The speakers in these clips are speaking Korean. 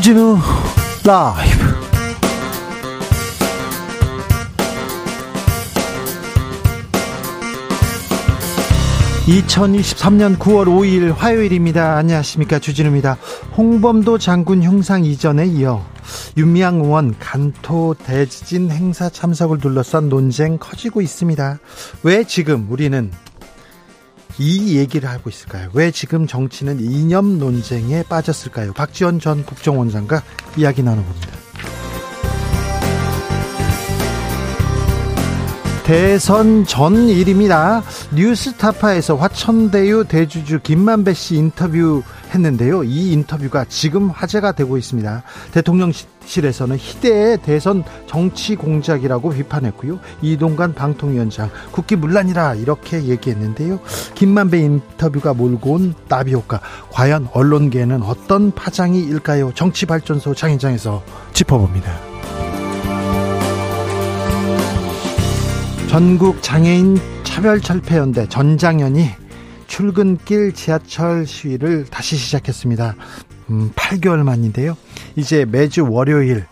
주진우 라이브. (2023년 9월 5일) 화요일입니다. 안녕하십니까. 주진우입니다. 홍범도 장군 형상 이전에 이어 윤미향 의원 간토 대지진 행사 참석을 둘러싼 논쟁 커지고 있습니다. 왜 지금 우리는 이 얘기를 하고 있을까요? 왜 지금 정치는 이념 논쟁에 빠졌을까요? 박지원 전 국정원장과 이야기 나눠봅니다. 대선 전 일입니다. 뉴스타파에서 화천대유 대주주 김만배 씨 인터뷰 했는데요. 이 인터뷰가 지금 화제가 되고 있습니다. 대통령실에서는 희대의 대선 정치 공작이라고 비판했고요. 이동관 방통위원장 국기 문란이라 이렇게 얘기했는데요. 김만배 인터뷰가 몰고 온 나비 효과 과연 언론계에는 어떤 파장이 일까요? 정치발전소 장인장에서 짚어봅니다. 전국 장애인 차별 철폐연대 전장연이 출근길 지하철 시위를 다시 시작했습니다. 음, 8개월 만인데요. 이제 매주 월요일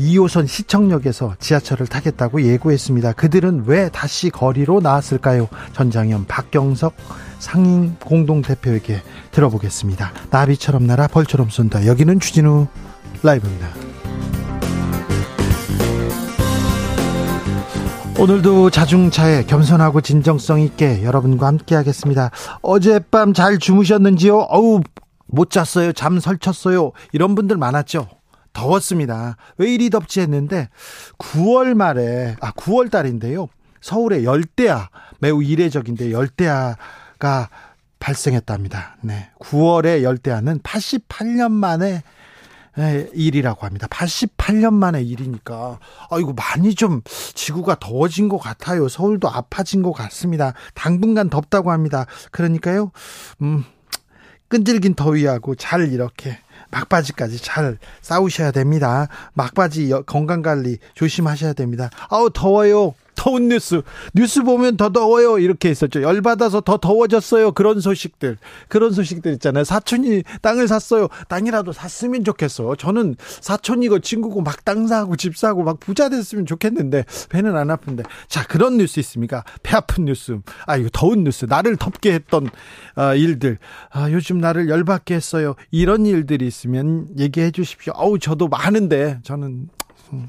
2호선 시청역에서 지하철을 타겠다고 예고했습니다. 그들은 왜 다시 거리로 나왔을까요? 전장현 박경석 상임 공동대표에게 들어보겠습니다. 나비처럼 날아 벌처럼 쏜다. 여기는 주진우 라이브입니다. 오늘도 자중차에 겸손하고 진정성 있게 여러분과 함께 하겠습니다. 어젯밤 잘 주무셨는지요? 어우, 못 잤어요. 잠 설쳤어요. 이런 분들 많았죠? 더웠습니다. 왜 이리 덥지 했는데 9월 말에, 아, 9월 달인데요. 서울에 열대야, 매우 이례적인데 열대야가 발생했답니다. 네. 9월에 열대야는 88년 만에 일이라고 합니다. 88년 만의 일이니까 아 이거 많이 좀 지구가 더워진 것 같아요. 서울도 아파진 것 같습니다. 당분간 덥다고 합니다. 그러니까요. 음. 끈질긴 더위하고 잘 이렇게 막바지까지 잘 싸우셔야 됩니다. 막바지 건강 관리 조심하셔야 됩니다. 아우 더워요. 더운 뉴스. 뉴스 보면 더 더워요. 이렇게 했었죠. 열받아서 더 더워졌어요. 그런 소식들. 그런 소식들 있잖아요. 사촌이 땅을 샀어요. 땅이라도 샀으면 좋겠어. 저는 사촌이고 친구고 막 땅 사고 집 사고 막 부자 됐으면 좋겠는데 배는 안 아픈데. 자, 그런 뉴스 있습니까? 배 아픈 뉴스. 아, 이거 더운 뉴스. 나를 덥게 했던 어, 일들. 아, 요즘 나를 열받게 했어요. 이런 일들이 있으면 얘기해 주십시오. 어우, 저도 많은데 저는 음.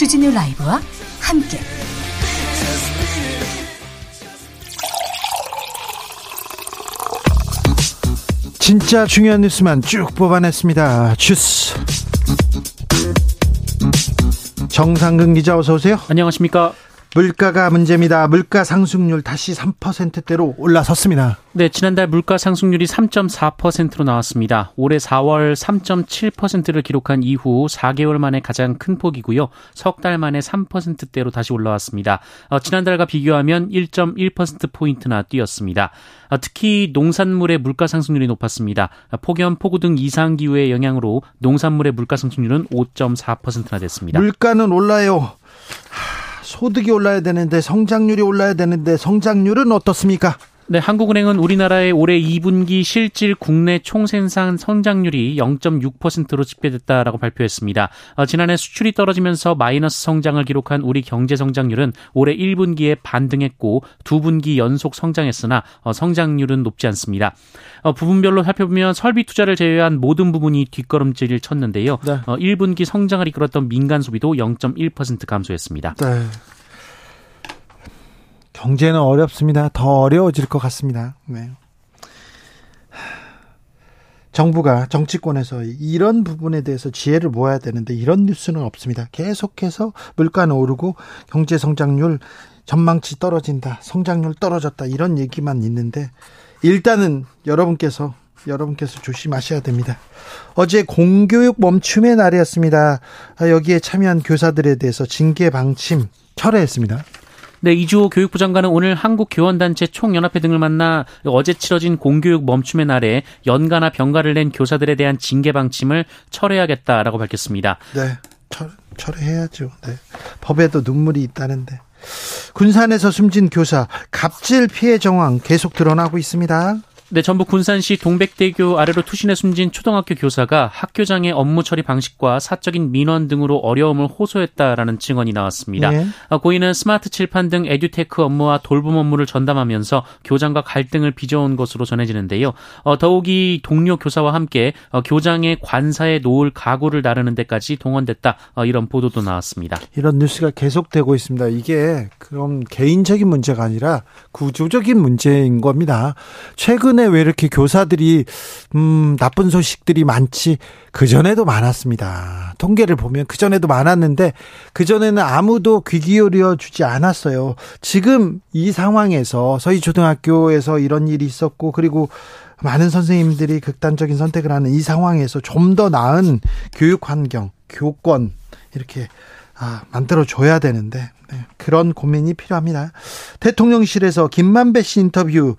주진우 라이브와 함께 진짜 중요한 뉴스만 쭉 뽑아냈습니다. 주스 정상근 기자 어서 오세요. 안녕하십니까? 물가가 문제입니다. 물가 상승률 다시 3%대로 올라섰습니다. 네, 지난달 물가 상승률이 3.4%로 나왔습니다. 올해 4월 3.7%를 기록한 이후 4개월 만에 가장 큰 폭이고요. 석 달 만에 3%대로 다시 올라왔습니다. 어, 지난달과 비교하면 1.1%포인트나 뛰었습니다. 어, 특히 농산물의 물가 상승률이 높았습니다. 폭염, 폭우 등 이상 기후의 영향으로 농산물의 물가 상승률은 5.4%나 됐습니다. 물가는 올라요. 소득이 올라야 되는데 성장률이 올라야 되는데 성장률은 어떻습니까? 네, 한국은행은 우리나라의 올해 2분기 실질 국내 총생산 성장률이 0.6%로 집계됐다라고 발표했습니다. 어, 지난해 수출이 떨어지면서 마이너스 성장을 기록한 우리 경제 성장률은 올해 1분기에 반등했고 2분기 연속 성장했으나 어, 성장률은 높지 않습니다. 어, 부분별로 살펴보면 설비 투자를 제외한 모든 부분이 뒷걸음질을 쳤는데요. 네. 1분기 성장을 이끌었던 민간 소비도 0.1% 감소했습니다. 네. 경제는 어렵습니다. 더 어려워질 것 같습니다. 네. 정부가 정치권에서 이런 부분에 대해서 지혜를 모아야 되는데 이런 뉴스는 없습니다. 계속해서 물가는 오르고 경제 성장률 전망치 떨어진다. 성장률 떨어졌다. 이런 얘기만 있는데 일단은 여러분께서 여러분께서 조심하셔야 됩니다. 어제 공교육 멈춤의 날이었습니다. 아, 여기에 참여한 교사들에 대해서 징계 방침 철회했습니다. 네, 이주호 교육부 장관은 오늘 한국교원단체 총연합회 등을 만나 어제 치러진 공교육 멈춤의 날에 연가나 병가를 낸 교사들에 대한 징계 방침을 철회하겠다라고 밝혔습니다. 네, 철, 철회해야죠. 네. 법에도 눈물이 있다는데. 군산에서 숨진 교사 갑질 피해 정황 계속 드러나고 있습니다. 네, 전북 군산시 동백대교 아래로 투신해 숨진 초등학교 교사가 학교장의 업무 처리 방식과 사적인 민원 등으로 어려움을 호소했다라는 증언이 나왔습니다. 네. 어, 고인은 스마트 칠판 등 에듀테크 업무와 돌봄 업무를 전담하면서 교장과 갈등을 빚어온 것으로 전해지는데요. 어, 더욱이 동료 교사와 함께 어, 교장의 관사에 놓을 가구를 나르는 데까지 동원됐다. 이런 보도도 나왔습니다. 이런 뉴스가 계속되고 있습니다. 이게 그럼 개인적인 문제가 아니라 구조적인 문제인 겁니다. 최근에 최근에 왜 이렇게 교사들이 음 나쁜 소식들이 많지 그 전에도 많았습니다. 통계를 보면 그 전에도 많았는데 그 전에는 아무도 귀 기울여 주지 않았어요. 지금 이 상황에서 서희 초등학교에서 이런 일이 있었고 그리고 많은 선생님들이 극단적인 선택을 하는 이 상황에서 좀 더 나은 교육 환경, 교권 이렇게 아, 만들어 줘야 되는데 네, 그런 고민이 필요합니다. 대통령실에서 김만배 씨 인터뷰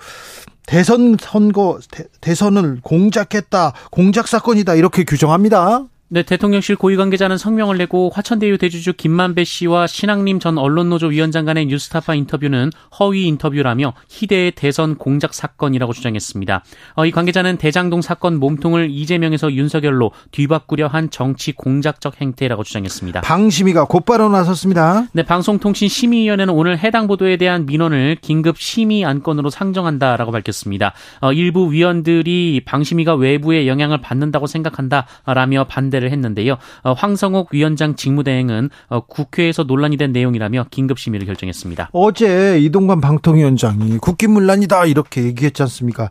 대선 선거 대, 선을 공작했다, 공작 사건이다 이렇게 규정합니다. 네, 대통령실 고위 관계자는 성명을 내고 화천대유 대주주 김만배 씨와 신학림 전 언론노조 위원장 간의 뉴스타파 인터뷰는 허위 인터뷰라며 희대의 대선 공작 사건이라고 주장했습니다. 어, 이 관계자는 대장동 사건 몸통을 이재명에서 윤석열로 뒤바꾸려 한 정치 공작적 행태라고 주장했습니다. 방심위가 곧바로 나섰습니다. 네, 방송통신심의위원회는 오늘 해당 보도에 대한 민원을 긴급 심의 안건으로 상정한다라고 밝혔습니다. 어, 일부 위원들이 방심위가 외부의 영향을 받는다고 생각한다라며 반대 반대를 했는데요. 어, 황성옥 위원장 직무대행은 어, 국회에서 논란이 된 내용이라며 긴급 심의를 결정했습니다. 어제 이동관 방통위원장이 국기문란이다 이렇게 얘기했지 않습니까?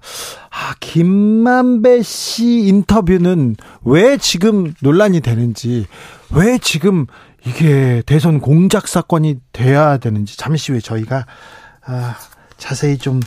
아, 김만배 씨 인터뷰는 왜 지금 논란이 되는지, 왜 지금 이게 대선 공작 사건이 돼야 되는지 잠시 후에 저희가 아, 자세히 좀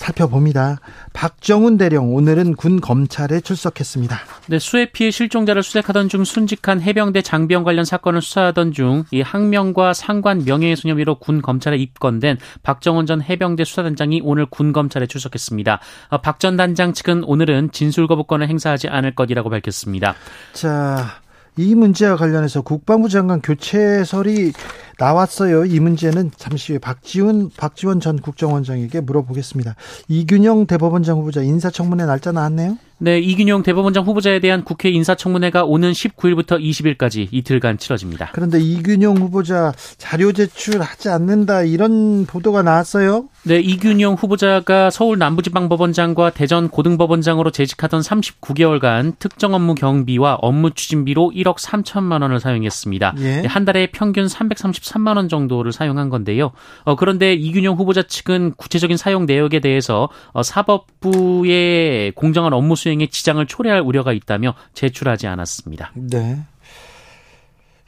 살펴봅니다. 박정훈 대령 오늘은 군 검찰에 출석했습니다. 네, 수해 피해 실종자를 수색하던 중 순직한 해병대 장병 관련 사건을 수사하던 중 이 항명과 상관 명예훼손 혐의로 군 검찰에 입건된 박정훈 전 해병대 수사단장이 오늘 군 검찰에 출석했습니다. 어, 박전 단장 측은 오늘은 진술 거부권을 행사하지 않을 것이라고 밝혔습니다. 자, 이 문제와 관련해서 국방부 장관 교체설이 나왔어요. 이 문제는 잠시 후에 박지훈 박지원 전 국정원장에게 물어보겠습니다. 이균영 대법원장 후보자 인사청문회 날짜 나왔네요. 네, 이균용 대법원장 후보자에 대한 국회 인사청문회가 오는 19일부터 20일까지 이틀간 치러집니다. 그런데 이균용 후보자 자료 제출하지 않는다 이런 보도가 나왔어요? 네, 이균용 후보자가 서울 남부지방법원장과 대전 고등법원장으로 재직하던 39개월간 특정 업무 경비와 업무 추진비로 1억 3천만 원을 사용했습니다. 예. 네, 한 달에 평균 333만 원 정도를 사용한 건데요. 어, 그런데 이균용 후보자 측은 구체적인 사용 내역에 대해서 어, 사법부의 공정한 업무 수행 수행에 지장을 초래할 우려가 있다며 제출하지 않았습니다. 네.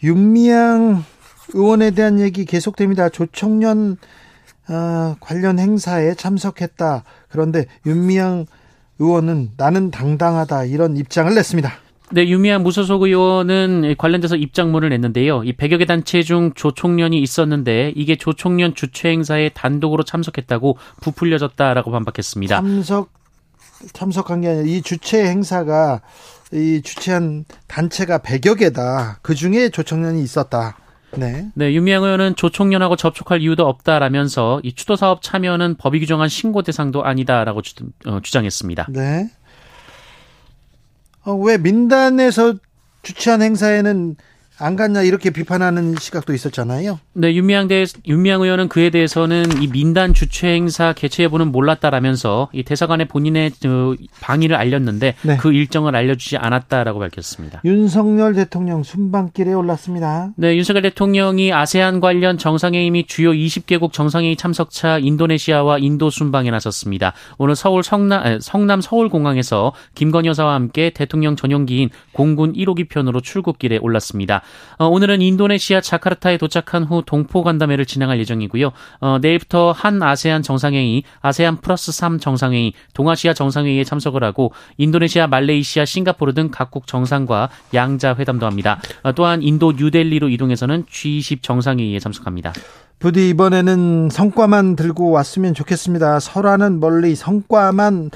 윤미향 의원에 대한 얘기 계속됩니다. 조청년 어, 관련 행사에 참석했다. 그런데 윤미향 의원은 나는 당당하다 이런 입장을 냈습니다. 네, 유미한 무소속 의원은 관련돼서 입장문을 냈는데요. 이 100여 개 단체 중 조총련이 있었는데 이게 조총련 주최 행사에 단독으로 참석했다고 부풀려졌다라고 반박했습니다. 참석 참석한 게 아니라 이 주최 행사가 이 주최한 단체가 100여 개다. 그 중에 조청년이 있었다. 네. 네, 윤미향 의원은 조총련하고 접촉할 이유도 없다라면서 이 추도 사업 참여는 법이 규정한 신고 대상도 아니다라고 주, 어, 주장했습니다. 네. 어, 왜 민단에서 주최한 행사에는 안 갔냐 이렇게 비판하는 시각도 있었잖아요. 네, 윤미향 대 윤미향 의원은 그에 대해서는 이 민단 주최 행사 개최 여부는 몰랐다라면서 이 대사관에 본인의 그 방위를 알렸는데 네. 그 일정을 알려주지 않았다라고 밝혔습니다. 윤석열 대통령 순방길에 올랐습니다. 네, 윤석열 대통령이 아세안 관련 정상회의 및 주요 20개국 정상회의 참석차 인도네시아와 인도 순방에 나섰습니다. 오늘 서울 성남 성남 서울공항에서 김건희 여사와 함께 대통령 전용기인 공군 1호기 편으로 출국길에 올랐습니다. 어, 오늘은 인도네시아 자카르타에 도착한 후 동포 간담회를 진행할 예정이고요. 어, 내일부터 한 아세안 정상회의, 아세안 플러스 3 정상회의, 동아시아 정상회의에 참석을 하고 인도네시아, 말레이시아, 싱가포르 등 각국 정상과 양자 회담도 합니다. 어, 또한 인도 뉴델리로 이동해서는 G20 정상회의에 참석합니다. 부디 이번에는 성과만 들고 왔으면 좋겠습니다. 설화는 멀리 성과만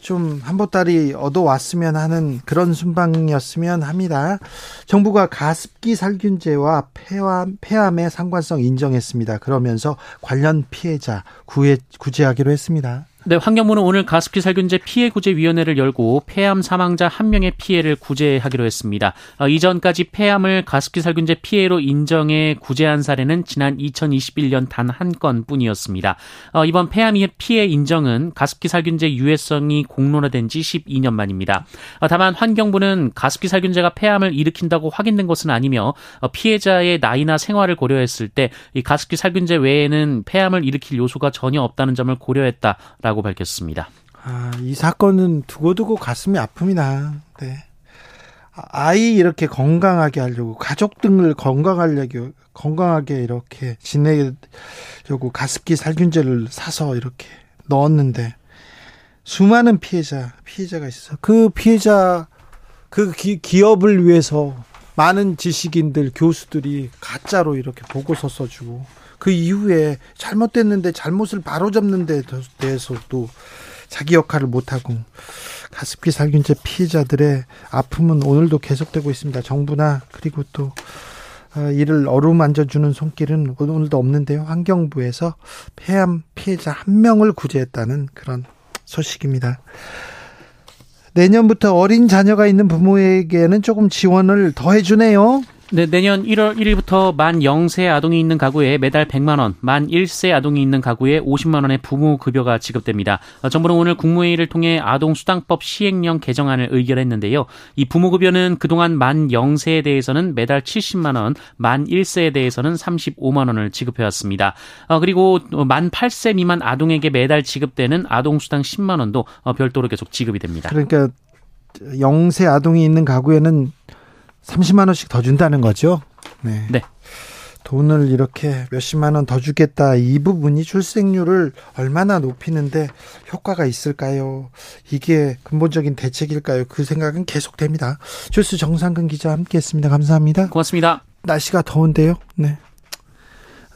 좀 한보따리 얻어왔으면 하는 그런 순방이었으면 합니다. 정부가 가습기 살균제와 폐암, 폐암의 상관성 인정했습니다. 그러면서 관련 피해자 구해, 구제하기로 했습니다. 네, 환경부는 오늘 가습기 살균제 피해 구제 위원회를 열고 폐암 사망자 한 명의 피해를 구제하기로 했습니다. 어, 이전까지 폐암을 가습기 살균제 피해로 인정해 구제한 사례는 지난 2021년 단 한 건뿐이었습니다. 어, 이번 폐암 피해 인정은 가습기 살균제 유해성이 공론화된 지 12년 만입니다. 어, 다만 환경부는 가습기 살균제가 폐암을 일으킨다고 확인된 것은 아니며 어, 피해자의 나이나 생활을 고려했을 때 이 가습기 살균제 외에는 폐암을 일으킬 요소가 전혀 없다는 점을 고려했다. 라고 밝혔습니다. 아, 이 사건은 두고두고 가슴이 아픕니다. 네. 아이 이렇게 건강하게 하려고 가족 등을 건강하려고 건강하게 이렇게 지내려고 가습기 살균제를 사서 이렇게 넣었는데 수많은 피해자 피해자가 있어. 그 피해자 그 기, 기업을 위해서 많은 지식인들 교수들이 가짜로 이렇게 보고서 써주고 그 이후에 잘못됐는데 잘못을 바로잡는 데 대해서도 자기 역할을 못하고 가습기 살균제 피해자들의 아픔은 오늘도 계속되고 있습니다. 정부나 그리고 또 어, 이를 어루만져주는 손길은 오늘도 없는데요. 환경부에서 폐암 피해자 한 명을 구제했다는 그런 소식입니다. 내년부터 어린 자녀가 있는 부모에게는 조금 지원을 더 해주네요. 네, 내년 1월 1일부터 만 0세 아동이 있는 가구에 매달 100만 원, 만 1세 아동이 있는 가구에 50만 원의 부모 급여가 지급됩니다. 어, 정부는 오늘 국무회의를 통해 아동 수당법 시행령 개정안을 의결했는데요. 이 부모 급여는 그동안 만 0세에 대해서는 매달 70만 원, 만 1세에 대해서는 35만 원을 지급해 왔습니다. 어, 그리고 만 8세 미만 아동에게 매달 지급되는 아동 수당 10만 원도 어, 별도로 계속 지급이 됩니다. 그러니까 0세 아동이 있는 가구에는 30만 원씩 더 준다는 거죠. 네. 네. 돈을 이렇게 몇십만 원 더 주겠다. 이 부분이 출생률을 얼마나 높이는데 효과가 있을까요? 이게 근본적인 대책일까요? 그 생각은 계속됩니다. 주스 정상근 기자 함께 했습니다. 감사합니다. 고맙습니다. 날씨가 더운데요. 네.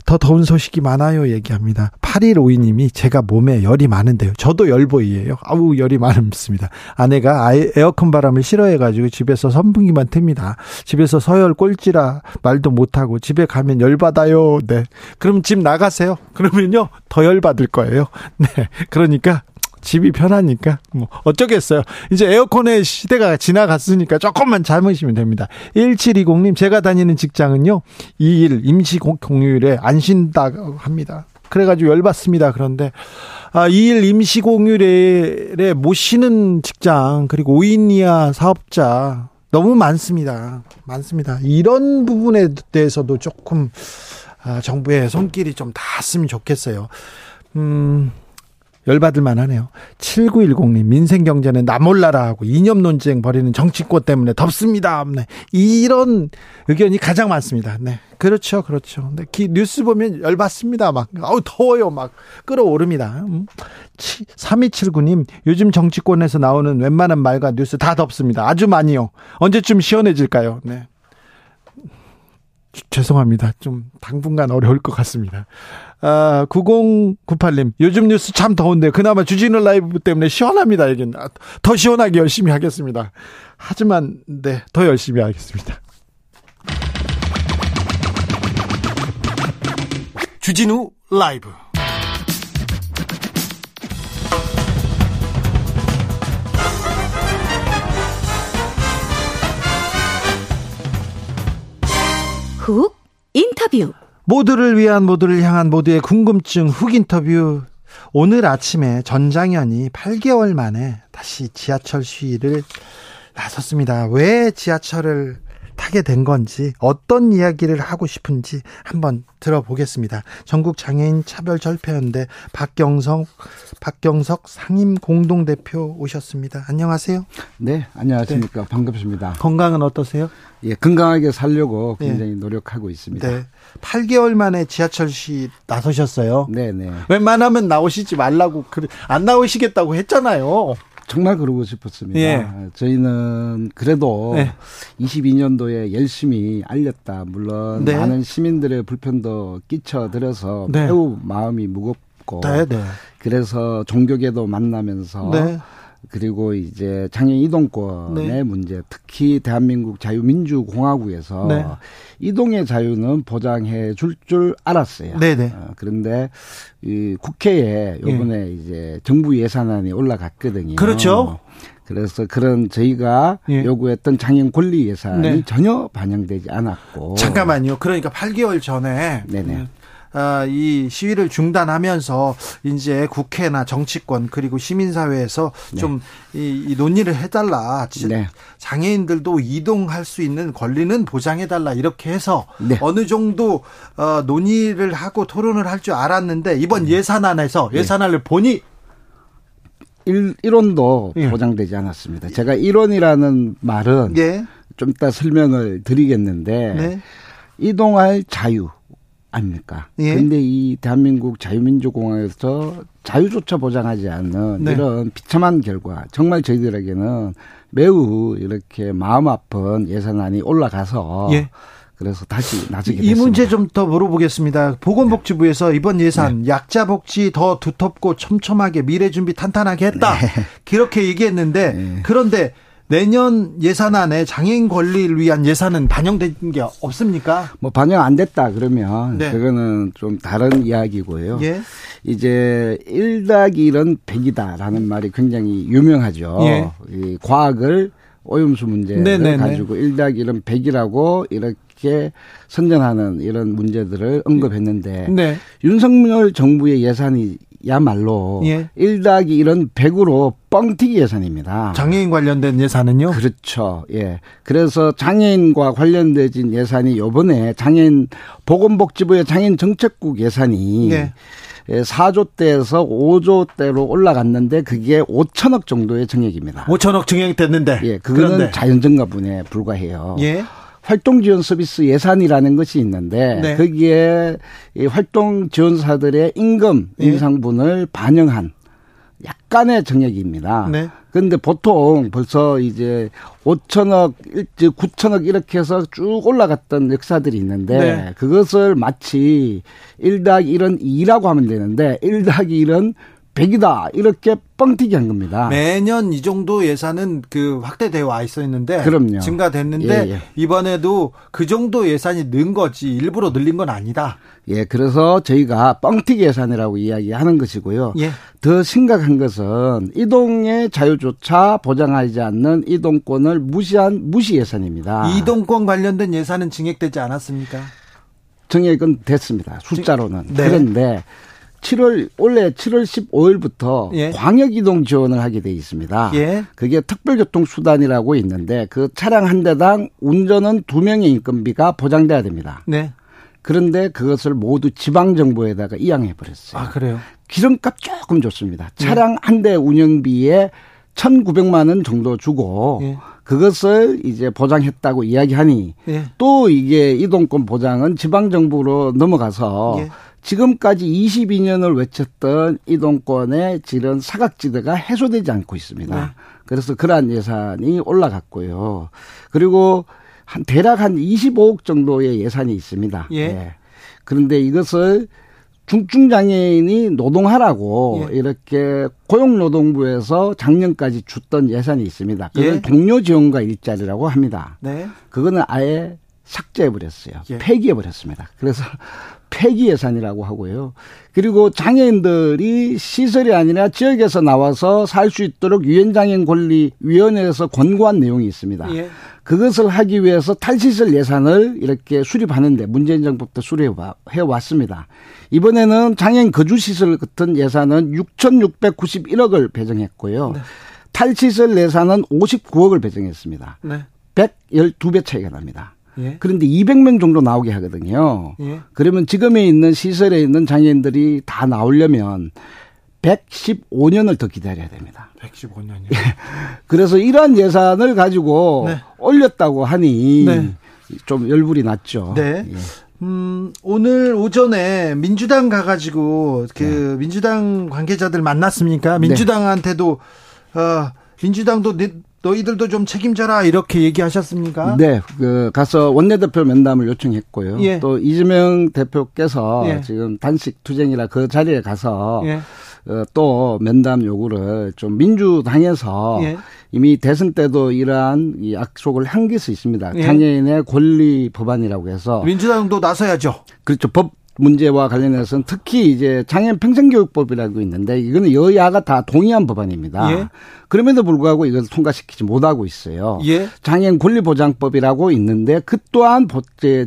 더 더운 소식이 많아요 얘기합니다. 8152님이 제가 몸에 열이 많은데요. 저도 열보이예요. 아우 열이 많습니다. 아내가 에어컨 바람을 싫어해가지고 집에서 선풍기만 틉니다. 집에서 서열 꼴찌라 말도 못하고 집에 가면 열받아요. 네. 그럼 집 나가세요. 그러면요 더 열받을 거예요. 네. 그러니까 집이 편하니까 뭐 어쩌겠어요. 이제 에어컨의 시대가 지나갔으니까 조금만 참으시면 됩니다. 1720님 제가 다니는 직장은요. 2일 임시 공휴일에 안 쉰다고 합니다. 그래가지고 열받습니다. 그런데 아, 2일 임시 공휴일에 못 쉬는 직장 그리고 5인 이하 사업자 너무 많습니다. 많습니다. 이런 부분에 대해서도 조금 아, 정부의 손길이 좀 닿았으면 좋겠어요. 음, 열받을 만 하네요. 7910님, 민생 경제는 나 몰라라 하고 이념 논쟁 벌이는 정치권 때문에 덥습니다. 네. 이런 의견이 가장 많습니다. 네. 그렇죠, 그렇죠. 네. 기, 뉴스 보면 열받습니다. 막, 아우, 더워요. 막, 끌어오릅니다. 음. 3279님, 요즘 정치권에서 나오는 웬만한 말과 뉴스 다 덥습니다. 아주 많이요. 언제쯤 시원해질까요? 네. 죄송합니다. 좀 당분간 어려울 것 같습니다. 아, 9098님, 요즘 뉴스 참 더운데, 그나마 주진우 라이브 때문에 시원합니다. 여긴. 아, 더 시원하게 열심히 하겠습니다. 하지만, 네, 더 열심히 하겠습니다. 주진우 라이브. 훅 인터뷰 모두를 위한 모두를 향한 모두의 궁금증 훅 인터뷰 오늘 아침에 전장현이 8개월 만에 다시 지하철 시위를 나섰습니다. 왜 지하철을 타게 된 건지 어떤 이야기를 하고 싶은지 한번 들어보겠습니다. 전국 장애인 차별 절폐연대 박경석 박경석 상임 공동 대표 오셨습니다. 안녕하세요. 네, 안녕하십니까. 네. 반갑습니다. 건강은 어떠세요? 예, 건강하게 살려고 굉장히 네. 노력하고 있습니다. 네. 8개월 만에 지하철 시 나서셨어요. 네, 네. 웬만하면 나오시지 말라고 안 나오시겠다고 했잖아요. 정말 그러고 싶었습니다. 예. 저희는 그래도 네. 22년도에 열심히 알렸다. 물론 네. 많은 시민들의 불편도 끼쳐드려서 네. 매우 마음이 무겁고 네, 네. 그래서 종교계도 만나면서 네. 그리고 이제 장애인 이동권의 네. 문제, 특히 대한민국 자유민주공화국에서 네. 이동의 자유는 보장해 줄줄 알았어요. 네네. 어, 그런데 이 국회에 요번에 예. 이제 정부 예산안이 올라갔거든요. 그렇죠. 그래서 그런 저희가 예. 요구했던 장애인 권리 예산이 네. 전혀 반영되지 않았고. 잠깐만요. 그러니까 8개월 전에 네네. 음, 아, 이 시위를 중단하면서 이제 국회나 정치권 그리고 시민사회에서 네. 좀이 이 논의를 해달라. 네. 장애인들도 이동할 수 있는 권리는 보장해달라 이렇게 해서 네. 어느 정도 어, 논의를 하고 토론을 할 줄 알았는데 이번 네. 예산안에서 네. 예산안을 보니 일, 1원도 예. 보장되지 않았습니다. 제가 1원이라는 말은 예. 좀 이따 설명을 드리겠는데 네. 이동할 자유 아닙니까? 예. 근데 이 대한민국 자유민주공화국에서 자유조차 보장하지 않는 네. 이런 비참한 결과 정말 저희들에게는 매우 이렇게 마음 아픈 예산안이 올라가서 예. 그래서 다시 나중에 이 문제 좀 더 물어보겠습니다. 보건복지부에서 이번 예산 네. 약자 복지 더 두텁고 촘촘하게 미래 준비 탄탄하게 했다. 네. 그렇게 얘기했는데 네. 그런데 내년 예산안에 장애인 권리를 위한 예산은 반영된 게 없습니까? 뭐 반영 안 됐다 그러면 네. 그거는 좀 다른 이야기고요. 예. 이제 1닭 1은 100이다라는 말이 굉장히 유명하죠. 예. 이 과학을 오염수 문제를 네네네. 가지고 1닭 1은 100이라고 이렇게 선전하는 이런 문제들을 언급했는데 네. 윤석열 정부의 예산이 야말로 예. 1 더하기 1은 100으로 뻥튀기 예산입니다. 장애인 관련된 예산은요? 그렇죠. 예. 그래서 장애인과 관련된 예산이 요번에 장애인 보건복지부의 장애인 정책국 예산이 예. 4조대에서 5조대로 올라갔는데 그게 5천억 정도의 정액입니다. 5천억 증액됐는데. 예, 그거는 그런데. 자연증가 분에 불과해요. 예. 활동 지원 서비스 예산이라는 것이 있는데 네. 거기에 이 활동 지원사들의 임금 예. 인상분을 반영한 약간의 정액입니다. 네. 그런데 보통 벌써 이제 5천억, 9천억 이렇게 해서 쭉 올라갔던 역사들이 있는데 네. 그것을 마치 1닭 1은 2라고 하면 되는데 1닭 1은 100이다 이렇게 뻥튀기 한 겁니다. 매년 이 정도 예산은 그 확대되어 와 있었는데 그럼요. 증가됐는데 예, 예. 이번에도 그 정도 예산이 는 거지 일부러 늘린 건 아니다. 예, 그래서 저희가 뻥튀기 예산이라고 이야기하는 것이고요. 예. 더 심각한 것은 이동의 자유조차 보장하지 않는 이동권을 무시한 무시 예산입니다. 이동권 관련된 예산은 증액되지 않았습니까? 증액은 됐습니다. 숫자로는. 네. 그런데 7월 원래 7월 15일부터 예. 광역 이동 지원을 하게 돼 있습니다. 예. 그게 특별교통 수단이라고 있는데 그 차량 한 대당 운전은 두 명의 인건비가 보장돼야 됩니다. 네. 그런데 그것을 모두 지방 정부에다가 이양해 버렸어요. 아, 그래요? 기름값 조금 좋습니다. 차량 예. 한대 운영비에 1,900만 원 정도 주고 예. 그것을 이제 보장했다고 이야기하니 예. 또 이게 이동권 보장은 지방 정부로 넘어가서 예. 지금까지 22년을 외쳤던 이동권의 질은 사각지대가 해소되지 않고 있습니다. 네. 그래서 그러한 예산이 올라갔고요. 그리고 한 대략 한 25억 정도의 예산이 있습니다. 예. 네. 그런데 이것을 중증 장애인이 노동하라고 예. 이렇게 고용노동부에서 작년까지 줬던 예산이 있습니다. 그걸 예. 동료 지원과 일자리라고 합니다. 네. 그거는 아예 삭제해 버렸어요. 예. 폐기해 버렸습니다. 그래서 폐기 예산이라고 하고요. 그리고 장애인들이 시설이 아니라 지역에서 나와서 살 수 있도록 유엔장애인 권리 위원회에서 권고한 내용이 있습니다. 예. 그것을 하기 위해서 탈시설 예산을 이렇게 수립하는데 문재인 정부 때 수립해 왔습니다. 이번에는 장애인 거주 시설 같은 예산은 6,691억을 배정했고요. 네. 탈시설 예산은 59억을 배정했습니다. 네. 112배 차이가 납니다. 예. 그런데 200명 정도 나오게 하거든요. 예. 그러면 지금에 있는 시설에 있는 장애인들이 다 나오려면 115년을 더 기다려야 됩니다. 115년이요. 예. 그래서 이러한 예산을 가지고 네. 올렸다고 하니 네. 좀 열불이 났죠. 네. 예. 음, 오늘 오전에 민주당 가가지고 그 네. 민주당 관계자들 만났습니까? 네. 민주당한테도 어, 민주당도 너희들도 좀 책임져라 이렇게 얘기하셨습니까? 네, 그 가서 원내대표 면담을 요청했고요. 예. 또 이재명 대표께서 예. 지금 단식 투쟁이라 그 자리에 가서 예. 어, 또 면담 요구를 좀 민주당에서 예. 이미 대선 때도 이러한 이 약속을 한 것이 있습니다. 예. 장애인의 권리 법안이라고 해서 민주당도 나서야죠. 그렇죠. 법 문제와 관련해서는 특히 이제 장애인 평생교육법이라고 있는데 이거는 여야가 다 동의한 법안입니다. 예. 그럼에도 불구하고 이것을 통과시키지 못하고 있어요. 예. 장애인 권리보장법이라고 있는데 그 또한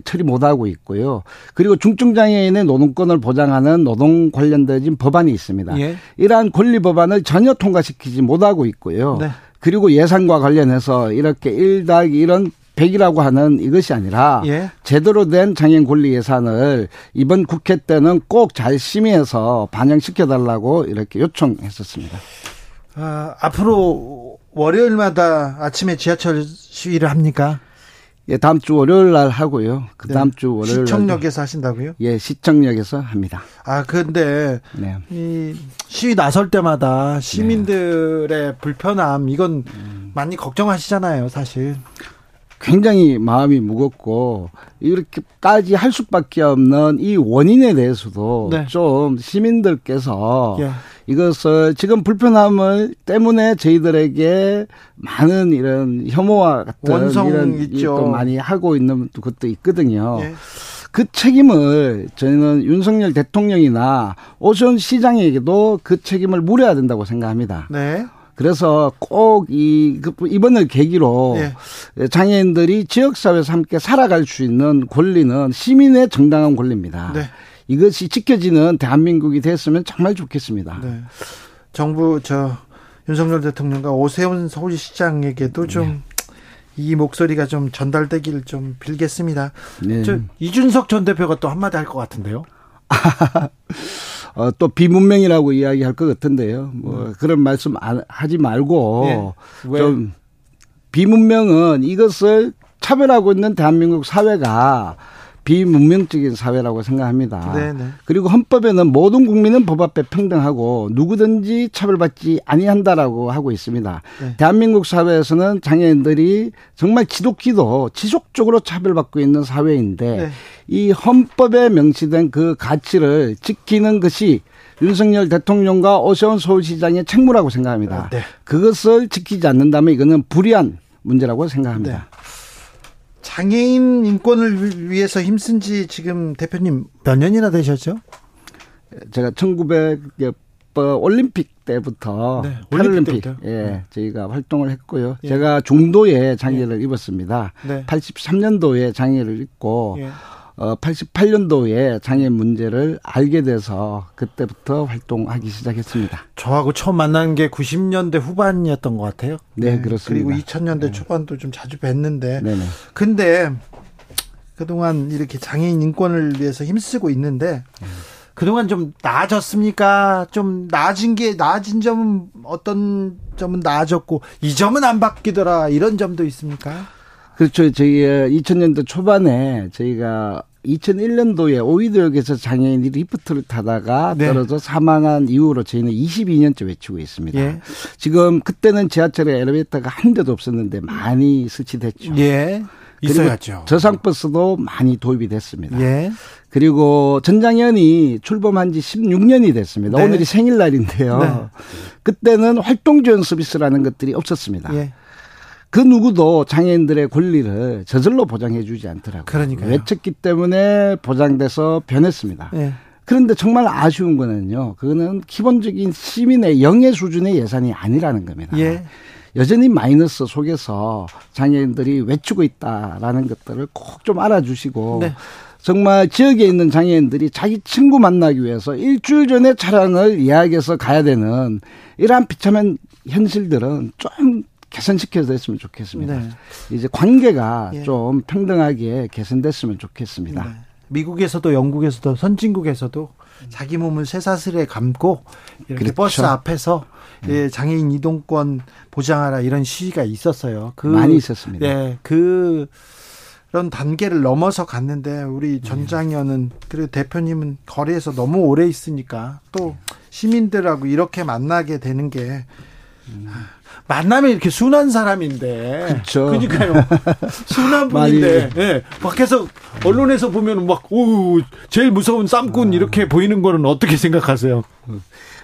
처리 못하고 있고요. 그리고 중증장애인의 노동권을 보장하는 노동 관련된 법안이 있습니다. 예. 이러한 권리 법안을 전혀 통과시키지 못하고 있고요. 네. 그리고 예산과 관련해서 이렇게 1닭 이런 100이라고 하는 이것이 아니라 예. 제대로 된 장애인 권리 예산을 이번 국회 때는 꼭 잘 심의해서 반영시켜 달라고 이렇게 요청했었습니다. 아, 앞으로 월요일마다 아침에 지하철 시위를 합니까? 예, 다음 주 월요일 날 하고요. 그 네. 다음 네. 주 월요일 시청역에서 하신다고요? 예, 시청역에서 합니다. 아, 근데 네. 이 시위 나설 때마다 시민들의 네. 불편함 이건 음. 많이 걱정하시잖아요, 사실. 굉장히 마음이 무겁고 이렇게까지 할 수밖에 없는 이 원인에 대해서도 네. 좀 시민들께서 예. 이것을 지금 불편함을 때문에 저희들에게 많은 이런 혐오와 같은 이런 있죠. 많이 하고 있는 것도 있거든요. 예. 그 책임을 저희는 윤석열 대통령이나 오션 시장에게도 그 책임을 물어야 된다고 생각합니다. 네. 그래서 꼭이 그 이번을 계기로 네. 장애인들이 지역사회에서 함께 살아갈 수 있는 권리는 시민의 정당한 권리입니다. 네. 이것이 지켜지는 대한민국이 됐으면 정말 좋겠습니다. 네. 정부 저 윤석열 대통령과 오세훈 서울시장에게도 좀이 네. 목소리가 좀 전달되기를 좀 빌겠습니다. 네. 저 이준석 전 대표가 또 한마디 할 것 같은데요. 어, 또 비문명이라고 이야기할 것 같은데요. 뭐 네. 그런 말씀 하지 말고 네. 좀 비문명은 이것을 차별하고 있는 대한민국 사회가 비문명적인 사회라고 생각합니다. 네네. 네. 그리고 헌법에는 모든 국민은 법 앞에 평등하고 누구든지 차별받지 아니한다라고 하고 있습니다. 네. 대한민국 사회에서는 장애인들이 정말 지독히도 지속적으로 차별받고 있는 사회인데 네. 이 헌법에 명시된 그 가치를 지키는 것이 윤석열 대통령과 오세훈 서울시장의 책무라고 생각합니다. 네. 그것을 지키지 않는다면 이거는 불의한 문제라고 생각합니다. 네. 장애인 인권을 위해서 힘쓴 지 지금 대표님 몇 년이나 되셨죠? 제가 1900 올림픽 때부터 네, 패럴림픽 예 네. 저희가 활동을 했고요. 예. 제가 중도에 장애를 예. 입었습니다. 네. 83년도에 장애를 입고 예. 어, 88년도에 장애 문제를 알게 돼서 그때부터 활동하기 시작했습니다. 저하고 처음 만난 게 90년대 후반이었던 것 같아요. 네, 네. 그렇습니다. 그리고 2000년대 네. 초반도 좀 자주 뵀는데. 네네. 근데 그동안 이렇게 장애인 인권을 위해서 힘쓰고 있는데 그동안 좀 나아졌습니까? 좀 나아진 게 나아진 점은 어떤 점은 나아졌고 이 점은 안 바뀌더라 이런 점도 있습니까? 그렇죠. 저희 2000년대 초반에 저희가 2001년도에 오이도역에서 장애인이 리프트를 타다가 네. 떨어져 사망한 이후로 저희는 22년째 외치고 있습니다. 예. 지금 그때는 지하철에 엘리베이터가 한 대도 없었는데 많이 설치됐죠. 예. 있어야죠. 저상버스도 많이 도입이 됐습니다. 예. 그리고 전장현이 출범한 지 16년이 됐습니다. 네. 오늘이 생일날인데요. 네. 그때는 활동 지원 서비스라는 것들이 없었습니다. 예. 그 누구도 장애인들의 권리를 저절로 보장해 주지 않더라고요. 그러니까 외쳤기 때문에 보장돼서 변했습니다. 네. 그런데 정말 아쉬운 거는요. 그거는 기본적인 시민의 영예 수준의 예산이 아니라는 겁니다. 예. 여전히 마이너스 속에서 장애인들이 외치고 있다라는 것들을 꼭 좀 알아주시고 네. 정말 지역에 있는 장애인들이 자기 친구 만나기 위해서 일주일 전에 차량을 예약해서 가야 되는 이러한 비참한 현실들은 좀 개선시켜서 됐으면 좋겠습니다. 네. 이제 관계가 예. 좀 평등하게 개선됐으면 좋겠습니다. 네. 미국에서도 영국에서도 선진국에서도 자기 몸을 쇠사슬에 감고 이렇게 그렇죠. 버스 앞에서 네. 예, 장애인 이동권 보장하라 이런 시위가 있었어요. 그, 많이 있었습니다. 네, 그 그런 단계를 넘어서 갔는데 우리 네. 전장현은 그리고 대표님은 거리에서 너무 오래 있으니까 또 시민들하고 이렇게 만나게 되는 게 음. 만나면 이렇게 순한 사람인데. 그렇죠. 그러니까요. 순한 분인데. 예. 네. 밖에서 언론에서 보면 막 오, 제일 무서운 쌈꾼 아. 이렇게 보이는 거는 어떻게 생각하세요?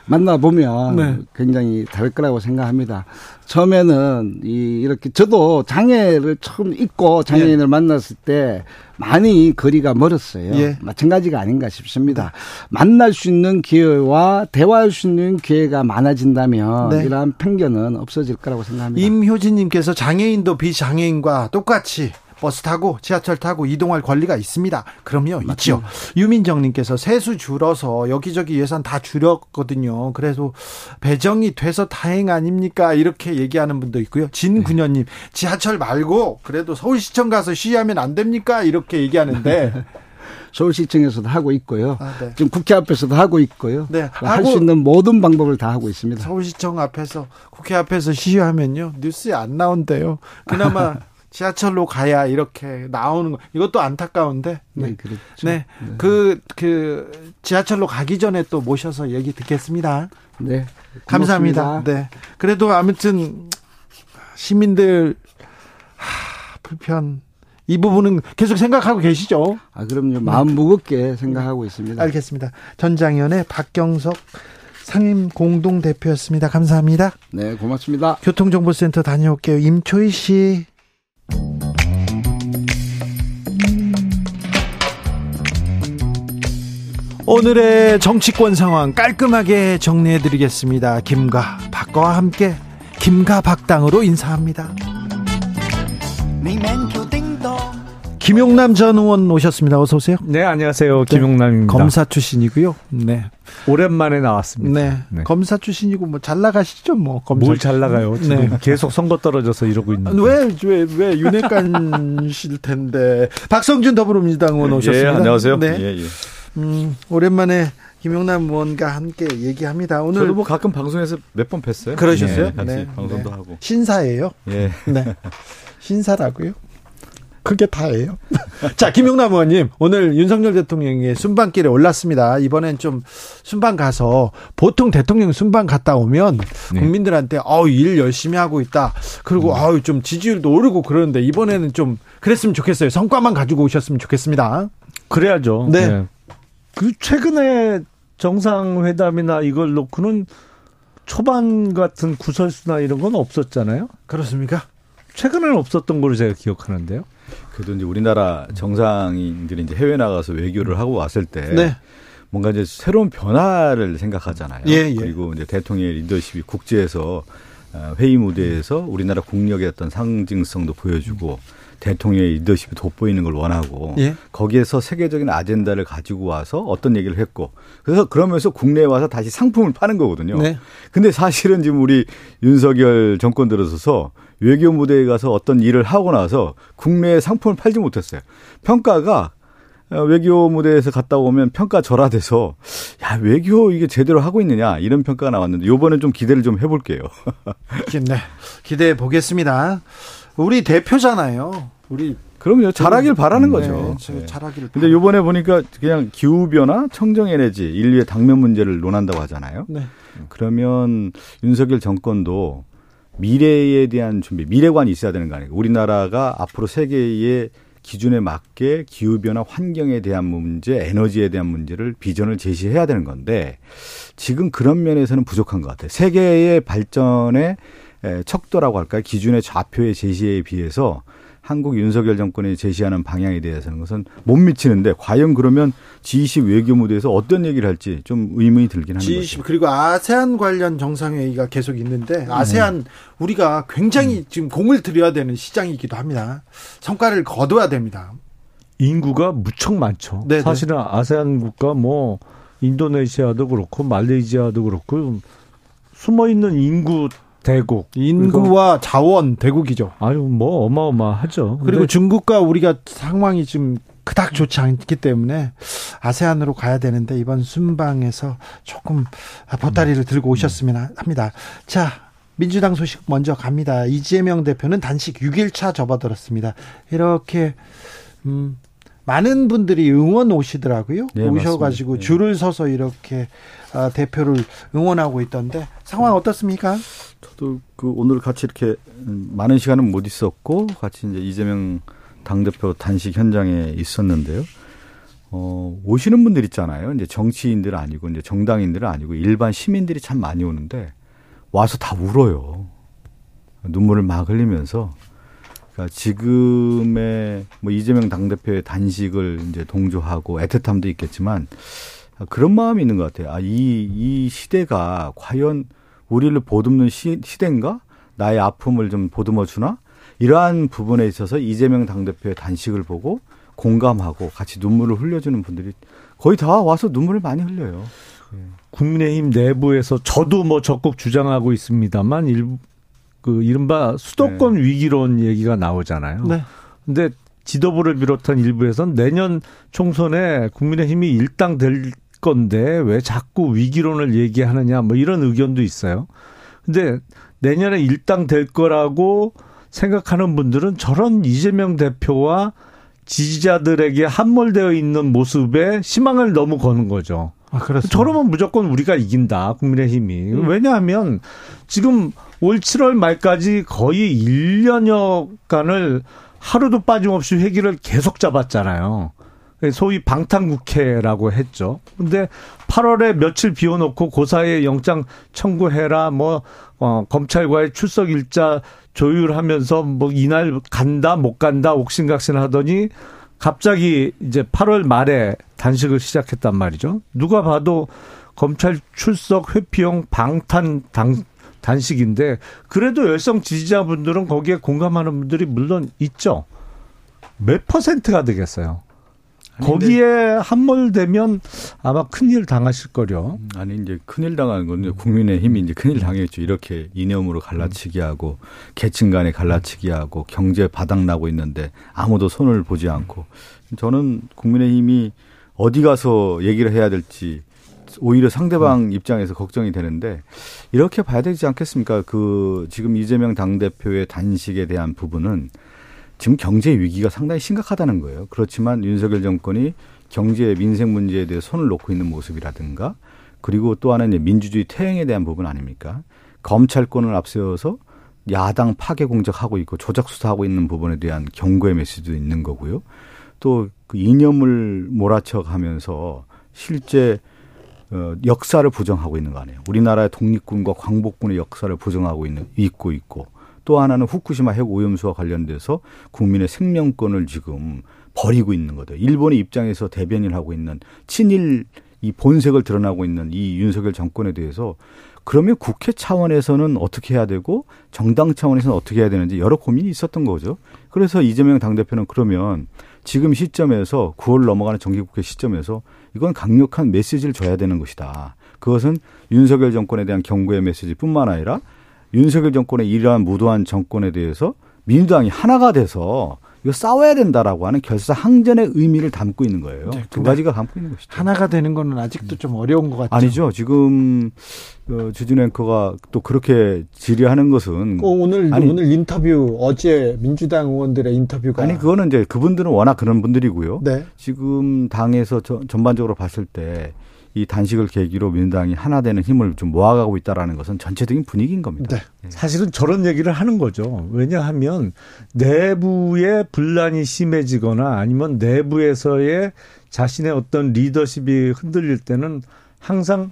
만나보면 네. 굉장히 다를 거라고 생각합니다. 처음에는 이 이렇게 저도 장애를 처음 입고 장애인을 예. 만났을 때 많이 거리가 멀었어요. 예. 마찬가지가 아닌가 싶습니다. 만날 수 있는 기회와 대화할 수 있는 기회가 많아진다면 네. 이러한 편견은 없어질 거라고 생각합니다. 임효진님께서 장애인도 비장애인과 똑같이 버스 타고 지하철 타고 이동할 권리가 있습니다. 그럼요, 맞습니다. 있죠. 유민정님께서 세수 줄어서 여기저기 예산 다 줄였거든요. 그래서 배정이 돼서 다행 아닙니까? 이렇게 얘기하는 분도 있고요. 진구년님 지하철 말고 그래도 서울시청 가서 시위하면 안 됩니까? 이렇게 얘기하는데. 서울시청에서도 하고 있고요. 아, 네. 지금 국회 앞에서도 하고 있고요. 네. 할수 있는 모든 방법을 다 하고 있습니다. 서울시청 앞에서 국회 앞에서 시위하면요 뉴스에 안 나온대요. 그나마 지하철로 가야 이렇게 나오는 거 이것도 안타까운데 네, 네 그렇죠. 네. 네. 그, 그, 지하철로 가기 전에 또 모셔서 얘기 듣겠습니다. 네. 감사합니다. 고맙습니다. 네. 그래도 아무튼, 시민들, 하, 불편. 이 부분은 계속 생각하고 계시죠? 아, 그럼요. 마음 네. 무겁게 생각하고 있습니다. 알겠습니다. 전장현의 박경석 상임 공동 대표였습니다. 감사합니다. 네, 고맙습니다. 교통정보센터 다녀올게요. 임초희 씨. 오늘의 정치권 상황 깔끔하게 정리해 드리겠습니다. 김과 박과 함께 김과 박당으로 인사합니다. 김용남 전 의원 오셨습니다. 어서 오세요. 네, 안녕하세요. 네, 김용남입니다. 검사 출신이고요. 네. 오랜만에 나왔습니다. 네. 네. 검사 출신이고 뭐 잘 나가시죠, 뭐. 검사 뭘잘 나가요? 지금 네. 계속 선거 떨어져서 이러고 있는데. 왜, 왜, 왜 윤핵관실 텐데. 박성준 더불어민주당 의원 예, 오셨습니다. 예, 안녕하세요. 네. 예, 예. 음, 오랜만에 김용남 의원과 함께 얘기합니다. 오늘 저도 뭐 가끔 방송에서 몇 번 뵀어요. 그러셨어요? 네, 같이 네. 방송도 네. 하고. 신사예요? 예. 네. 신사라고요? 그게 다예요. 자, 김용남 의원님, 오늘 윤석열 대통령이 순방길에 올랐습니다. 이번엔 좀 순방 가서 보통 대통령 순방 갔다 오면 네. 국민들한테 어우 일 열심히 하고 있다. 그리고 음. 아우 좀 지지율도 오르고 그러는데 이번에는 좀 그랬으면 좋겠어요. 성과만 가지고 오셨으면 좋겠습니다. 그래야죠. 네. 네. 그 최근에 정상회담이나 이걸 놓고는 초반 같은 구설수나 이런 건 없었잖아요. 그렇습니까? 최근에는 없었던 걸로 제가 기억하는데요. 그래도 이제 우리나라 정상인들이 이제 해외 나가서 외교를 하고 왔을 때 네. 뭔가 이제 새로운 변화를 생각하잖아요. 예, 예. 그리고 이제 대통령의 리더십이 국제에서 어, 회의 무대에서 우리나라 국력의 어떤 상징성도 보여주고 대통령의 리더십이 돋보이는 걸 원하고 예? 거기에서 세계적인 아젠다를 가지고 와서 어떤 얘기를 했고 그래서 그러면서 국내에 와서 다시 상품을 파는 거거든요. 네. 근데 사실은 지금 우리 윤석열 정권 들어서서 외교 무대에 가서 어떤 일을 하고 나서 국내에 상품을 팔지 못했어요. 평가가 어, 외교 무대에서 갔다 오면 평가 절하돼서 야 외교 이게 제대로 하고 있느냐 이런 평가가 나왔는데 요번엔 좀 기대를 좀 해볼게요. 네, 기대해 보겠습니다. 우리 대표잖아요. 우리 그럼요. 잘하길 바라는 네, 거죠. 네. 잘하길. 근데 요번에 보니까 그냥 기후 변화, 청정 에너지, 인류의 당면 문제를 논한다고 하잖아요. 네. 그러면 윤석열 정권도 미래에 대한 준비, 미래관이 있어야 되는 거 아니에요. 우리나라가 앞으로 세계의 기준에 맞게 기후변화 환경에 대한 문제, 에너지에 대한 문제를 비전을 제시해야 되는 건데 지금 그런 면에서는 부족한 것 같아요. 세계의 발전의 척도라고 할까요? 기준의 좌표의 제시에 비해서 한국 윤석열 정권이 제시하는 방향에 대해서는 것은 못 미치는데 과연 그러면 G20 외교 무대에서 어떤 얘기를 할지 좀 의문이 들긴 하는 G20 거죠. 그리고 아세안 관련 정상회의가 계속 있는데 아세안 네. 우리가 굉장히 음. 지금 공을 들여야 되는 시장이기도 합니다. 성과를 거둬야 됩니다. 인구가 무척 많죠. 네네. 네. 사실은 아세안 국가 뭐 인도네시아도 그렇고 말레이시아도 그렇고 숨어 있는 인구 대국. 인구와 자원 대국이죠. 아유, 뭐 어마어마하죠. 그리고 중국과 우리가 상황이 좀 그닥 좋지 않기 때문에 아세안으로 가야 되는데 이번 순방에서 조금 보따리를 들고 오셨으면 합니다. 자, 민주당 소식 먼저 갑니다. 이재명 대표는 단식 6일차 접어들었습니다. 이렇게 음 많은 분들이 응원 오시더라고요. 네, 오셔가지고 네. 줄을 서서 이렇게 아, 대표를 응원하고 있던데 상황 어떻습니까? 저도 그 오늘 같이 이렇게 많은 시간은 못 있었고 같이 이제 이재명 당 대표 단식 현장에 있었는데요. 어, 오시는 분들 있잖아요. 이제 정치인들 아니고 이제 정당인들은 아니고 일반 시민들이 참 많이 오는데 와서 다 울어요. 눈물을 막 흘리면서 그러니까 지금의 뭐 이재명 당대표의 단식을 이제 동조하고 애틋함도 있겠지만 그런 마음이 있는 것 같아요. 아, 이, 이 시대가 과연 우리를 보듬는 시, 시대인가? 나의 아픔을 좀 보듬어 주나? 이러한 부분에 있어서 이재명 당대표의 단식을 보고 공감하고 같이 눈물을 흘려주는 분들이 거의 다 와서 눈물을 많이 흘려요. 국민의힘 내부에서 저도 뭐 적극 주장하고 있습니다만 일부 그 이른바 수도권 네. 위기론 얘기가 나오잖아요. 네. 근데 지도부를 비롯한 일부에선 내년 총선에 국민의힘이 일당 될 건데 왜 자꾸 위기론을 얘기하느냐 뭐 이런 의견도 있어요. 근데 내년에 일당 될 거라고 생각하는 분들은 저런 이재명 대표와 지지자들에게 함몰되어 있는 모습에 희망을 너무 거는 거죠. 아, 저러면 무조건 우리가 이긴다, 국민의힘이. 음. 왜냐하면 지금 올 7월 말까지 거의 1년여간을 하루도 빠짐없이 회기를 계속 잡았잖아요. 소위 방탄국회라고 했죠. 근데 8월에 며칠 비워놓고 고사에 영장 청구해라, 뭐, 어, 검찰과의 출석 일자 조율하면서 뭐 이날 간다, 못 간다, 옥신각신 하더니 갑자기 이제 8월 말에 단식을 시작했단 말이죠. 누가 봐도 검찰 출석 회피용 방탄 당, 단식인데 그래도 열성 지지자분들은 거기에 공감하는 분들이 물론 있죠. 몇 퍼센트가 되겠어요? 거기에 함몰되면 아마 큰일 당하실 거려. 음, 아니 이제 큰일 당하는 건 국민의 힘이 이제 큰일 당했죠. 이렇게 이념으로 갈라치기 하고 계층 간에 갈라치기 하고 경제 바닥나고 있는데 아무도 손을 보지 않고 저는 국민의 힘이 어디 가서 얘기를 해야 될지 오히려 상대방 음. 입장에서 걱정이 되는데 이렇게 봐야 되지 않겠습니까? 그 지금 이재명 당대표의 단식에 대한 부분은 지금 경제 위기가 상당히 심각하다는 거예요. 그렇지만 윤석열 정권이 경제 민생 문제에 대해 손을 놓고 있는 모습이라든가 그리고 또 하나는 민주주의 퇴행에 대한 부분 아닙니까? 검찰권을 앞세워서 야당 파괴 공작하고 있고 조작 수사하고 있는 부분에 대한 경고의 메시지도 있는 거고요. 또 그 이념을 몰아쳐 가면서 실제 어, 역사를 부정하고 있는 거 아니에요. 우리나라의 독립군과 광복군의 역사를 부정하고 있는 있고 있고 또 하나는 후쿠시마 핵 오염수와 관련돼서 국민의 생명권을 지금 버리고 있는 거죠. 일본의 입장에서 대변인을 하고 있는 친일 이 본색을 드러나고 있는 이 윤석열 정권에 대해서 그러면 국회 차원에서는 어떻게 해야 되고 정당 차원에서는 어떻게 해야 되는지 여러 고민이 있었던 거죠. 그래서 이재명 당대표는 그러면 지금 시점에서 9월 넘어가는 정기국회 시점에서 이건 강력한 메시지를 줘야 되는 것이다. 그것은 윤석열 정권에 대한 경고의 메시지뿐만 아니라 윤석열 정권의 이러한 무도한 정권에 대해서 민주당이 하나가 돼서 이거 싸워야 된다라고 하는 결사 항전의 의미를 담고 있는 거예요. 네, 두 가지가 담고 있는 것이죠. 하나가 되는 거는 아직도 좀 어려운 것 같죠. 아니죠. 지금 어, 주진 앵커가 또 그렇게 질의하는 것은 어, 오늘 아니, 오늘 인터뷰 어제 민주당 의원들의 인터뷰가 아니 그거는 이제 그분들은 워낙 그런 분들이고요. 네. 지금 당에서 저, 전반적으로 봤을 때 이 단식을 계기로 민주당이 하나 되는 힘을 좀 모아가고 있다라는 것은 전체적인 분위기인 겁니다. 네. 예. 사실은 저런 얘기를 하는 거죠. 왜냐하면 내부의 분란이 심해지거나 아니면 내부에서의 자신의 어떤 리더십이 흔들릴 때는 항상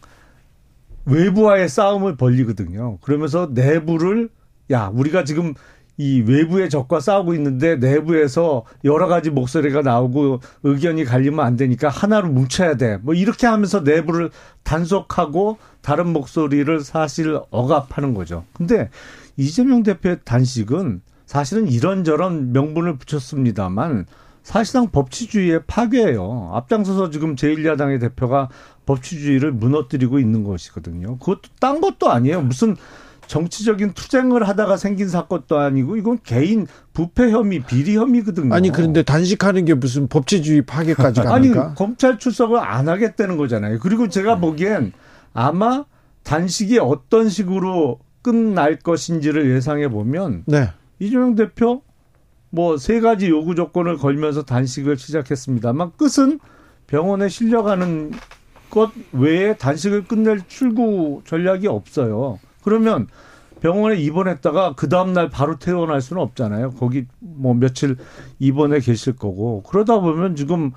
외부와의 싸움을 벌리거든요. 그러면서 내부를 야 우리가 지금 이 외부의 적과 싸우고 있는데 내부에서 여러 가지 목소리가 나오고 의견이 갈리면 안 되니까 하나로 뭉쳐야 돼. 뭐 이렇게 하면서 내부를 단속하고 다른 목소리를 사실 억압하는 거죠. 근데 이재명 대표의 단식은 사실은 이런저런 명분을 붙였습니다만 사실상 법치주의의 파괴예요. 앞장서서 지금 제1야당의 대표가 법치주의를 무너뜨리고 있는 것이거든요. 그것도 딴 것도 아니에요. 무슨 정치적인 투쟁을 하다가 생긴 사건도 아니고 이건 개인 부패 혐의, 비리 혐의거든요. 아니 그런데 단식하는 게 무슨 법치주의 파괴까지 가니까? 아니 검찰 출석을 안 하겠다는 거잖아요. 그리고 제가 보기엔 아마 단식이 어떤 식으로 끝날 것인지를 예상해 보면 네. 이재명 대표 뭐 세 가지 요구 조건을 걸면서 단식을 시작했습니다만 끝은 병원에 실려가는 것 외에 단식을 끝낼 출구 전략이 없어요. 그러면 병원에 입원했다가 그 다음날 바로 퇴원할 수는 없잖아요. 거기 뭐 며칠 입원해 계실 거고. 그러다 보면 지금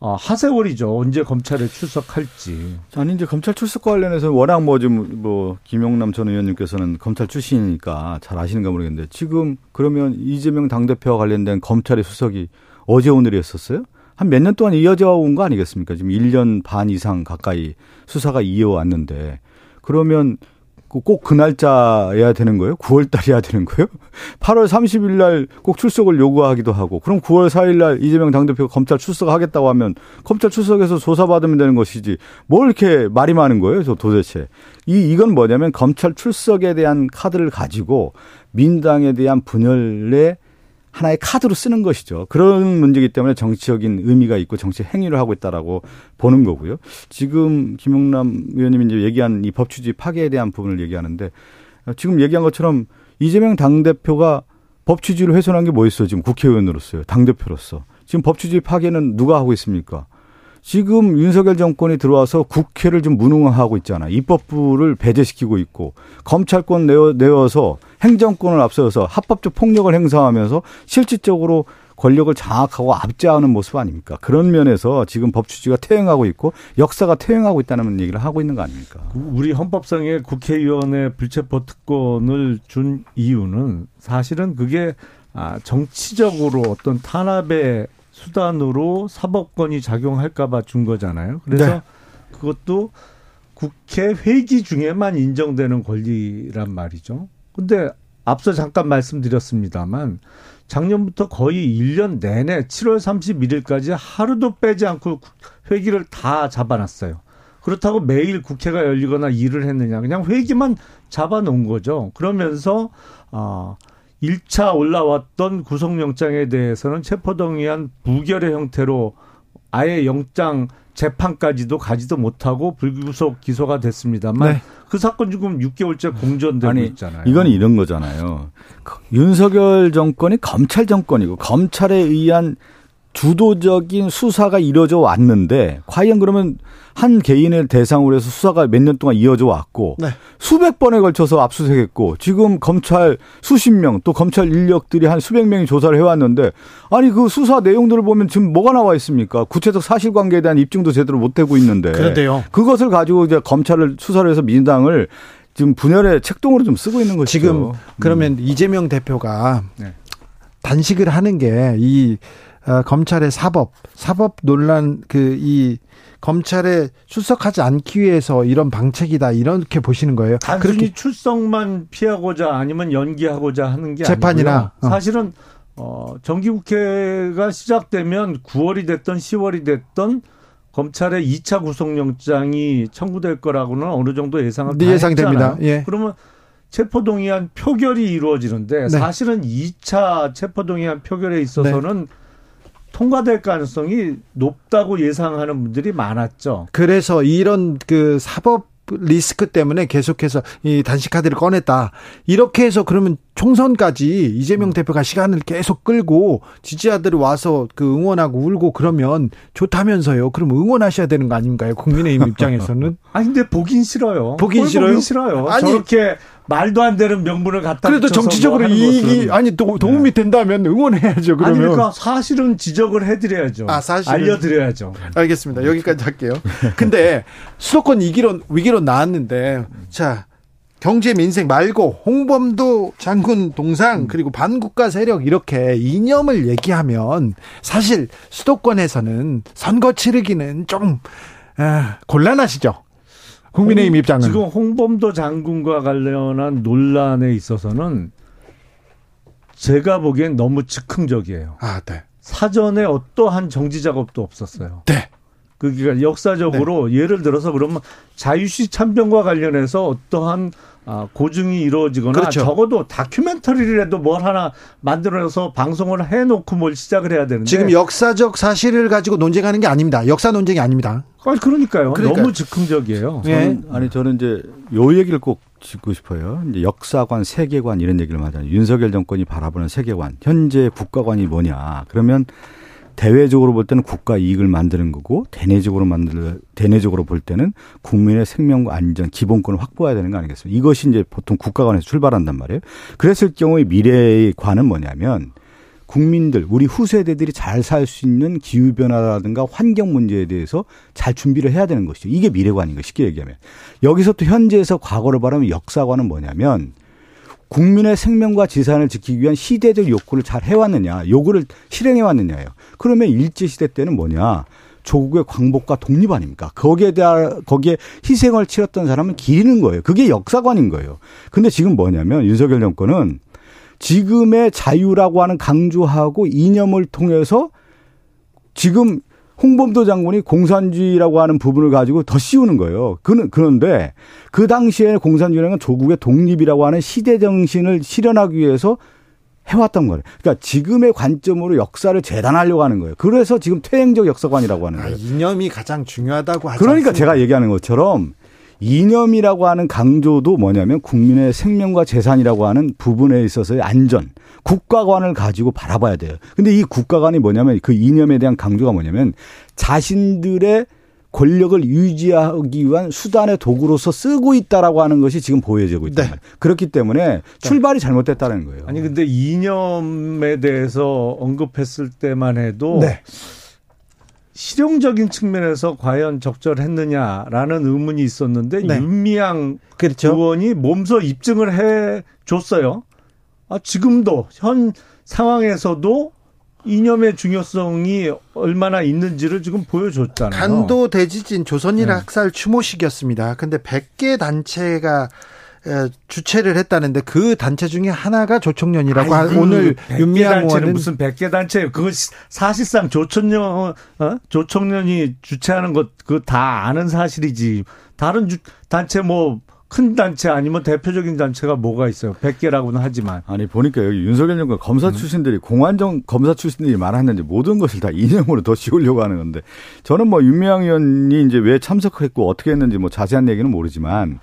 어, 하세월이죠. 언제 검찰에 출석할지. 아니 이제 검찰 출석 관련해서 워낙 뭐 지금 뭐 김용남 전 의원님께서는 검찰 출신이니까 잘 아시는가 모르겠는데 지금 그러면 이재명 당 대표와 관련된 검찰의 수석이 어제 오늘이었었어요? 한 몇 년 동안 이어져 온 거 아니겠습니까? 지금 1년 반 이상 가까이 수사가 이어왔는데 그러면 꼭 그 날짜여야 되는 거예요? 9월 달이어야 되는 거예요? 8월 30일 날 꼭 출석을 요구하기도 하고 그럼 9월 4일 날 이재명 당대표가 검찰 출석하겠다고 하면 검찰 출석해서 조사받으면 되는 것이지 뭘 이렇게 말이 많은 거예요? 저 도대체. 이 이건 뭐냐면 검찰 출석에 대한 카드를 가지고 민당에 대한 분열에 하나의 카드로 쓰는 것이죠. 그런 문제이기 때문에 정치적인 의미가 있고 정치 행위를 하고 있다라고 보는 거고요. 지금 김용남 의원님이 이제 얘기한 이 법치주의 파괴에 대한 부분을 얘기하는데 지금 얘기한 것처럼 이재명 당대표가 법치주의를 훼손한 게 뭐 있어요? 지금 국회의원으로서요. 당대표로서. 지금 법치주의 파괴는 누가 하고 있습니까? 지금 윤석열 정권이 들어와서 국회를 좀 무능화하고 있잖아. 입법부를 배제시키고 있고 검찰권 내어, 내어서 행정권을 앞서서 합법적 폭력을 행사하면서 실질적으로 권력을 장악하고 압제하는 모습 아닙니까? 그런 면에서 지금 법치주의가 퇴행하고 있고 역사가 퇴행하고 있다는 얘기를 하고 있는 거 아닙니까? 우리 헌법상의 국회의원의 불체포 특권을 준 이유는 사실은 그게 아, 정치적으로 어떤 탄압의 수단으로 사법권이 작용할까봐 준 거잖아요. 그래서 네. 그것도 국회 회기 중에만 인정되는 권리란 말이죠. 근데 앞서 잠깐 말씀드렸습니다만 작년부터 거의 1년 내내 7월 31일까지 하루도 빼지 않고 회기를 다 잡아놨어요. 그렇다고 매일 국회가 열리거나 일을 했느냐. 그냥 회기만 잡아놓은 거죠. 그러면서, 어, 1차 올라왔던 구속영장에 대해서는 체포동의안 부결의 형태로 아예 영장 재판까지도 가지도 못하고 불구속 기소가 됐습니다만 네. 그 사건 지금 6개월째 공전되고 아니, 있잖아요. 이건 이런 거잖아요. 윤석열 정권이 검찰 정권이고 검찰에 의한 주도적인 수사가 이루어져 왔는데 과연 그러면 한 개인을 대상으로 해서 수사가 몇 년 동안 이어져 왔고 네. 수백 번에 걸쳐서 압수수색했고 지금 검찰 수십 명 또 검찰 인력들이 한 수백 명이 조사를 해왔는데 아니 그 수사 내용들을 보면 지금 뭐가 나와 있습니까? 구체적 사실관계에 대한 입증도 제대로 못 되고 있는데 그런데요. 그것을 가지고 이제 검찰을 수사를 해서 민당을 지금 분열의 책동으로 좀 쓰고 있는 거죠. 지금 그러면 음. 이재명 대표가 네. 단식을 하는 게이 어, 검찰의 사법, 사법 논란 그 이 검찰에 출석하지 않기 위해서 이런 방책이다 이렇게 보시는 거예요. 단순히 그렇게 출석만 피하고자 아니면 연기하고자 하는 게 재판이나 어. 사실은 어 정기국회가 시작되면 9월이 됐던 10월이 됐던 검찰의 2차 구속영장이 청구될 거라고는 어느 정도 예상을 네, 예상됩니다. 예. 그러면 체포동의안 표결이 이루어지는데 네. 사실은 2차 체포동의안 표결에 있어서는 네. 통과될 가능성이 높다고 예상하는 분들이 많았죠. 그래서 이런 그 사법 리스크 때문에 계속해서 이 단식 카드를 꺼냈다. 이렇게 해서 그러면 총선까지 이재명 음. 대표가 시간을 계속 끌고 지지자들이 와서 그 응원하고 울고 그러면 좋다면서요. 그럼 응원하셔야 되는 거 아닌가요? 국민의힘 입장에서는. 아니 근데 보긴 싫어요. 보긴 싫어요. 보긴 싫어요. 아니, 저렇게 말도 안 되는 명분을 갖다 그래도 정치적으로 뭐 이익이 아니 도, 도움이 네. 된다면 응원해야죠. 그러면. 아니 그러니까 사실은 지적을 해드려야죠. 아 사실 알려드려야죠. 알겠습니다. 여기까지 할게요. 근데 수도권 위기론 위기론 나왔는데 자 경제 민생 말고 홍범도 장군 동상 그리고 반국가 세력 이렇게 이념을 얘기하면 사실 수도권에서는 선거 치르기는 좀 아, 곤란하시죠. 국민의힘 홍, 입장은 지금 홍범도 장군과 관련한 논란에 있어서는 제가 보기엔 너무 즉흥적이에요. 아, 네. 사전에 어떠한 정지 작업도 없었어요. 네. 그러니까 역사적으로 네. 예를 들어서 그러면 자유시 참변과 관련해서 어떠한 아, 고증이 이루어지거나 그렇죠. 적어도 다큐멘터리라도 뭘 하나 만들어서 방송을 해놓고 뭘 시작을 해야 되는데 지금 역사적 사실을 가지고 논쟁하는 게 아닙니다. 역사 논쟁이 아닙니다. 아, 그러니까요. 그러니까요. 너무 즉흥적이에요. 네. 저는, 아니 저는 이제 요 얘기를 꼭 짚고 싶어요. 이제 역사관, 세계관 이런 얘기를 하잖아요. 윤석열 정권이 바라보는 세계관, 현재 국가관이 뭐냐? 그러면 대외적으로 볼 때는 국가 이익을 만드는 거고 대내적으로 만들 대내적으로 볼 때는 국민의 생명과 안전 기본권을 확보해야 되는 거 아니겠습니까? 이것이 이제 보통 국가관에서 출발한단 말이에요. 그랬을 경우에 미래의 관은 뭐냐면 국민들 우리 후세대들이 잘 살 수 있는 기후 변화라든가 환경 문제에 대해서 잘 준비를 해야 되는 것이죠. 이게 미래관인 거 쉽게 얘기하면 여기서 또 현재에서 과거를 바라면 역사관은 뭐냐면 국민의 생명과 지산을 지키기 위한 시대적 욕구를 잘 해왔느냐, 요구를 실행해 왔느냐예요. 그러면 일제 시대 때는 뭐냐? 조국의 광복과 독립 아닙니까? 거기에 대한 거기에 희생을 치렀던 사람은 기리는 거예요. 그게 역사관인 거예요. 근데 지금 뭐냐면 윤석열 정권은 지금의 자유라고 하는 강조하고 이념을 통해서 지금 홍범도 장군이 공산주의라고 하는 부분을 가지고 더 씌우는 거예요. 그는 그런데 그 당시에 공산주의는 조국의 독립이라고 하는 시대 정신을 실현하기 위해서 해왔던 거예요. 그러니까 지금의 관점으로 역사를 재단하려고 하는 거예요. 그래서 지금 퇴행적 역사관이라고 하는 아, 거예요. 아, 이념이 가장 중요하다고 하죠. 그러니까 않습니까? 제가 얘기하는 것처럼 이념이라고 하는 강조도 뭐냐면 국민의 생명과 재산이라고 하는 부분에 있어서의 안전, 국가관을 가지고 바라봐야 돼요. 근데 이 국가관이 뭐냐면 그 이념에 대한 강조가 뭐냐면 자신들의 권력을 유지하기 위한 수단의 도구로서 쓰고 있다라고 하는 것이 지금 보여지고 있다. 네. 그렇기 때문에 출발이 잘못됐다는 거예요. 아니 근데 이념에 대해서 언급했을 때만 해도 네. 실용적인 측면에서 과연 적절했느냐라는 의문이 있었는데 네. 윤미향 그렇죠. 의원이 몸소 입증을 해 줬어요. 아, 지금도 현 상황에서도 이념의 중요성이 얼마나 있는지를 지금 보여줬잖아요. 간도 대지진 조선인 네. 학살 추모식이었습니다. 근데 100개 단체가 주최를 했다는데 그 단체 중에 하나가 조총련이라고 아이, 오늘 윤미향 의원은 무슨 100개 단체예요. 그거 사실상 조총련 어? 조총련이 주최하는 것 그거 다 아는 사실이지. 다른 주, 단체 뭐 큰 단체 아니면 대표적인 단체가 뭐가 있어요? 100개라고는 하지만. 아니, 보니까 여기 윤석열 정권 검사 음. 출신들이 음. 공안정 검사 출신들이 많았는데 모든 것을 다 이념으로 더 씌우려고 하는 건데 저는 뭐 윤미향 의원이 이제 왜 참석했고 어떻게 했는지 뭐 자세한 얘기는 모르지만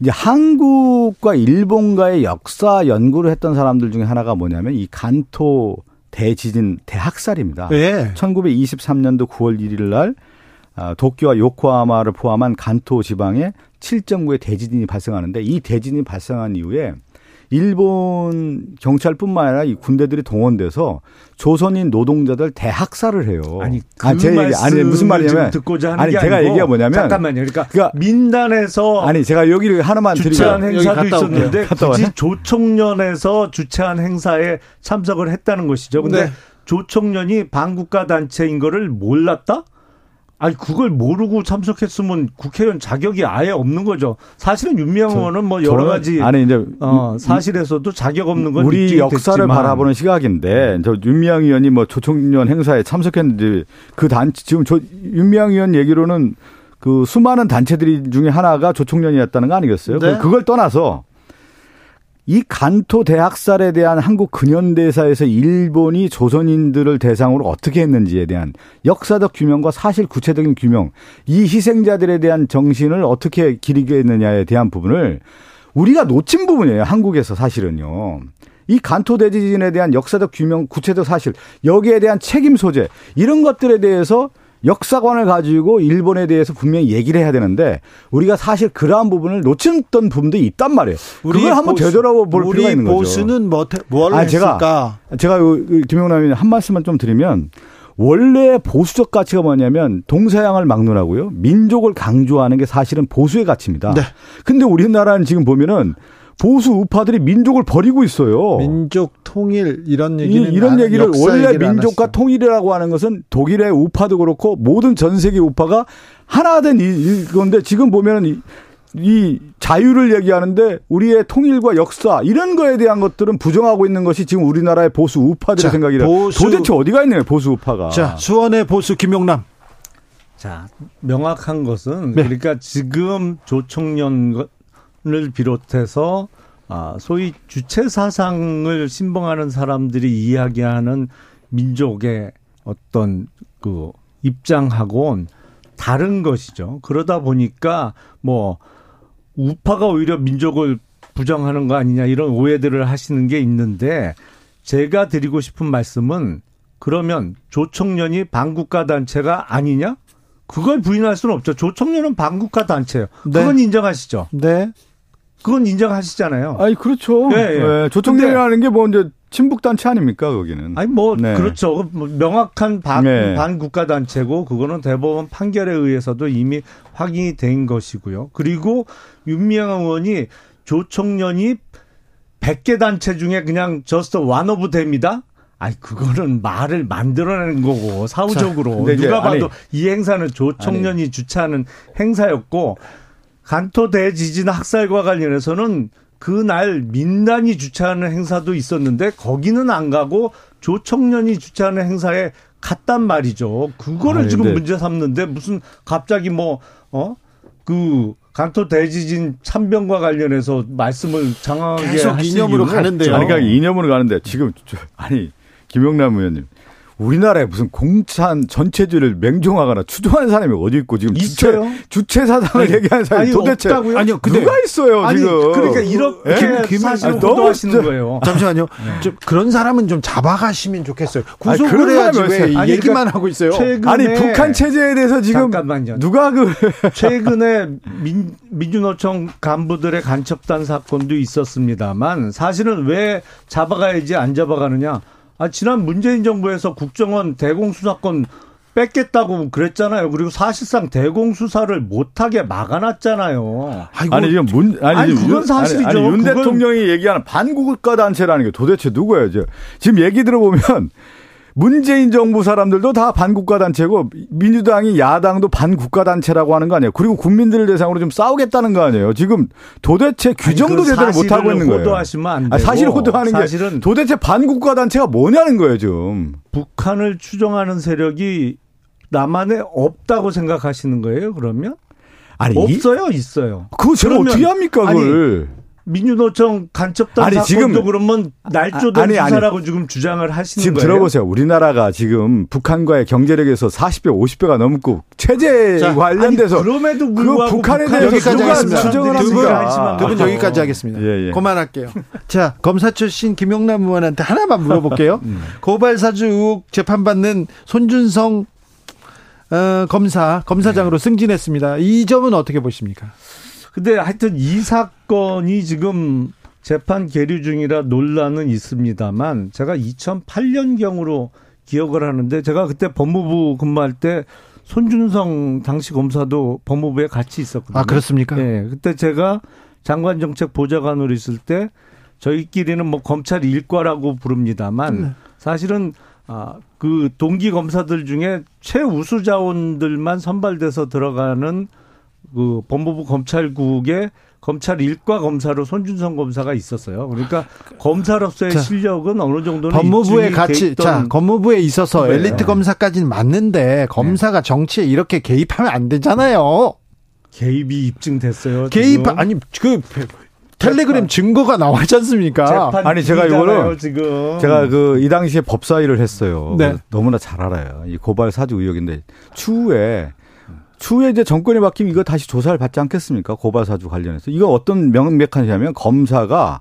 이제 한국과 일본과의 역사 연구를 했던 사람들 중에 하나가 뭐냐면 이 간토 대지진 대학살입니다. 네. 1923년도 9월 1일 날 아, 도쿄와 요코하마를 포함한 간토 지방에 7.9의 대지진이 발생하는데 이 대지진이 발생한 이후에 일본 경찰뿐만 아니라 이 군대들이 동원돼서 조선인 노동자들 대학살을 해요. 아니, 그 아니, 제 얘기, 아니 무슨 말이냐면 듣고자 하는 아니 제가 아니고, 얘기가 뭐냐면 잠깐만요. 그러니까, 그러니까 민단에서 아니 제가 여기를 하나만 주최한 드리면, 행사도 있었는데 굳이 조총련에서 주최한 행사에 참석을 했다는 것이죠. 근데 네. 조총련이 반국가 단체인 거를 몰랐다? 아니 그걸 모르고 참석했으면 국회의원 자격이 아예 없는 거죠. 사실은 윤미향 의원은 뭐 여러 가지 아니 이제 어, 사실에서도 자격 없는 건 우리 역사를 됐지만. 바라보는 시각인데 저 윤미향 의원이 뭐 조총련 행사에 참석했는데 그 단 지금 저 윤미향 의원 얘기로는 그 수많은 단체들이 중에 하나가 조총련이었다는 거 아니겠어요? 네. 그걸 떠나서 이 간토 대학살에 대한 한국 근현대사에서 일본이 조선인들을 대상으로 어떻게 했는지에 대한 역사적 규명과 사실 구체적인 규명, 이 희생자들에 대한 정신을 어떻게 기리게 했느냐에 대한 부분을 우리가 놓친 부분이에요. 한국에서 사실은요. 이 간토 대지진에 대한 역사적 규명, 구체적 사실, 여기에 대한 책임 소재, 이런 것들에 대해서 역사관을 가지고 일본에 대해서 분명히 얘기를 해야 되는데 우리가 사실 그러한 부분을 놓쳤던 부분도 있단 말이에요. 그걸 한번 보수, 되돌아볼 필요가 있는 거죠. 보수는 뭐, 뭘 아, 제가, 제가 김영남 의원 한 말씀만 좀 드리면 원래 보수적 가치가 뭐냐면 동서양을 막론하고요. 민족을 강조하는 게 사실은 보수의 가치입니다. 네. 근데 우리나라는 지금 보면은 보수 우파들이 민족을 버리고 있어요. 민족 통일 이런 얘기는 이, 런 얘기를 원래 민족과 통일이라고 하는 것은 독일의 우파도 그렇고 모든 전 세계 우파가 하나 된 이건데 지금 보면은 이, 이 자유를 얘기하는데 우리의 통일과 역사 이런 거에 대한 것들은 부정하고 있는 것이 지금 우리나라의 보수 우파들의 생각이라 보수, 도대체 어디가 있네요 보수 우파가. 자 수원의 보수 김용남. 자, 명확한 것은 네. 그러니까 지금 조총련을 비롯해서 아, 소위 주체 사상을 신봉하는 사람들이 이야기하는 민족의 어떤 그 입장하고는 다른 것이죠. 그러다 보니까 뭐 우파가 오히려 민족을 부정하는 거 아니냐 이런 오해들을 하시는 게 있는데 제가 드리고 싶은 말씀은 그러면 조청년이 반국가 단체가 아니냐? 그걸 부인할 수는 없죠. 조총련은 반국가 단체예요. 네. 그건 인정하시죠? 네. 그건 인정하시잖아요. 아니 그렇죠. 네, 네. 네. 조총련이라는 게 뭐 이제 친북 단체 아닙니까 거기는? 아니 뭐 네. 그렇죠. 뭐 명확한 반, 네. 반국가 단체고 그거는 대법원 판결에 의해서도 이미 확인이 된 것이고요. 그리고 윤미향 의원이 조총련이 100개 단체 중에 그냥 just one of them입니다. 아니 그거는 말을 만들어내는 거고 사후적으로 자, 누가 봐도 아니, 이 행사는 아니. 주최하는 행사였고 간토 대지진 학살과 관련해서는 그날 민단이 주최하는 행사도 있었는데 거기는 안 가고 조청년이 주최하는 행사에 갔단 말이죠. 그거를 아니, 지금 문제 삼는데 무슨 갑자기 뭐 어? 그 강토 대지진 참변과 관련해서 말씀을 장황하게 계속 이념으로 가는데요. 아니 그러니까 이념으로 가는데 지금 아니 김영남 의원님 우리나라에 무슨 공산 전체주의를 맹종하거나 추종하는 사람이 어디 있고 지금 있어요? 주체, 주체 사상을 얘기하는 사람이 아니, 도대체 없다고요? 아니요 근데, 누가 있어요 아니, 지금 그러니까 이렇게 네? 김, 사실 아니, 보도하시는 거예요. 잠시만요. 네. 좀 그런 사람은 좀 잡아가시면 좋겠어요. 구속을 해야지 왜 아니, 얘기만 그러니까 하고 있어요. 아니 북한 체제에 대해서 지금 잠깐만요. 누가 그 최근에 민, 민주노총 간부들의 간첩단 사건도 있었습니다만 사실은 왜 잡아가야지 안 잡아가느냐? 아, 지난 문재인 정부에서 국정원 대공수사권 뺏겠다고 그랬잖아요. 그리고 사실상 대공수사를 못하게 막아놨잖아요. 아이고, 아니 지금 문 아니, 아니 그건 윤, 사실이죠. 아니, 아니, 윤 대통령이 얘기하는 반국가 단체라는 게 도대체 누구예요? 지금 얘기 들어보면 문재인 정부 사람들도 다 반국가 단체고 민주당이 야당도 반국가 단체라고 하는 거 아니에요. 그리고 국민들을 대상으로 좀 싸우겠다는 거 아니에요. 지금 도대체 규정도 제대로 못 하고 있는 거예요. 호도하시면 안 되고. 아, 사실 호도하는 사실은 게 도대체 반국가 단체가 뭐냐는 거예요, 지금. 북한을 추종하는 세력이 남한에 없다고 생각하시는 거예요, 그러면? 아니, 없어요, 있어요. 그거 제가 어떻게 합니까, 그걸? 아니, 민주노총 간첩단 아니, 사건도 지금, 그러면 날조된 아니, 아니, 수사라고 지금 주장을 하시는 지금 거예요. 지금 들어보세요. 우리나라가 지금 북한과의 경제력에서 40배, 50배가 넘고 체제 자, 관련돼서 그럼에도 불구하고 그 북한에 대해서 여기까지 하겠습니다. 추정을 합니까? 두분 여기까지 하겠습니다. 예, 예. 그만할게요. 자, 검사 출신 김용남 의원한테 하나만 물어볼게요. 음. 고발 사주 의혹 재판받는 손준성 어, 검사 검사장으로 네. 승진했습니다. 이 점은 어떻게 보십니까? 근데 하여튼 이 사건이 지금 재판 계류 중이라 논란은 있습니다만 제가 2008년경으로 기억을 하는데 제가 그때 법무부 근무할 때 손준성 당시 검사도 법무부에 같이 있었거든요. 아, 그렇습니까? 네. 그때 제가 장관 정책 보좌관으로 있을 때 저희끼리는 뭐 검찰 일과라고 부릅니다만 네. 사실은 아, 그 동기 검사들 중에 최우수 자원들만 선발돼서 들어가는 그 법무부 검찰국의 검찰 일과 검사로 손준성 검사가 있었어요. 그러니까 검사로서의 자, 실력은 어느 정도는 법무부에 같이 자 법무부에 있어서 네. 엘리트 검사까지는 맞는데 검사가 네. 정치에 이렇게 개입하면 안 되잖아요. 개입이 입증됐어요. 개입 지금. 아니 그 텔레그램 증거가 나와있지 않습니까? 아니 제가 이거를 지금. 제가 그 이 당시에 법사위를 했어요. 네. 너무나 잘 알아요. 이 고발 사주 의혹인데 추후에 추후에 이제 정권이 바뀌면 이거 다시 조사를 받지 않겠습니까? 고발사주 관련해서. 이거 어떤 명백한냐면 검사가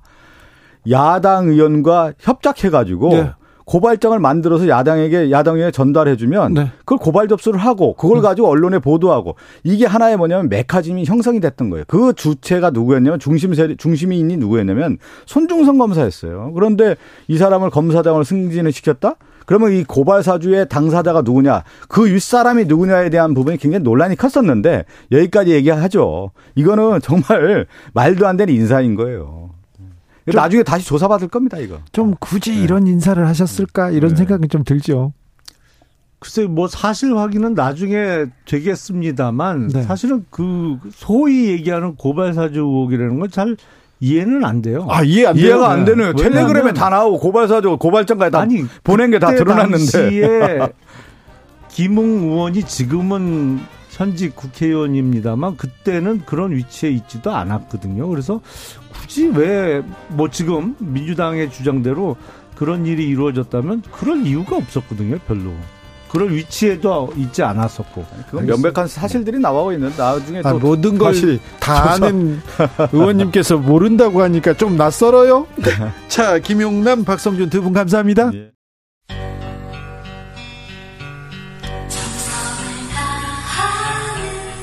야당 의원과 협작해가지고 네. 고발장을 만들어서 야당에게 야당에 전달해주면 네. 그걸 고발 접수를 하고 그걸 네. 가지고 언론에 보도하고 이게 하나의 뭐냐면 메커즘이 형성이 됐던 거예요. 그 주체가 누구였냐면 중심 세 중심인이 누구였냐면 손중성 검사였어요. 그런데 이 사람을 검사장으로 승진을 시켰다? 그러면 이 고발 사주의 당사자가 누구냐, 그 윗사람이 누구냐에 대한 부분이 굉장히 논란이 컸었는데 여기까지 얘기하죠. 이거는 정말 말도 안 되는 인사인 거예요. 나중에 다시 조사받을 겁니다, 이거. 좀 굳이 네. 이런 인사를 하셨을까 이런 네. 생각이 좀 들죠. 글쎄 뭐 사실 확인은 나중에 되겠습니다만 네. 사실은 그 소위 얘기하는 고발 사주 의혹이라는 건 잘 이해는 안 돼요. 아 이해 안 이해가 안 되는 텔레그램에 다 나오고 고발사죠 고발장까지 다 아니, 보낸 게 다 드러났는데. 김웅 의원이 지금은 현직 국회의원입니다만 그때는 그런 위치에 있지도 않았거든요. 그래서 굳이 왜 뭐 지금 민주당의 주장대로 그런 일이 이루어졌다면 그럴 이유가 없었거든요. 별로. 그럴 위치에도 있지 않았었고. 그건 명백한 사실들이 나와 있는 나중에 아, 모든 걸 다 아는 의원님께서 모른다고 하니까 좀 낯설어요. 네. 자, 김용남, 박성준 두 분 감사합니다. 예.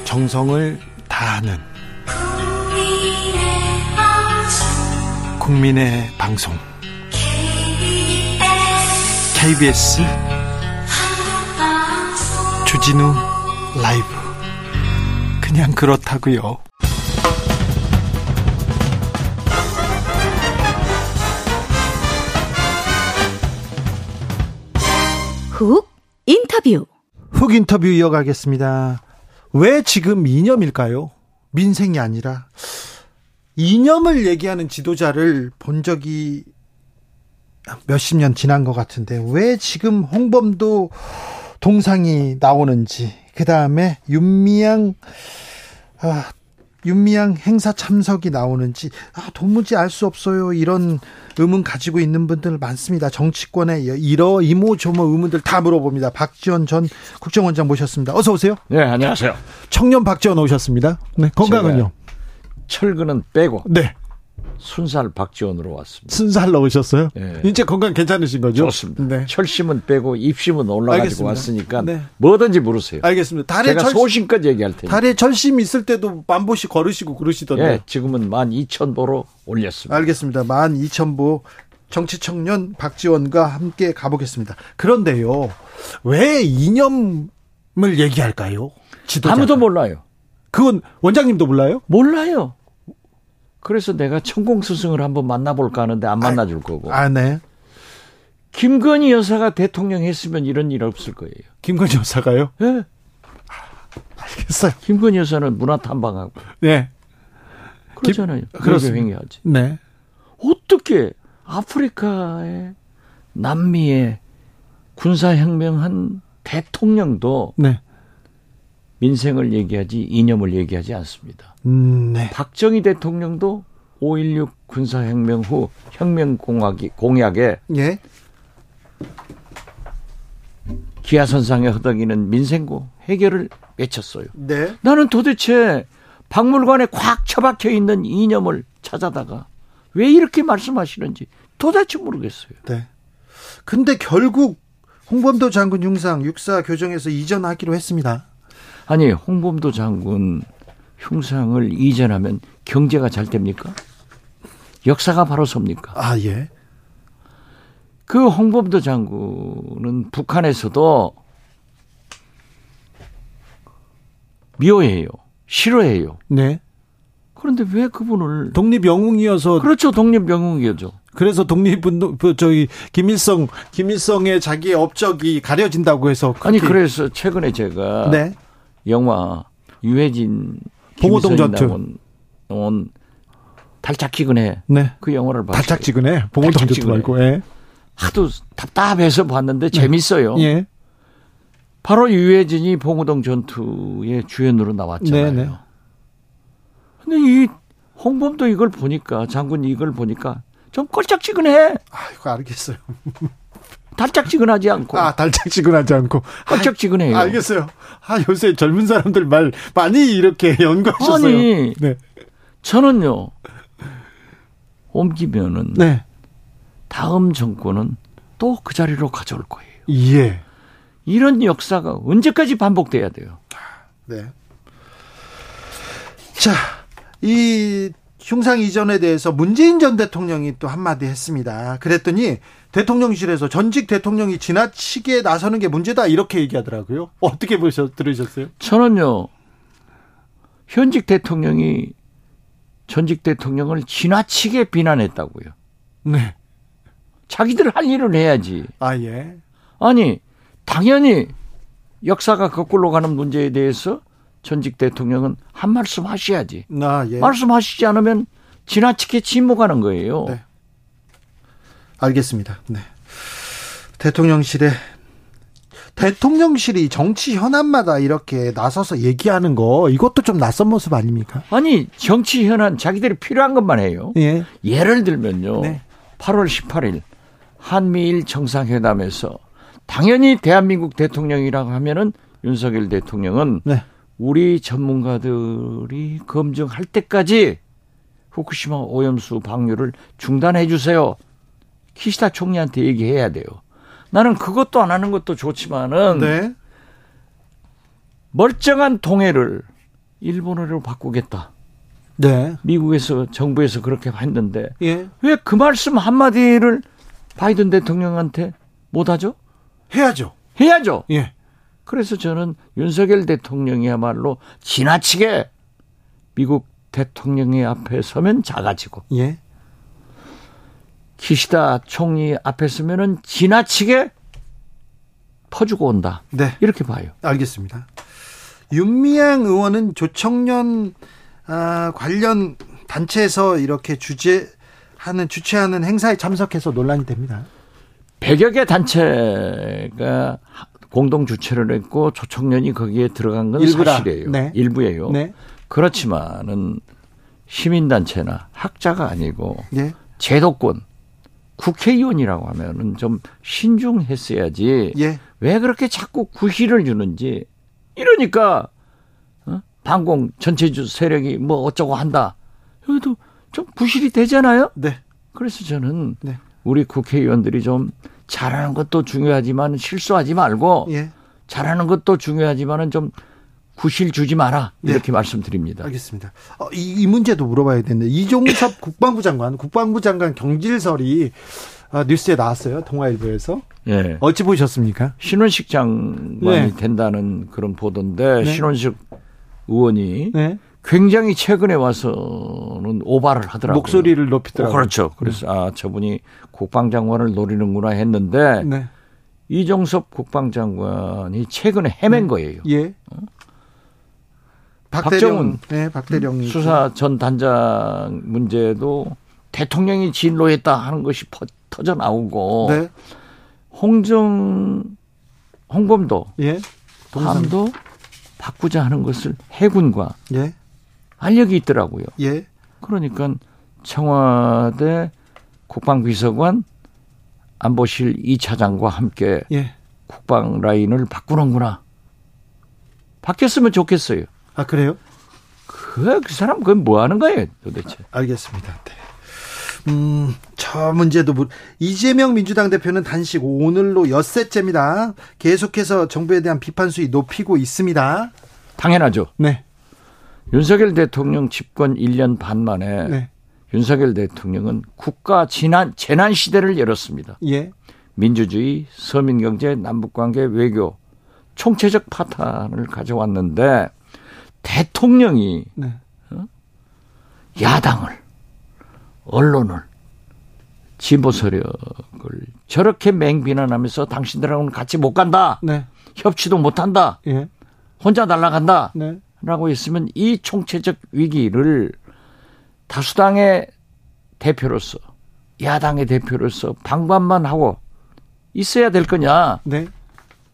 정성을 다하는 국민의 방송 KBS 주진우 라이브 그냥 그렇다고요. 훅 인터뷰 훅 인터뷰 이어가겠습니다. 왜 지금 이념일까요? 민생이 아니라 이념을 얘기하는 지도자를 본 적이 몇십 년 지난 것 같은데 왜 지금 홍범도 동상이 나오는지 그 다음에 윤미향 아, 윤미향 행사 참석이 나오는지 아, 도무지 알 수 없어요. 이런 의문 가지고 있는 분들 많습니다. 정치권에 이러 이모저모 의문들 다 물어봅니다. 박지원 전 국정원장 모셨습니다. 어서 오세요. 네, 안녕하세요. 청년 박지원 오셨습니다. 네, 건강은요? 철근은 빼고. 네. 순살 박지원으로 왔습니다. 순살 넣으셨어요? 네. 이제 건강 괜찮으신 거죠? 좋습니다. 네. 철심은 빼고 입심은 올라가지고 왔으니까 네. 뭐든지 물으세요. 알겠습니다. 달에 제가 철... 소신껏 얘기할 테니 달에 철심 있을 때도 만 보씩 걸으시고 그러시던데. 네, 지금은 만 2천 보로 올렸습니다. 알겠습니다. 만 2천 보 정치 청년 박지원과 함께 가보겠습니다. 그런데요, 왜 이념을 얘기할까요? 지도자가. 아무도 몰라요. 그건 원장님도 몰라요? 몰라요. 그래서 내가 천공 스승을 한번 만나볼까 하는데 안 만나줄 거고. 아, 네. 김건희 여사가 대통령 했으면 이런 일 없을 거예요. 김건희 여사가요? 네. 알겠어요. 김건희 여사는 문화 탐방하고. 네. 그렇잖아요. 그렇게 행위하지. 네. 어떻게 아프리카의 남미에 군사혁명한 대통령도 네. 민생을 얘기하지 이념을 얘기하지 않습니다. 음, 네. 박정희 대통령도 5.16 군사혁명 후 혁명공약이 공약에 예? 기아선상에 허덕이는 민생고 해결을 외쳤어요. 네. 나는 도대체 박물관에 꽉 처박혀 있는 이념을 찾아다가 왜 이렇게 말씀하시는지 도대체 모르겠어요. 네. 근데 결국 홍범도 장군 흉상 육사 교정에서 이전하기로 했습니다. 아니 홍범도 장군 흉상을 이전하면 경제가 잘 됩니까? 역사가 바로 섭니까? 아 예. 그 홍범도 장군은 북한에서도 미워해요. 싫어해요. 네. 그런데 왜 그분을 독립 영웅이어서 그렇죠. 독립 영웅이었죠. 그래서 독립운동 그 저기 김일성 김일성의 자기의 업적이 가려진다고 해서 아니 그래서 최근에 제가 네. 영화 유해진 봉호동 전투 온 달짝지근해. 네. 그 영화를 봤어요. 달짝지근해. 봉호동 전투 말고. 예. 하도 답답해서 봤는데 네. 재밌어요. 예. 바로 유해진이 봉호동 전투의 주연으로 나왔잖아요. 네네. 네. 근데 이 홍범도 이걸 보니까 장군 이걸 보니까 좀 껄짝지근해. 아이고 알겠어요. 달짝지근하지 않고. 아, 달짝지근하지 않고. 껄짝지근해요. 아, 알겠어요. 아, 요새 젊은 사람들 말 많이 이렇게 연구하셨어요. 아니, 네. 저는요, 옮기면은. 네. 다음 정권은 또 그 자리로 가져올 거예요. 예. 이런 역사가 언제까지 반복돼야 돼요? 네. 자, 이 흉상 이전에 대해서 문재인 전 대통령이 또 한마디 했습니다. 그랬더니 대통령실에서 전직 대통령이 지나치게 나서는 게 문제다 이렇게 얘기하더라고요. 어떻게 보셨 들으셨어요? 저는요. 현직 대통령이 전직 대통령을 지나치게 비난했다고요. 네. 자기들 할 일을 해야지. 아 예. 아니 당연히 역사가 거꾸로 가는 문제에 대해서 전직 대통령은 한 말씀 하셔야지. 아, 예. 말씀하시지 않으면 지나치게 침묵하는 거예요. 네. 알겠습니다. 네. 대통령실에 대통령실이 정치 현안마다 이렇게 나서서 얘기하는 거 이것도 좀 낯선 모습 아닙니까? 아니 정치 현안 자기들이 필요한 것만 해요. 예. 예를 들면요. 네. 8월 18일 한미일 정상회담에서 당연히 대한민국 대통령이라고 하면은 윤석열 대통령은 네. 우리 전문가들이 검증할 때까지 후쿠시마 오염수 방류를 중단해 주세요. 키시다 총리한테 얘기해야 돼요. 나는 그것도 안 하는 것도 좋지만은 네. 멀쩡한 동해를 일본어로 바꾸겠다. 네. 미국에서 정부에서 그렇게 했는데 예. 왜그 말씀 한 마디를 바이든 대통령한테 못 하죠? 해야죠. 해야죠. 예. 그래서 저는 윤석열 대통령이야말로 지나치게 미국 대통령의 앞에 서면 작아지고 예. 기시다 총리 앞에 서면은 지나치게 퍼주고 온다. 네. 이렇게 봐요. 알겠습니다. 윤미향 의원은 조청년 아, 관련 단체에서 이렇게 주재하는 주최하는 행사에 참석해서 논란이 됩니다. 100여 개 단체가 공동 주최를 했고 조청년이 거기에 들어간 건 일부라. 사실이에요. 네. 일부예요. 네. 그렇지만은 시민단체나 학자가 아니고 네. 제도권 국회의원이라고 하면은 좀 신중했어야지. 예. 왜 그렇게 자꾸 구실을 주는지 이러니까 어? 반공 전체주 세력이 뭐 어쩌고 한다. 여기도 좀 부실이 되잖아요. 네. 그래서 저는 네. 우리 국회의원들이 좀 잘하는 것도 중요하지만 실수하지 말고 예. 잘하는 것도 중요하지만은 좀 구실 주지 마라 이렇게 네. 말씀드립니다. 알겠습니다. 어, 이, 이, 문제도 물어봐야 되는데 이종섭 국방부 장관, 국방부 장관 경질설이 아, 뉴스에 나왔어요. 동아일보에서. 예. 어찌 보셨습니까? 신원식 장관이 네. 된다는 그런 보도인데 네. 신원식 의원이 네. 굉장히 최근에 와서는 오바를 하더라고요. 목소리를 높이더라고요. 어, 그렇죠. 그래서 아 저분이 국방장관을 노리는구나 했는데 네. 이종섭 국방장관이 최근에 헤맨 네. 거예요. 예. 어? 박정훈 네, 박대령 수사 전 단장 문제도 대통령이 진로했다 하는 것이 터져 나오고 네. 홍정 홍범도 예. 함도 바꾸자 하는 것을 해군과 예. 알력이 있더라고요. 예. 그러니까 청와대 국방비서관 안보실 2차장과 함께 예. 국방 라인을 바꾸는구나. 바뀌었으면 좋겠어요. 아 그래요? 그, 그 사람 그건 뭐 하는 거예요 도대체? 알겠습니다. 네. 음, 저 문제도 물... 이재명 민주당 대표는 단식 오늘로 엿새째입니다. 계속해서 정부에 대한 비판 수위 높이고 있습니다. 당연하죠. 네. 윤석열 대통령 집권 1년 반 만에 네. 윤석열 대통령은 국가 지난 재난 시대를 열었습니다. 예. 민주주의, 서민 경제, 남북 관계, 외교 총체적 파탄을 가져왔는데 대통령이 네. 어? 야당을 언론을 진보 세력을 저렇게 맹비난하면서 당신들하고는 같이 못 간다. 네. 협치도 못 한다. 예. 혼자 날아간다. 네. 라고 했으면 이 총체적 위기를 다수당의 대표로서 야당의 대표로서 방관만 하고 있어야 될 거냐. 네.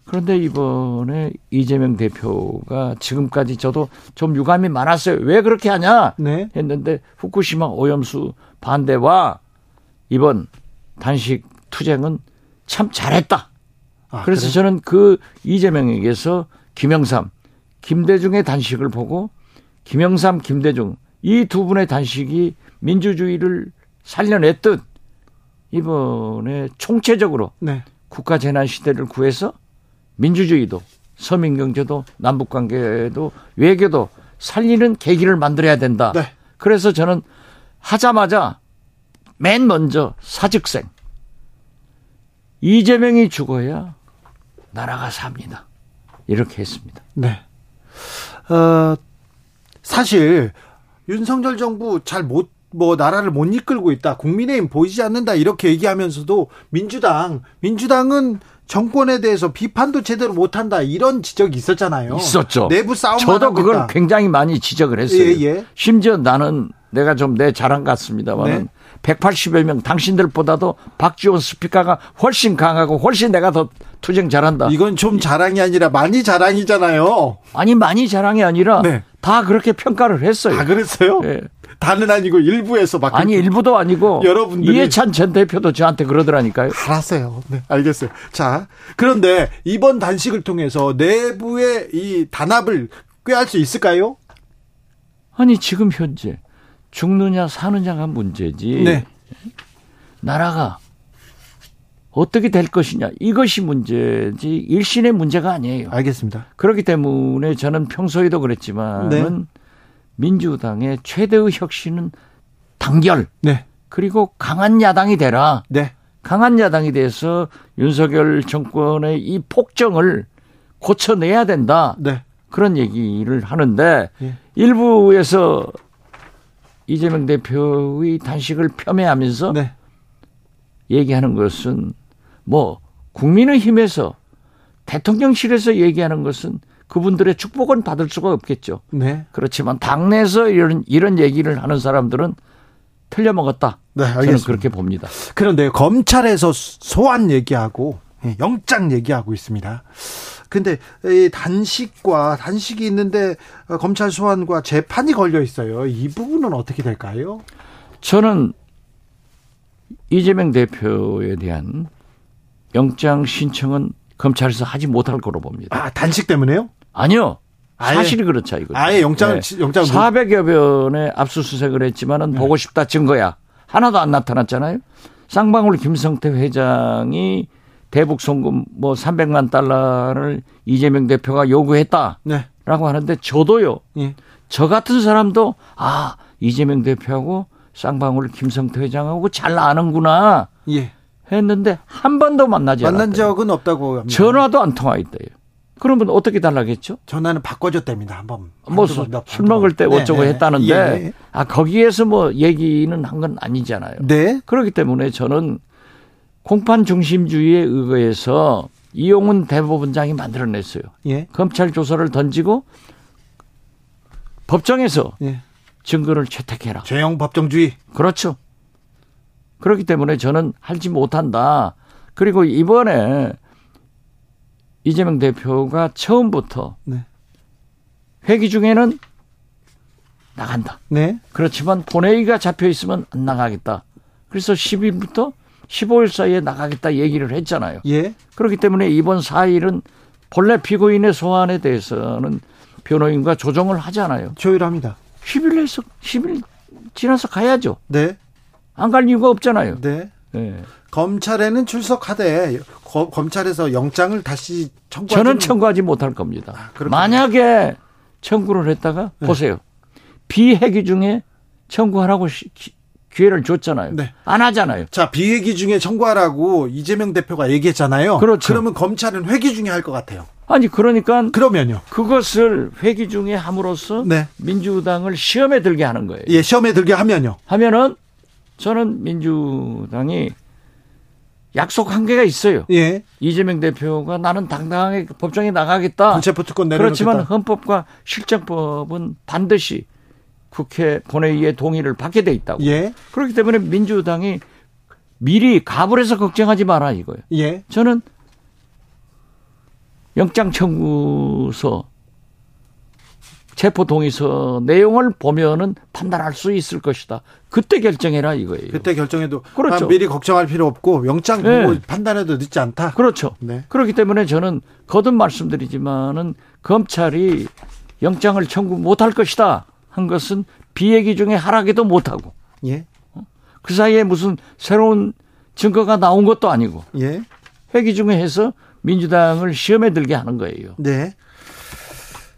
그런데 이번에 이재명 대표가 지금까지 저도 좀 유감이 많았어요. 왜 그렇게 하냐 네. 했는데 후쿠시마 오염수 반대와 이번 단식 투쟁은 참 잘했다. 아, 그래서 그래? 저는 그 이재명에게서 김영삼, 김대중의 단식을 보고 김영삼, 김대중 이 두 분의 단식이 민주주의를 살려냈듯 이번에 총체적으로 네. 국가 재난 시대를 구해서 민주주의도 서민 경제도 남북 관계도 외교도 살리는 계기를 만들어야 된다. 네. 그래서 저는 하자마자 맨 먼저 사직생 이재명이 죽어야 나라가 삽니다. 이렇게 했습니다. 네. 어, 사실 윤석열 정부 잘 못 뭐 나라를 못 이끌고 있다. 국민의힘 보이지 않는다. 이렇게 얘기하면서도 민주당 민주당은 정권에 대해서 비판도 제대로 못한다 이런 지적이 있었잖아요. 있었죠. 내부 싸움 저도 그걸. 굉장히 많이 지적을 했어요. 예, 예. 심지어 나는 내가 좀 내 자랑 같습니다만은 네. 180여 명 당신들보다도 박지원 스피커가 훨씬 강하고 훨씬 내가 더 투쟁 잘한다. 이건 좀 자랑이 아니라 많이 자랑이잖아요. 아니 많이 자랑이 아니라 네. 다 그렇게 평가를 했어요. 아 그랬어요? 네. 다는 아니고 일부에서 막 아니 일부도 아니고 여러분들이 이해찬 전 대표도 저한테 그러더라니까요. 알았어요. 네, 알겠어요. 자, 그런데 이번 단식을 통해서 내부의 이 단합을 꾀할 수 있을까요? 아니 지금 현재 죽느냐 사느냐가 문제지. 네. 나라가 어떻게 될 것이냐 이것이 문제지 일신의 문제가 아니에요. 알겠습니다. 그렇기 때문에 저는 평소에도 그랬지만은 네. 민주당의 최대의 혁신은 단결. 네. 그리고 강한 야당이 되라. 네. 강한 야당이 돼서 윤석열 정권의 이 폭정을 고쳐내야 된다. 네. 그런 얘기를 하는데 예. 일부에서 이재명 대표의 단식을 폄훼하면서 네. 얘기하는 것은 뭐 국민의힘에서 대통령실에서 얘기하는 것은 그분들의 축복은 받을 수가 없겠죠. 네. 그렇지만 당내에서 이런 이런 얘기를 하는 사람들은 틀려 먹었다. 네, 알겠습니다. 저는 그렇게 봅니다. 그런데 검찰에서 소환 얘기하고 예, 영장 얘기하고 있습니다. 근데 이 단식과 단식이 있는데 어, 검찰 소환과 재판이 걸려 있어요. 이 부분은 어떻게 될까요? 저는 이재명 대표에 대한 영장 신청은 검찰에서 하지 못할 거로 봅니다. 아, 단식 때문에요? 아니요. 사실이 그렇죠, 이거. 아예 영장, 네. 영장. 400여 변의 압수수색을 했지만은 네. 보고 싶다 증거야. 하나도 안 나타났잖아요. 쌍방울 김성태 회장이 대북 송금 뭐 300만 달러를 이재명 대표가 요구했다. 네. 라고 하는데 저도요. 예. 저 같은 사람도 아, 이재명 대표하고 쌍방울 김성태 회장하고 잘 아는구나. 예. 했는데 한 번도 만나지 않았다. 만난 적은 없다고 합니다. 전화도 안 통화했대요. 그러면 어떻게 달라겠죠? 전화는 바꿔줬답니다. 한번. 뭐술 먹을 때 어쩌고 네, 네. 했다는데 예, 예. 아 거기에서 뭐 얘기는 한 건 아니잖아요. 네. 그렇기 때문에 저는 공판 중심주의에 의거해서 이용훈 대법원장이 만들어냈어요. 예. 검찰 조사를 던지고 법정에서 예. 증거를 채택해라. 죄형 법정주의. 그렇죠. 그렇기 때문에 저는 할지 못한다. 그리고 이번에 이재명 대표가 처음부터 네. 회기 중에는 나간다. 네. 그렇지만 본회의가 잡혀 있으면 안 나가겠다. 그래서 10일부터 15일 사이에 나가겠다 얘기를 했잖아요. 예. 그렇기 때문에 이번 4일은 본래 피고인의 소환에 대해서는 변호인과 조정을 하잖아요. 조율합니다. 10일 에서 10일 지나서 가야죠. 네. 안 갈 이유가 없잖아요. 네. 네. 검찰에는 출석하되 거, 검찰에서 영장을 다시 청구 저는 청구하지 못할 겁니다. 아, 만약에 청구를 했다가 네. 보세요. 비회기 중에 청구하라고 시, 기회를 줬잖아요. 네. 안 하잖아요. 자, 비회기 중에 청구하라고 이재명 대표가 얘기했잖아요. 그렇죠. 그러면 검찰은 회기 중에 할 것 같아요. 아니 그러니까 그러면요. 그것을 회기 중에 함으로써 네. 민주당을 시험에 들게 하는 거예요. 예, 시험에 들게 하면요. 하면은 저는 민주당이 약속 한계가 있어요. 예. 이재명 대표가 나는 당당하게 법정에 나가겠다. 군체포특권 내려놓겠다. 그렇지만 헌법과 실정법은 반드시 국회 본회의의 동의를 받게 돼 있다고. 예. 그렇기 때문에 민주당이 미리 갑을 해서 걱정하지 마라 이거예요. 예. 저는 영장 청구서 체포 동의서 내용을 보면은 판단할 수 있을 것이다. 그때 결정해라 이거예요. 그때 결정해도 그렇죠. 미리 걱정할 필요 없고 영장 보고 네. 판단해도 늦지 않다. 그렇죠. 네. 그렇기 때문에 저는 거듭 말씀드리지만은 검찰이 영장을 청구 못할 것이다 한 것은 비얘기 중에 하락에도 못하고. 예. 어? 그 사이에 무슨 새로운 증거가 나온 것도 아니고. 예. 회기 중에 해서 민주당을 시험에 들게 하는 거예요. 네.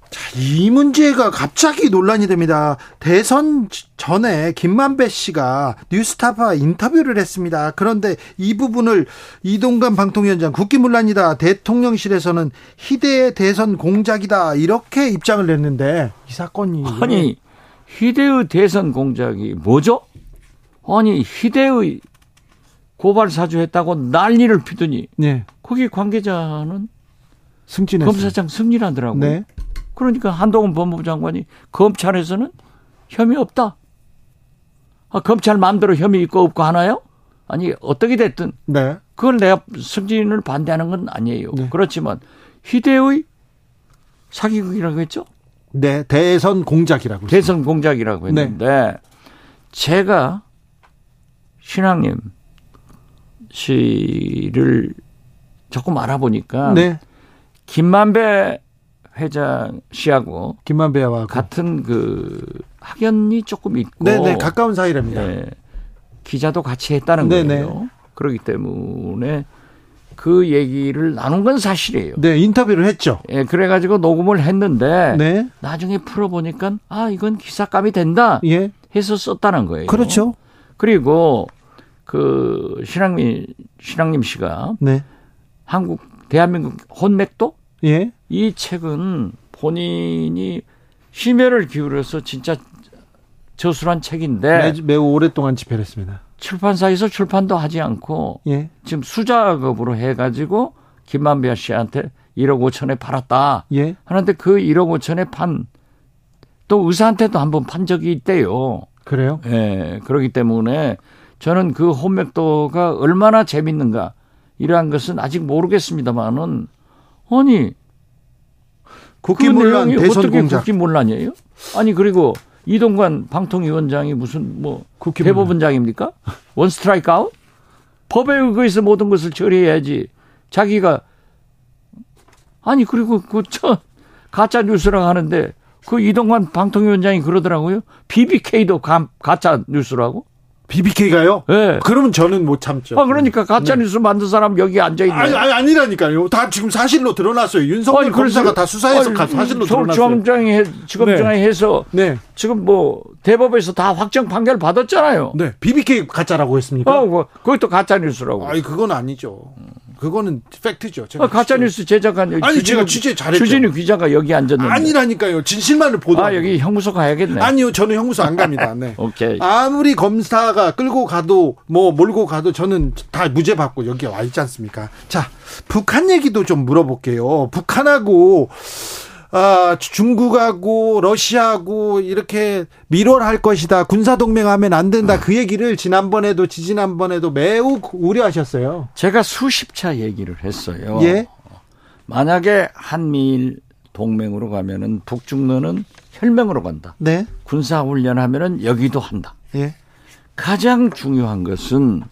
자, 이 문제가 갑자기 논란이 됩니다. 대선 전에 김만배 씨가 뉴스타파 인터뷰를 했습니다. 그런데 이 부분을 이동관 방통위원장 국기문란이다. 대통령실에서는 희대의 대선 공작이다. 이렇게 입장을 냈는데 이 사건이 아니 희대의 대선 공작이 뭐죠? 아니 희대의 고발 사주했다고 난리를 피더니 네. 거기 관계자는 승진 검사장 승진하더라고요. 네. 그러니까 한동훈 법무부 장관이 검찰에서는 혐의 없다. 아, 검찰 마음대로 혐의 있고 없고 하나요? 아니 어떻게 됐든 네. 그걸 내가 승진을 반대하는 건 아니에요. 네. 그렇지만 희대의 사기극이라고 했죠? 네, 대선 공작이라고. 대선 공작이라고 했는데 네. 제가 신앙님 씨를 조금 알아보니까 네. 김만배 회장 씨하고 김만배와 같은 그 학연이 조금 있고 네네 네, 가까운 사이랍니다. 네, 기자도 같이 했다는 네네. 네. 거예요. 그렇기 때문에 그 얘기를 나눈 건 사실이에요. 네, 인터뷰를 했죠. 예, 그래가지고 녹음을 했는데 네. 나중에 풀어보니까 아 이건 기사감이 된다. 예. 해서 썼다는 거예요. 그렇죠. 그리고 그 신앙민 신앙님 씨가 네. 한국 대한민국 혼맥도 예. 이 책은 본인이 심혈을 기울여서 진짜 저술한 책인데 매, 우 오랫동안 집필 했습니다. 출판사에서 출판도 하지 않고 예. 지금 수작업으로 해가지고 김만배 씨한테 1억 5천에 팔았다. 예. 하는데 그 1억 5천에 판 또 의사한테도 한 번 판 적이 있대요. 그래요? 예. 그렇기 때문에 저는 그 혼맥도가 얼마나 재밌는가 이러한 것은 아직 모르겠습니다만은 아니 국기문란 그 대선 어떻게 국기문란이에요? 아니 그리고 이동관 방통위원장이 무슨 뭐 대법원장입니까? one strike out? 법에 의거해서 모든 것을 처리해야지. 자기가 아니 그리고 그 저 가짜 뉴스라고 하는데 그 이동관 방통위원장이 그러더라고요. BBK도 가, 가짜 뉴스라고? BBK가요? 네. 그러면 저는 못 참죠. 아, 그러니까 가짜뉴스 네. 만든 사람 여기 앉아있네. 아니, 아니, 아니 라니까요. 다 지금 사실로 드러났어요. 윤석열 아니, 검사가 다 수사해서 아니, 사실로 드러났어요. 서울중앙장이 지검장이 네. 해서 네. 지금 뭐 대법에서 다 확정 판결 받았잖아요. 네. BBK 가짜라고 했습니까? 어, 그것도 가짜뉴스라고. 아니, 그건 아니죠. 그거는 팩트죠. 제가 아, 가짜 뉴스 제작한 아니 주진우, 제가 취재 잘했죠. 주진우 기자가 여기 앉았는데 아니라니까요. 진실만을 보도. 아 여기 형무소 가야겠네. 아니요, 저는 형무소 안 갑니다. 네. 오케이. 아무리 검사가 끌고 가도 뭐 몰고 가도 저는 다 무죄 받고 여기 와 있지 않습니까? 자, 북한 얘기도 좀 물어볼게요. 북한하고 아, 중국하고 러시아하고 이렇게 밀월할 것이다. 군사 동맹하면 안 된다. 그 얘기를 지난번에도 지지난번에도 매우 우려하셨어요. 제가 수십 차 얘기를 했어요. 예. 만약에 한미일 동맹으로 가면은 북중로는 혈맹으로 간다. 네. 군사 훈련하면은 여기도 한다. 예. 가장 중요한 것은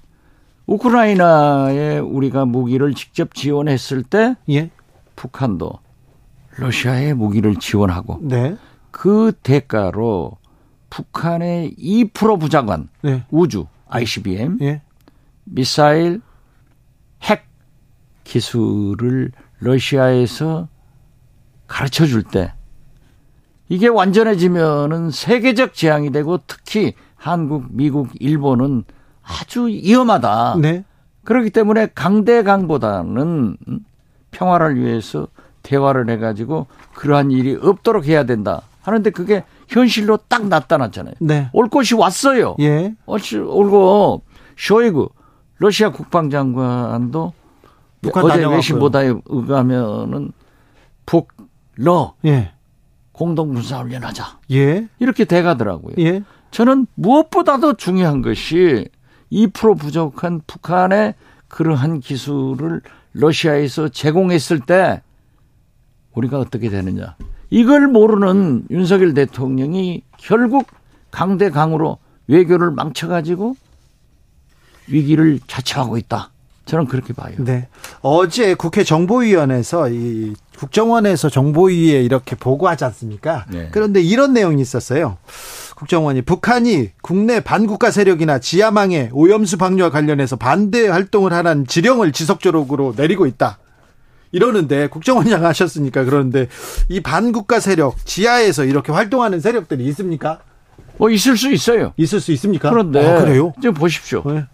우크라이나에 우리가 무기를 직접 지원했을 때 예. 북한도 러시아에 무기를 지원하고 네. 그 대가로 북한의 2% 부장관 네. 우주 ICBM 네. 미사일 핵 기술을 러시아에서 가르쳐 줄 때 이게 완전해지면은 세계적 재앙이 되고 특히 한국, 미국, 일본은 아주 위험하다. 네. 그렇기 때문에 강대강보다는 평화를 위해서 대화를 해가지고 그러한 일이 없도록 해야 된다. 하는데 그게 현실로 딱 나타났잖아요. 네. 올 것이 왔어요. 예. 올고 쇼이그 러시아 국방장관도 어제 외신보다에 의하면은 북러 예. 공동군사훈련하자. 예. 이렇게 돼가더라고요. 예. 저는 무엇보다도 중요한 것이 2% 부족한 북한의 그러한 기술을 러시아에서 제공했을 때 우리가 어떻게 되느냐. 이걸 모르는 윤석열 대통령이 결국 강대강으로 외교를 망쳐가지고 위기를 자처하고 있다. 저는 그렇게 봐요. 네. 어제 국회 정보위원회에서 이 국정원에서 정보위에 이렇게 보고하지 않습니까? 네. 그런데 이런 내용이 있었어요. 국정원이 북한이 국내 반국가 세력이나 지하망의 오염수 방류와 관련해서 반대 활동을 하라는 지령을 지속적으로 내리고 있다. 이러는데 국정원 장 하셨으니까 그러는데 이 반국가 세력 지하에서 이렇게 활동하는 세력들이 있습니까? 뭐 있을 수 있어요. 있을 수 있습니까? 그런데 아, 그래요? 지금 보십시오. 네.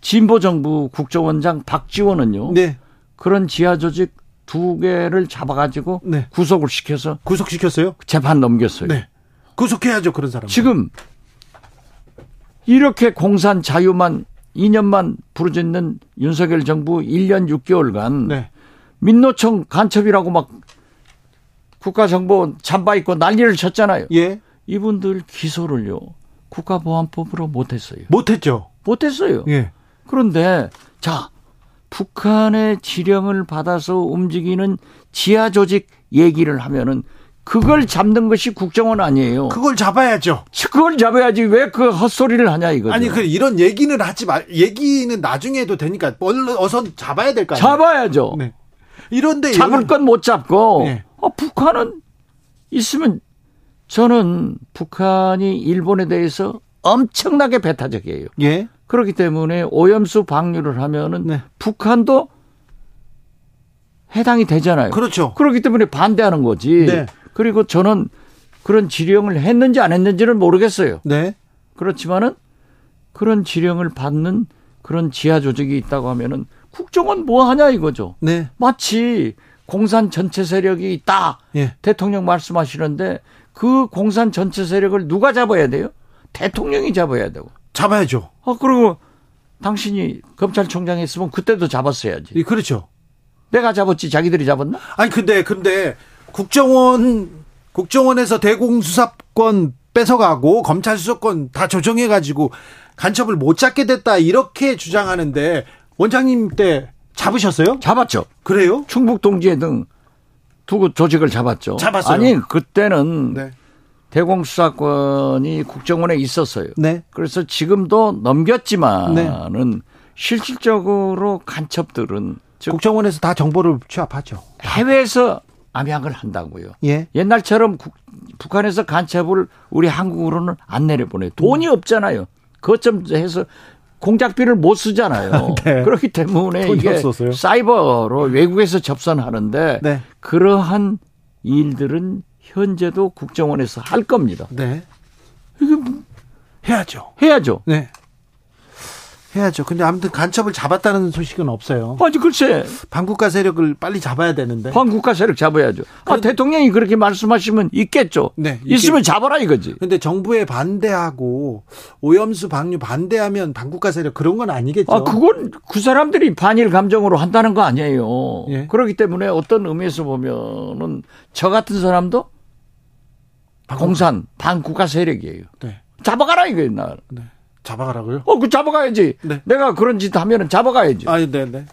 진보 정부 국정원장 박지원은요. 네. 그런 지하 조직 두 개를 잡아가지고 네. 구속을 시켜서 구속시켰어요? 재판 넘겼어요. 네. 구속해야죠 그런 사람. 지금 이렇게 공산 자유만 2년만 부르짖는 윤석열 정부 1년 6개월간 네. 민노총 간첩이라고 막 국가정보 잠바 입고 난리를 쳤잖아요. 예. 이분들 기소를요. 국가보안법으로 못했어요. 못했죠. 못했어요. 예. 그런데 자 북한의 지령을 받아서 움직이는 지하 조직 얘기를 하면은 그걸 잡는 것이 국정원 아니에요. 그걸 잡아야죠. 그걸 잡아야지 왜 그 헛소리를 하냐 이거. 아니 그 이런 얘기는 하지 말 얘기는 나중에 해도 되니까 어서 잡아야 될 거 아니에요. 잡아야죠. 네. 이런데 잡을 건 못 잡고 네. 어, 북한은 있으면 저는 북한이 일본에 대해서 엄청나게 배타적이에요. 예. 그렇기 때문에 오염수 방류를 하면은 네. 북한도 해당이 되잖아요. 그렇죠. 그렇기 때문에 반대하는 거지. 네. 그리고 저는 그런 지령을 했는지 안 했는지는 모르겠어요. 네. 그렇지만은 그런 지령을 받는 그런 지하 조직이 있다고 하면은 국정원 뭐 하냐 이거죠. 네. 마치 공산 전체 세력이 있다. 예. 대통령 말씀하시는데 그 공산 전체 세력을 누가 잡아야 돼요? 대통령이 잡아야 되고. 잡아야죠. 아, 그리고 당신이 검찰총장 했으면 그때도 잡았어야지. 예, 그렇죠. 내가 잡았지 자기들이 잡았나? 아니 근데 근데 국정원 국정원에서 대공수사권 뺏어가고 검찰 수사권 다 조정해 가지고 간첩을 못 잡게 됐다 이렇게 주장하는데 원장님 때 잡으셨어요? 잡았죠. 그래요? 충북 동지회 등두 조직을 잡았죠. 잡았어요. 아니 그때는 네. 대공 수사권이 국정원에 있었어요. 네. 그래서 지금도 넘겼지만은 네. 실질적으로 간첩들은 국정원에서 다 정보를 취합하죠. 해외에서 암약을 한다고요. 예. 옛날처럼 국, 북한에서 간첩을 우리 한국으로는 안 내려보내요. 돈이 음. 없잖아요. 그것 좀 해서 공작비를 못 쓰잖아요. 네. 그렇기 때문에 이게 없었어요. 사이버로 외국에서 접선하는데 네. 그러한 일들은 현재도 국정원에서 할 겁니다. 네. 이게 뭐 해야죠. 해야죠. 네. 해야죠. 근데 아무튼 간첩을 잡았다는 소식은 없어요. 아니 글쎄. 반국가 세력을 빨리 잡아야 되는데. 반국가 세력 잡아야죠. 아, 그, 대통령이 그렇게 말씀하시면 있겠죠. 네. 있으면 잡아라 이거지. 근데 정부에 반대하고 오염수 방류 반대하면 반국가 세력 그런 건 아니겠죠. 아, 그건 그 사람들이 반일 감정으로 한다는 거 아니에요. 예. 그렇기 때문에 어떤 의미에서 보면은 저 같은 사람도. 공산 반국가 세력이에요. 네. 잡아가라 이거예요, 나. 네. 잡아가라고요? 어, 그 잡아가야지. 네. 내가 그런 짓 하면은 잡아가야지. 아, 네, 네.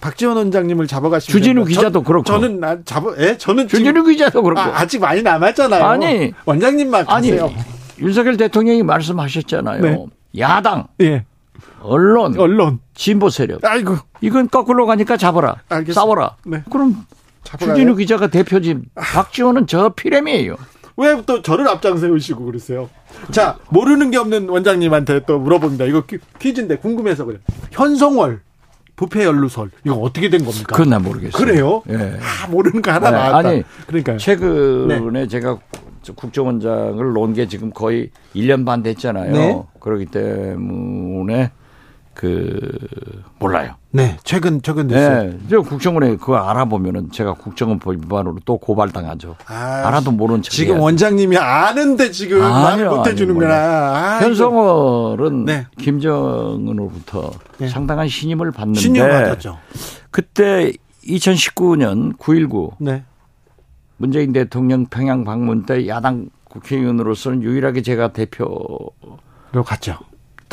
박지원 원장님을 잡아가시면 주진우 기자도 저, 그렇고 저는 나 잡아 예 저는 주진우 기자도 그렇고 아, 직 많이 남았잖아요. 아니 원장님만. 아니 윤석열 대통령이 말씀하셨잖아요. 네. 야당, 예. 언론, 언론, 진보 세력. 아이고 이건 거꾸로 가니까 잡아라. 알겠습니다. 싸워라. 네. 그럼? 주진우 기자가 대표지. 아. 박지원은 저 피렘이에요. 왜 또 저를 앞장 세우시고 그러세요? 자, 모르는 게 없는 원장님한테 또 물어봅니다. 이거 퀴즈인데 궁금해서 그래요. 현송월 부패 연루설 이거 어떻게 된 겁니까? 그건 난 모르겠어요. 그래요? 예. 아, 모르는 거 하나 네. 나왔다. 아니, 그러니까 최근에 네. 제가 국정원장을 놓은 게 지금 거의 1년 반 됐잖아요. 네. 그렇기 때문에 그 몰라요. 네, 최근 최근 됐어요. 네, 저 국정원에 그거 알아보면은 제가 국정원 위반으로 또 고발당하죠. 아, 알아도 모르는 척. 지금 원장님이 아는데 지금 말을 못 해주는구나. 아, 현성월은 네. 김정은으로부터 네. 상당한 신임을 받는데 신임 받았죠. 그때 2019년 9.19 네. 문재인 대통령 평양 방문 때 야당 국회의원으로서는 유일하게 제가 대표로 갔죠.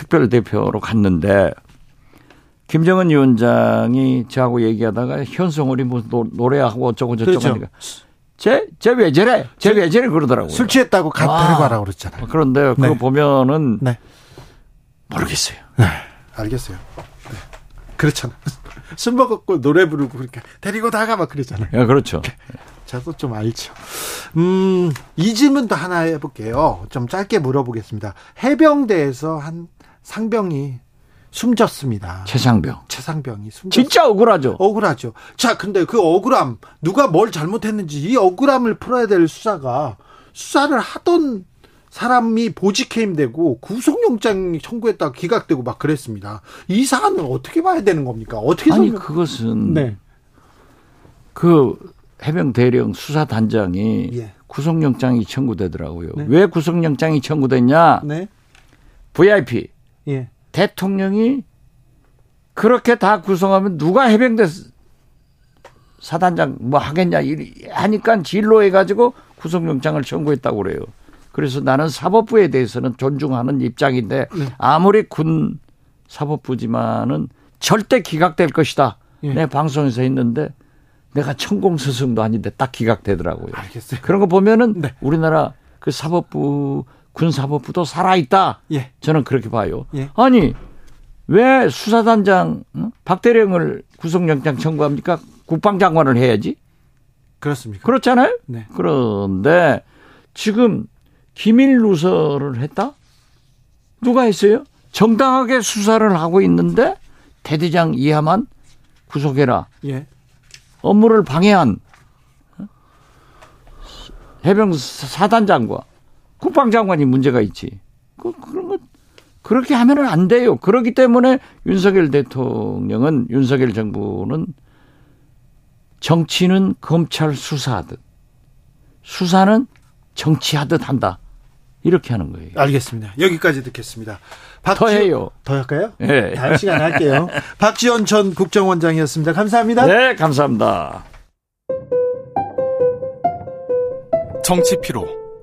특별 대표로 갔는데 김정은 위원장이 저하고 얘기하다가 현성월이 뭐 노래하고 어쩌고 저쩌고 그렇죠. 하니까 쟤, 쟤 왜 저래? 쟤 왜 저래? 그러더라고요. 술 취했다고 가, 데려가라 그랬잖아요. 그런데 그거 네. 보면은 네. 모르겠어요. 네. 알겠어요. 네. 그렇잖아. 술 먹었고 노래 부르고 그러니까 데리고 나가 막 그러잖아요. 예, 그렇죠. 저도 좀 알죠. 음, 이 질문도 하나 해볼게요. 좀 짧게 물어보겠습니다. 해병대에서 한 상병이 숨졌습니다. 최상병. 최상병이 숨졌 진짜 억울하죠. 억울하죠. 자, 근데 그 억울함 누가 뭘 잘못했는지 이 억울함을 풀어야 될 수사가 수사를 하던 사람이 보직해임되고 구속영장 청구했다가 기각되고 막 그랬습니다. 이 사안은 어떻게 봐야 되는 겁니까? 어떻게 아니 설명... 그것은 네. 그 해병 대령 수사 단장이 예. 구속영장이 청구되더라고요. 네. 왜 구속영장이 청구됐냐? 네. VIP 예. 대통령이 그렇게 다 구성하면 누가 해병대 사단장 뭐 하겠냐 하니까 진로 해 가지고 구속영장을 청구했다고 그래요. 그래서 나는 사법부에 대해서는 존중하는 입장인데 네. 아무리 군 사법부지만은 절대 기각될 것이다. 예. 내 방송에서 했는데 내가 천공 스승도 아닌데 딱 기각되더라고요. 알겠어요. 그런 거 보면은 네. 우리나라 그 사법부 군 사법부도 살아 있다. 예. 저는 그렇게 봐요. 예. 아니 왜 수사단장 박대령을 구속영장 청구합니까? 국방장관을 해야지. 그렇습니까? 그렇잖아요. 네. 그런데 지금 기밀 누설을 했다? 누가 했어요? 정당하게 수사를 하고 있는데 대대장 이하만 구속해라. 예. 업무를 방해한 해병 사단장과 국방장관이 문제가 있지. 그, 그런 거 그렇게 하면은 안 돼요. 그렇기 때문에 윤석열 대통령은 윤석열 정부는 정치는 검찰 수사하듯 수사는 정치하듯 한다. 이렇게 하는 거예요. 알겠습니다. 여기까지 듣겠습니다. 박지원, 더 해요. 더 할까요? 네. 다음 시간에 할게요. 박지원 전 국정원장이었습니다. 감사합니다. 네, 감사합니다. 정치 피로,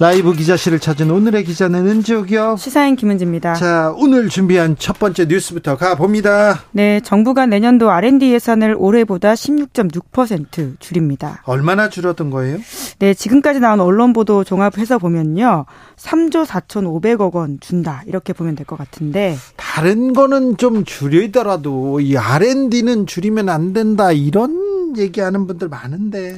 라이브 기자실을 찾은 오늘의 기자는 은지옥이요. 시사인 김은지입니다. 자, 오늘 준비한 첫 번째 뉴스부터 가봅니다. 네, 정부가 내년도 R&D 예산을 올해보다 16.6% 줄입니다. 얼마나 줄었던 거예요? 네, 지금까지 나온 언론 보도 종합해서 보면요. 3조 4,500억 원 준다. 이렇게 보면 될 것 같은데. 다른 거는 좀 줄이더라도 이 R&D는 줄이면 안 된다. 이런 얘기하는 분들 많은데.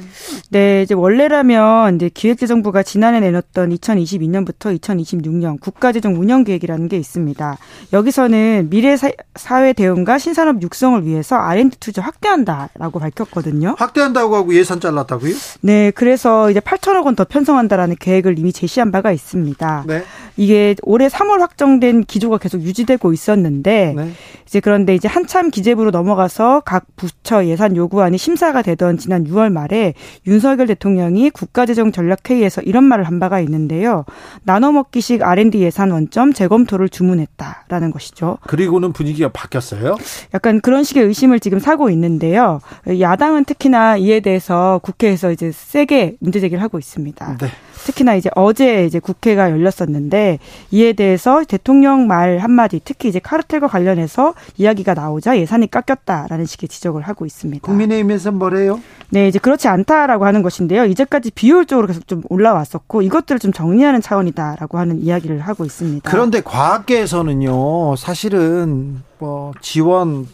네, 이제 원래라면 이제 기획재정부가 지난해 내놨던 2022년부터 2026년 국가재정 운영 계획이라는 게 있습니다. 여기서는 미래 사회 대응과 신산업 육성을 위해서 R&D 투자 확대한다라고 밝혔거든요. 확대한다고 하고 예산 잘랐다고요? 네, 그래서 이제 8천억 원 더 편성한다라는 계획을 이미 제시한 바가 있습니다. 네. 이게 올해 3월 확정된 기조가 계속 유지되고 있었는데 네. 이제 그런데 이제 한참 기재부로 넘어가서 각 부처 예산 요구안이 심사 가 되던 지난 6월 말에 윤석열 대통령이 국가재정 전략회의에서 이런 말을 한 바가 있는데요. 나눠 먹기식 R&D 예산 원점 재검토를 주문했다라는 것이죠. 그리고는 분위기가 바뀌었어요? 약간 그런 식의 의심을 지금 사고 있는데요. 야당은 특히나 이에 대해서 국회에서 이제 세게 문제 제기를 하고 있습니다. 네. 특히나 이제 어제 이제 국회가 열렸었는데 이에 대해서 대통령 말 한마디 특히 이제 카르텔과 관련해서 이야기가 나오자 예산이 깎였다라는 식의 지적을 하고 있습니다. 국민의힘에서 뭐래요? 네, 이제 그렇지 않다라고 하는 것인데요. 이제까지 비효율적으로 계속 좀 올라왔었고 이것들을 좀 정리하는 차원이다라고 하는 이야기를 하고 있습니다. 그런데 과학계에서는요, 사실은 뭐 지원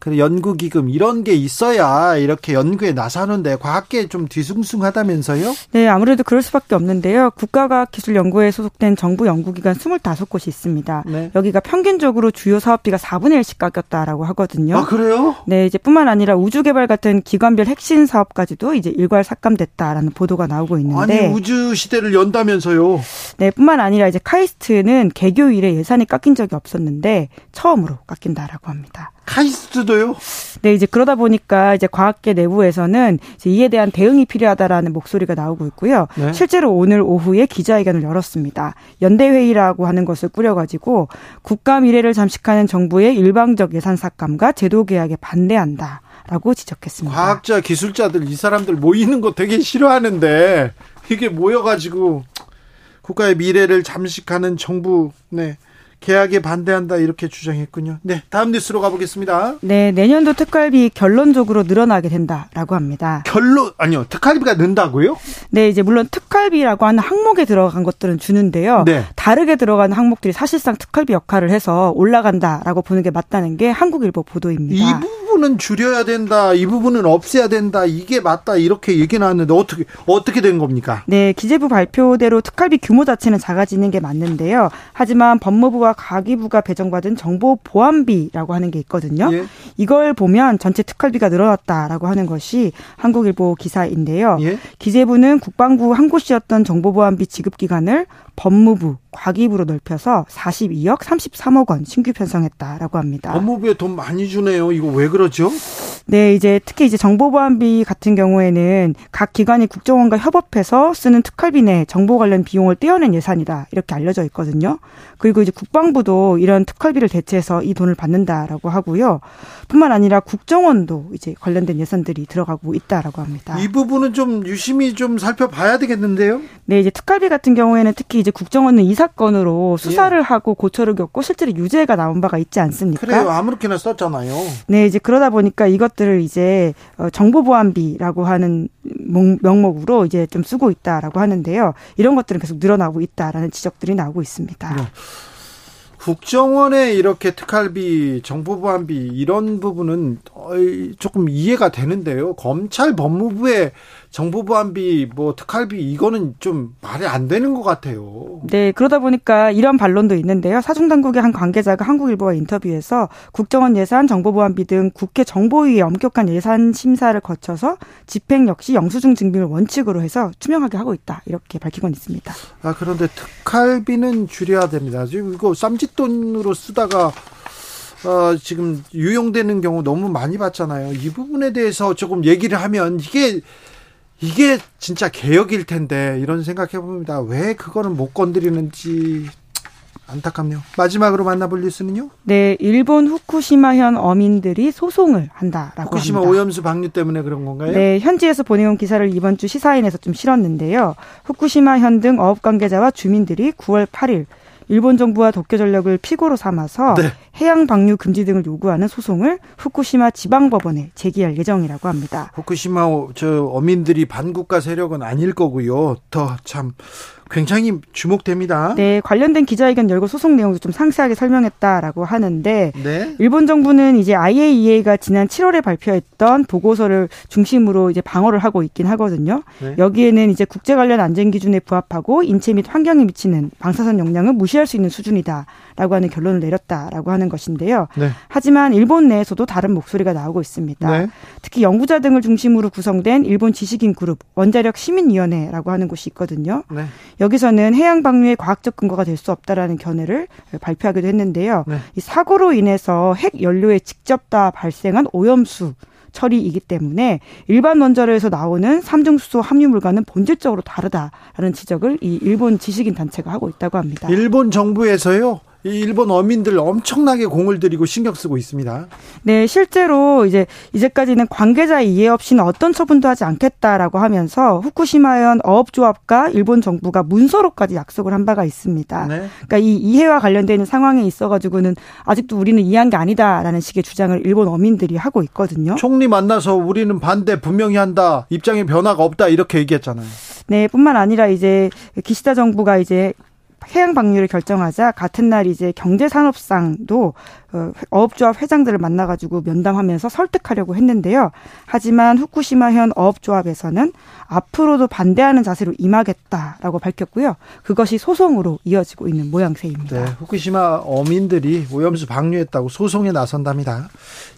그 연구 기금 이런 게 있어야 이렇게 연구에 나서는데 과학계 좀 뒤숭숭하다면서요? 네, 아무래도 그럴 수밖에 없는데요. 국가과학기술연구회에 소속된 정부 연구기관 25곳이 있습니다. 네. 여기가 평균적으로 주요 사업비가 4분의 1씩 깎였다라고 하거든요. 아, 그래요? 네, 이제 뿐만 아니라 우주 개발 같은 기관별 핵심 사업까지도 이제 일괄 삭감됐다라는 보도가 나오고 있는데. 아니, 우주 시대를 연다면서요? 네, 뿐만 아니라 이제 카이스트는 개교 이래 예산이 깎인 적이 없었는데 처음으로 깎인다라고 합니다. 카이스트도요? 네, 이제 그러다 보니까 이제 과학계 내부에서는 이제 이에 대한 대응이 필요하다라는 목소리가 나오고 있고요. 네. 실제로 오늘 오후에 기자회견을 열었습니다. 연대회의라고 하는 것을 꾸려가지고 국가 미래를 잠식하는 정부의 일방적 예산 삭감과 제도 개혁에 반대한다. 라고 지적했습니다. 과학자, 기술자들, 이 사람들 모이는 거 되게 싫어하는데, 이게 모여가지고, 국가의 미래를 잠식하는 정부, 네. 계약에 반대한다 이렇게 주장했군요. 네, 다음 뉴스로 가보겠습니다. 네, 내년도 특갈비 결론적으로 늘어나게 된다라고 합니다. 결론 아니요, 특갈비가 는다고요? 네, 이제 물론 특갈비라고 하는 항목에 들어간 것들은 주는데요. 네. 다르게 들어가는 항목들이 사실상 특갈비 역할을 해서 올라간다라고 보는 게 맞다는 게 한국일보 보도입니다. 이 부분은 줄여야 된다, 이 부분은 없애야 된다, 이게 맞다 이렇게 얘기 나왔는데 어떻게 어떻게 된 겁니까? 네, 기재부 발표대로 특활비 규모 자체는 작아지는 게 맞는데요. 하지만 법무부와 가기부가 배정받은 정보 보안비라고 하는 게 있거든요. 예. 이걸 보면 전체 특활비가 늘어났다라고 하는 것이 한국일보 기사인데요. 예. 기재부는 국방부 한 곳이었던 정보 보안비 지급 기간을 법무부, 과기부로 넓혀서 42억 33억 원 신규 편성했다라고 합니다. 법무부에 돈 많이 주네요. 이거 왜 그러죠? 네, 이제 특히 이제 정보보안비 같은 경우에는 각 기관이 국정원과 협업해서 쓰는 특활비 내 정보 관련 비용을 떼어낸 예산이다 이렇게 알려져 있거든요. 그리고 이제 국방부도 이런 특활비를 대체해서 이 돈을 받는다라고 하고요. 뿐만 아니라 국정원도 이제 관련된 예산들이 들어가고 있다라고 합니다. 이 부분은 좀 유심히 좀 살펴봐야 되겠는데요. 네, 이제 특활비 같은 경우에는 특히 이제 국정원은 이 사건으로 수사를 예. 하고 고초를 겪고 실제로 유죄가 나온 바가 있지 않습니까? 그래요. 아무렇게나 썼잖아요. 네, 이제 그러다 보니까 이것들을 이제 어, 정보보안비라고 하는 명목으로 이제 좀 쓰고 있다라고 하는데요. 이런 것들은 계속 늘어나고 있다라는 지적들이 나오고 있습니다. 네. 국정원의 이렇게 특활비, 정보보안비 이런 부분은 조금 이해가 되는데요. 검찰 법무부의 정보보안비, 뭐 특활비 이거는 좀 말이 안 되는 것 같아요. 네, 그러다 보니까 이런 반론도 있는데요. 사중 당국의 한 관계자가 한국일보와 인터뷰에서 국정원 예산, 정보 보안비 등 국회 정보위의 엄격한 예산 심사를 거쳐서 집행 역시 영수증 증빙을 원칙으로 해서 투명하게 하고 있다 이렇게 밝히곤 있습니다. 아 그런데 특활비는 줄여야 됩니다. 지금 이거 쌈짓돈으로 쓰다가 어, 지금 유용되는 경우 너무 많이 봤잖아요. 이 부분에 대해서 조금 얘기를 하면 이게 이게 진짜 개혁일 텐데 이런 생각해 봅니다. 왜 그거는 못 건드리는지 안타깝네요. 마지막으로 만나볼 뉴스는요? 네, 일본 후쿠시마현 어민들이 소송을 한다라고 후쿠시마 합니다. 오염수 방류 때문에 그런 건가요? 네, 현지에서 보내온 기사를 이번 주 시사인에서 좀 실었는데요. 후쿠시마현 등 어업 관계자와 주민들이 9월 8일 일본 정부와 도쿄 전력을 피고로 삼아서 네. 해양 방류 금지 등을 요구하는 소송을 후쿠시마 지방법원에 제기할 예정이라고 합니다. 후쿠시마 저 어민들이 반국가 세력은 아닐 거고요. 더참 굉장히 주목됩니다. 네, 관련된 기자회견 열고 소송 내용도 좀 상세하게 설명했다라고 하는데 네? 일본 정부는 이제 IAEA가 지난 7월에 발표했던 보고서를 중심으로 이제 방어를 하고 있긴 하거든요. 네? 여기에는 이제 국제 관련 안전 기준에 부합하고 인체 및 환경에 미치는 방사선 영향을 무시할 수 있는 수준이다라고 하는 결론을 내렸다라고 하는 것인데요. 네. 하지만 일본 내에서도 다른 목소리가 나오고 있습니다. 네. 특히 연구자 등을 중심으로 구성된 일본 지식인 그룹 원자력 시민위원회라고 하는 곳이 있거든요. 네. 여기서는 해양 방류의 과학적 근거가 될 수 없다라는 견해를 발표하기도 했는데요. 네. 이 사고로 인해서 핵 연료에 직접 다 발생한 오염수 처리이기 때문에 일반 원자로에서 나오는 삼중수소 함유물과는 본질적으로 다르다라는 지적을 이 일본 지식인 단체가 하고 있다고 합니다. 일본 정부에서요. 일본 어민들 엄청나게 공을 들이고 신경 쓰고 있습니다. 네, 실제로 이제 이제까지는 관계자의 이해 없이는 어떤 처분도 하지 않겠다라고 하면서 후쿠시마현 어업조합과 일본 정부가 문서로까지 약속을 한 바가 있습니다. 네. 그러니까 이 이해와 관련되는 상황에 있어가지고는 아직도 우리는 이해한 게 아니다라는 식의 주장을 일본 어민들이 하고 있거든요. 총리 만나서 우리는 반대 분명히 한다, 입장에 변화가 없다 이렇게 얘기했잖아요. 네, 뿐만 아니라 이제 기시다 정부가 이제 해양 방류를 결정하자 같은 날 이제 경제산업상도 어, 어업조합 회장들을 만나가지고 면담하면서 설득하려고 했는데요. 하지만 후쿠시마현 어업조합에서는 앞으로도 반대하는 자세로 임하겠다라고 밝혔고요. 그것이 소송으로 이어지고 있는 모양새입니다. 네, 후쿠시마 어민들이 오염수 방류했다고 소송에 나선답니다.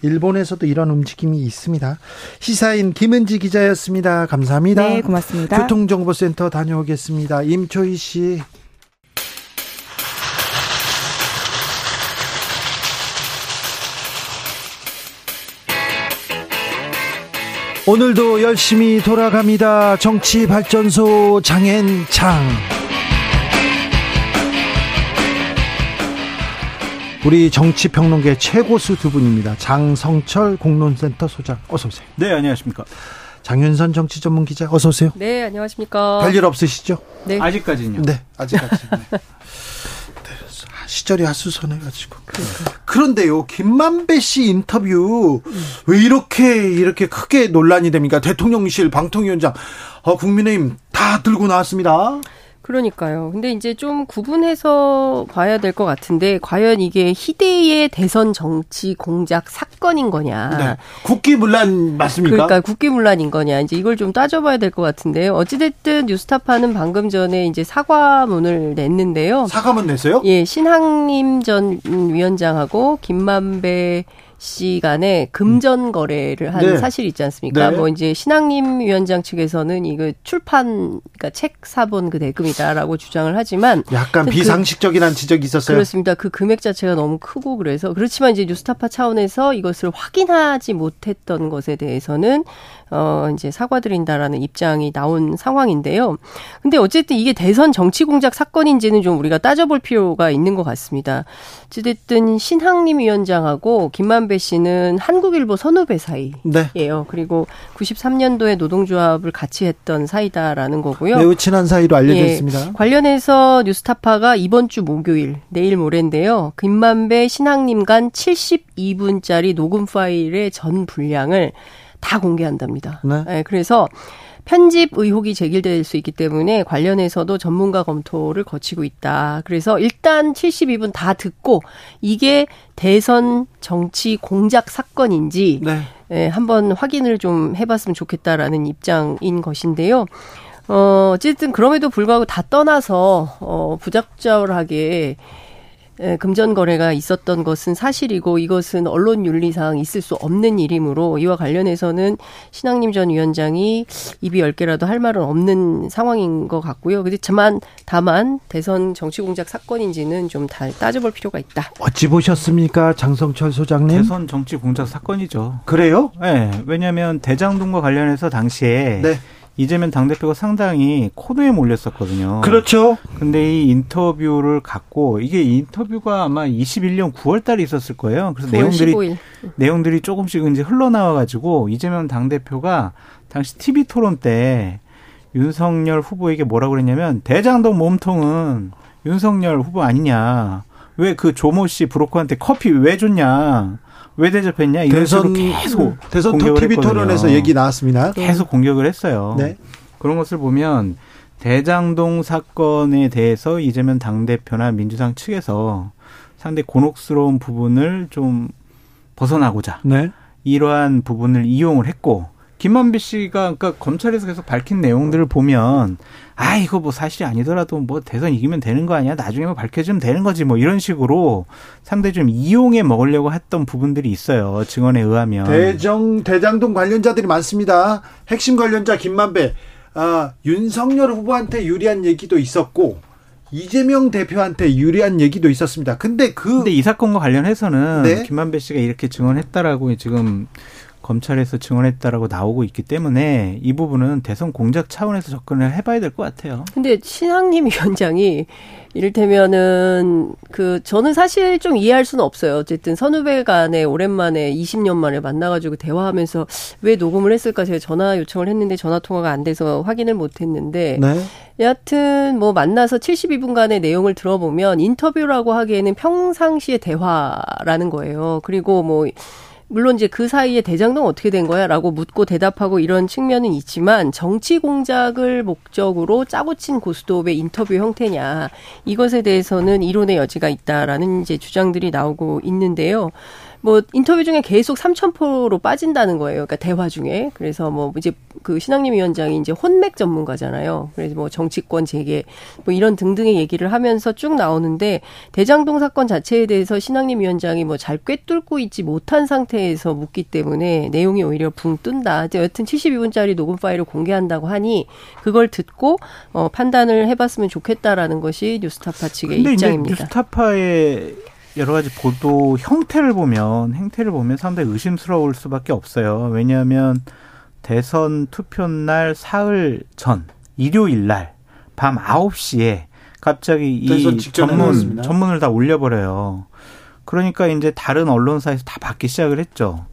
일본에서도 이런 움직임이 있습니다. 시사인 김은지 기자였습니다. 감사합니다. 네, 고맙습니다. 교통정보센터 다녀오겠습니다. 임초희 씨. 오늘도 열심히 돌아갑니다. 정치발전소 장앤창. 우리 정치평론계 최고수 두 분입니다. 장성철 공론센터 소장 어서 오세요. 네, 안녕하십니까. 장윤선 정치 전문 기자 어서 오세요. 네, 안녕하십니까. 별일 없으시죠? 네. 아직까지는요. 네, 아직까지. 네. 시절이 하수선해가지고. 그런데요, 김만배 씨 인터뷰 왜 이렇게 이렇게 크게 논란이 됩니까? 대통령실 방통위원장, 어, 국민의힘 다 들고 나왔습니다. 그러니까요. 근데 이제 좀 구분해서 봐야 될 것 같은데 과연 이게 희대의 대선 정치 공작 사건인 거냐. 네. 국기문란 맞습니까? 그러니까 국기문란인 거냐. 이제 이걸 좀 따져봐야 될 것 같은데요. 어찌됐든 뉴스타파는 방금 전에 이제 사과문을 냈는데요. 사과문 냈어요? 예, 신학님 전 위원장하고 김만배 시간에 금전 거래를 한 네. 사실이 있지 않습니까? 네. 뭐 이제 신학님 위원장 측에서는 이거 출판 그러니까 책 사본 그 대금이다라고 주장을 하지만 약간 그 비상식적이라는 지적이 있었어요. 그렇습니다. 그 금액 자체가 너무 크고 그래서 그렇지만 이제 뉴스타파 차원에서 이것을 확인하지 못했던 것에 대해서는 어, 이제 사과드린다라는 입장이 나온 상황인데요. 근데 어쨌든 이게 대선 정치 공작 사건인지는 좀 우리가 따져볼 필요가 있는 것 같습니다. 어쨌든 신학림 위원장하고 김만배 씨는 한국일보 선후배 사이예요. 네. 그리고 93년도에 노동조합을 같이 했던 사이다라는 거고요. 매우 친한 사이로 알려져 예, 있습니다. 관련해서 뉴스타파가 이번 주 목요일 내일 모레인데요. 김만배 신학림 간 72분짜리 녹음 파일의 전 분량을 다 공개한답니다. 네. 네 그래서 편집 의혹이 제기될 수 있기 때문에 관련해서도 전문가 검토를 거치고 있다. 그래서 일단 72분 다 듣고 이게 대선 정치 공작 사건인지 네. 예, 한번 확인을 좀 해봤으면 좋겠다라는 입장인 것인데요. 어, 어쨌든 그럼에도 불구하고 다 떠나서 어, 부적절하게 예, 금전 거래가 있었던 것은 사실이고 이것은 언론 윤리상 있을 수 없는 일이므로 이와 관련해서는 신학님 전 위원장이 입이 열 개라도 할 말은 없는 상황인 것 같고요. 그렇지만 다만 대선 정치 공작 사건인지는 좀다 따져볼 필요가 있다. 어찌 보셨습니까, 장성철 소장님? 대선 정치 공작 사건이죠. 그래요? 네, 왜냐하면 대장동과 관련해서 당시에 네. 이재명 당대표가 상당히 코너에 몰렸었거든요. 그렇죠. 근데 이 인터뷰를 갖고 이게 인터뷰가 아마 21년 9월 달에 있었을 거예요. 그래서 내용들이 15일. 내용들이 조금씩 이제 흘러나와 가지고 이재명 당대표가 당시 TV 토론 때 윤석열 후보에게 뭐라고 그랬냐면 대장동 몸통은 윤석열 후보 아니냐. 왜 그 조모 씨 브로커한테 커피 왜 줬냐. 왜 대접했냐 이런 대선, 계속 대선 TV 토론에서 얘기 나왔습니다. 계속 공격을 했어요. 네. 그런 것을 보면 대장동 사건에 대해서 이재명 당 대표나 민주당 측에서 상당히 곤혹스러운 부분을 좀 벗어나고자 네. 이러한 부분을 이용을 했고 김만배 씨가 그러니까 검찰에서 계속 밝힌 내용들을 보면 아 이거 뭐 사실이 아니더라도 뭐 대선 이기면 되는 거 아니야? 나중에 뭐 밝혀지면 되는 거지 뭐 이런 식으로 상당히 좀 이용해 먹으려고 했던 부분들이 있어요. 증언에 의하면. 대정 대장동 관련자들이 많습니다. 핵심 관련자 김만배. 아 윤석열 후보한테 유리한 얘기도 있었고 이재명 대표한테 유리한 얘기도 있었습니다. 근데 그 근데 이 사건과 관련해서는 네? 김만배 씨가 이렇게 증언했다라고 지금 검찰에서 증언했다라고 나오고 있기 때문에 이 부분은 대선 공작 차원에서 접근을 해봐야 될 것 같아요. 근데 신학님 위원장이 이를테면은 그 저는 사실 좀 이해할 수는 없어요. 어쨌든 선후배 간에 오랜만에 20년 만에 만나가지고 대화하면서 왜 녹음을 했을까 제가 전화 요청을 했는데 전화 통화가 안 돼서 확인을 못했는데 네. 여하튼 뭐 만나서 72분간의 내용을 들어보면 인터뷰라고 하기에는 평상시의 대화라는 거예요. 그리고 뭐 물론 이제 그 사이에 대장동 어떻게 된 거야라고 묻고 대답하고 이런 측면은 있지만 정치 공작을 목적으로 짜고 친 고스톱의 인터뷰 형태냐 이것에 대해서는 이론의 여지가 있다라는 이제 주장들이 나오고 있는데요. 뭐 인터뷰 중에 계속 삼천포로 빠진다는 거예요. 그러니까 대화 중에. 그래서 뭐 이제 그 신학님 위원장이 이제 혼맥 전문가잖아요. 그래서 뭐 정치권 재개 뭐 이런 등등의 얘기를 하면서 쭉 나오는데 대장동 사건 자체에 대해서 신학님 위원장이 뭐 잘 꿰뚫고 있지 못한 상태에서 묻기 때문에 내용이 오히려 붕 뜬다. 여튼 72분짜리 녹음 파일을 공개한다고 하니 그걸 듣고 어 판단을 해봤으면 좋겠다라는 것이 뉴스타파 측의 입장입니다. 뉴스타파의 여러 가지 보도 형태를 보면 행태를 보면 상당히 의심스러울 수밖에 없어요. 왜냐하면 대선 투표 날 사흘 전 일요일 날밤 9시에 갑자기 이 전문 전문을 다 올려버려요. 그러니까 이제 다른 언론사에서 다 받기 시작을 했죠.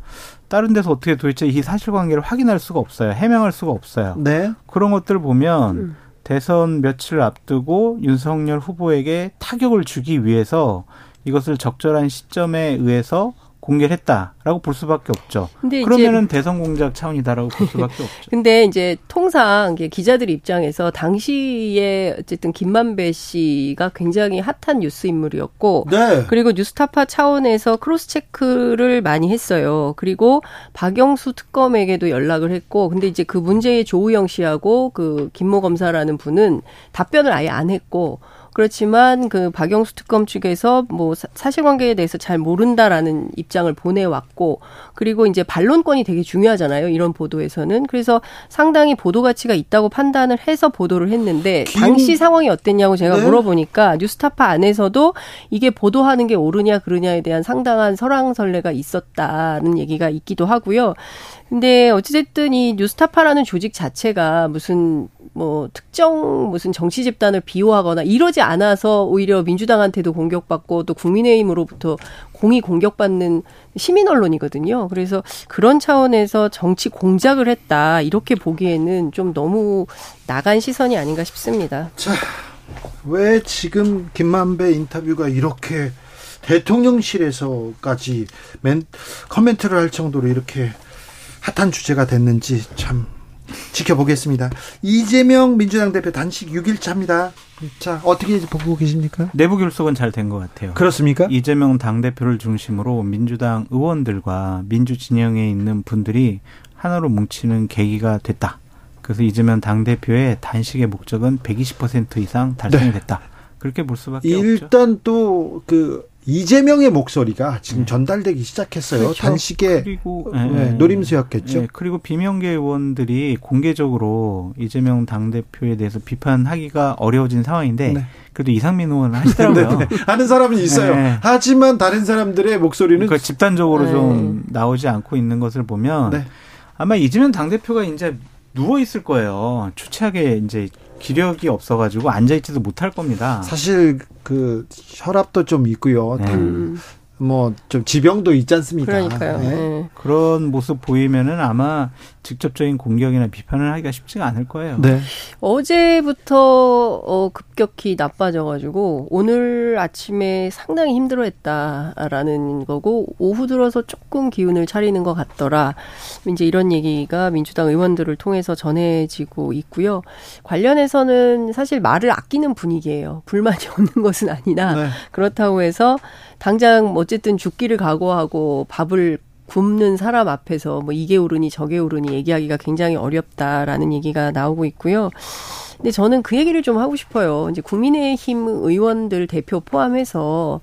다른 데서 어떻게 도대체 이 사실관계를 확인할 수가 없어요. 해명할 수가 없어요. 네. 그런 것들을 보면 음. 대선 며칠 앞두고 윤석열 후보에게 타격을 주기 위해서 이것을 적절한 시점에 의해서 공개를 했다라고 볼 수밖에 없죠. 근데 그러면은 대선 공작 차원이다라고 볼 수밖에 없죠. 근데 이제 통상 기자들 입장에서 당시에 어쨌든 김만배 씨가 굉장히 핫한 뉴스 인물이었고 네. 그리고 뉴스타파 차원에서 cross check를 많이 했어요. 그리고 박영수 특검에게도 연락을 했고 근데 이제 그 문제의 조우형 씨하고 그 김모 검사라는 분은 답변을 아예 안 했고 그렇지만 그 박영수 특검 측에서 뭐 사실관계에 대해서 잘 모른다라는 입장을 보내왔고 그리고 이제 반론권이 되게 중요하잖아요. 이런 보도에서는 그래서 상당히 보도 가치가 있다고 판단을 해서 보도를 했는데 김... 당시 상황이 어땠냐고 제가 네? 물어보니까 뉴스타파 안에서도 이게 보도하는 게 옳으냐 그르냐에 대한 상당한 설왕설래가 있었다는 얘기가 있기도 하고요. 근데 어찌됐든 이 뉴스타파라는 조직 자체가 무슨 뭐 특정 무슨 정치 집단을 비호하거나 이러지 않아서 오히려 민주당한테도 공격받고 또 국민의힘으로부터 공이 공격받는 시민 언론이거든요. 그래서 그런 차원에서 정치 공작을 했다 이렇게 보기에는 좀 너무 나간 시선이 아닌가 싶습니다. 자, 왜 지금 김만배 인터뷰가 이렇게 대통령실에서까지 멘, 커멘트를 할 정도로 이렇게 핫한 주제가 됐는지 참 지켜보겠습니다. 이재명 민주당 대표 단식 6일차입니다. 자, 어떻게 보고 계십니까? 내부 결속은 잘 된 것 같아요. 그렇습니까? 이재명 당대표를 중심으로 민주당 의원들과 민주진영에 있는 분들이 하나로 뭉치는 계기가 됐다. 그래서 이재명 당대표의 단식의 목적은 120% 이상 달성이 됐다. 네. 그렇게 볼 수밖에 일단 없죠. 일단 또 그 이재명의 목소리가 지금 네. 전달되기 시작했어요. 그렇죠. 단식의 그리고 네, 네, 노림수였겠죠. 네, 그리고 비명계 의원들이 공개적으로 이재명 당 대표에 대해서 비판하기가 어려워진 상황인데 네. 그래도 이상민 의원은 하시더라고요. 네, 하는 사람은 있어요. 하지만 다른 사람들의 목소리는 그러니까 집단적으로 좀 나오지 않고 있는 것을 보면 아마 이재명 당 대표가 이제 누워 있을 거예요. 초췌하게 이제 기력이 없어가지고 앉아있지도 못할 겁니다. 사실 그 혈압도 좀 있고요. 네. 뭐 좀 지병도 있지 않습니까? 그러니까요. 네. 네. 그런 모습 보이면은 아마 직접적인 공격이나 비판을 하기가 쉽지가 않을 거예요. 네. 어제부터 어, 급격히 나빠져가지고 오늘 아침에 상당히 힘들어했다라는 거고 오후 들어서 조금 기운을 차리는 것 같더라. 이제 이런 얘기가 민주당 의원들을 통해서 전해지고 있고요. 관련해서는 사실 말을 아끼는 분위기예요. 불만이 없는 것은 아니라 네. 그렇다고 해서 당장 어쨌든 죽기를 각오하고 밥을 굶는 사람 앞에서 뭐 이게 오르니 저게 오르니 얘기하기가 굉장히 어렵다라는 얘기가 나오고 있고요. 근데 저는 그 얘기를 좀 하고 싶어요. 이제 국민의힘 의원들 대표 포함해서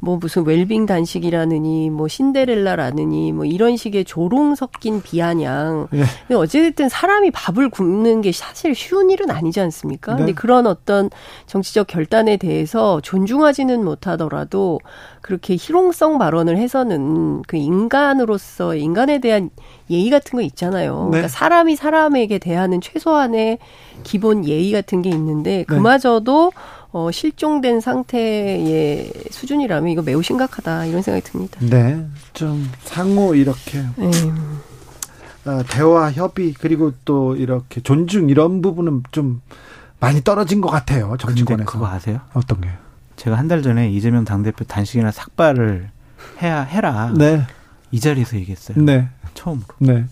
뭐 무슨 웰빙 단식이라느니 뭐 신데렐라라느니 뭐 이런 식의 조롱 섞인 비아냥. 네. 근데 어쨌든 사람이 밥을 굶는 게 사실 쉬운 일은 아니지 않습니까? 네. 근데 그런 어떤 정치적 결단에 대해서 존중하지는 못하더라도 그렇게 희롱성 발언을 해서는 그 인간으로서 인간에 대한 예의 같은 거 있잖아요. 네. 그러니까 사람이 사람에게 대하는 최소한의 기본 예의 같은 게 있는데 네. 그마저도 어, 실종된 상태의 수준이라면 이거 매우 심각하다 이런 생각이 듭니다. 네, 좀 상호 이렇게 네. 어, 대화 협의 그리고 또 이렇게 존중 이런 부분은 좀 많이 떨어진 것 같아요 정치권에서. 그거 아세요? 어떤 게요? 제가 한 달 전에 이재명 당대표 단식이나 삭발을 해야 해라. 네. 이 자리에서 얘기했어요. 네. 처음으로. 네.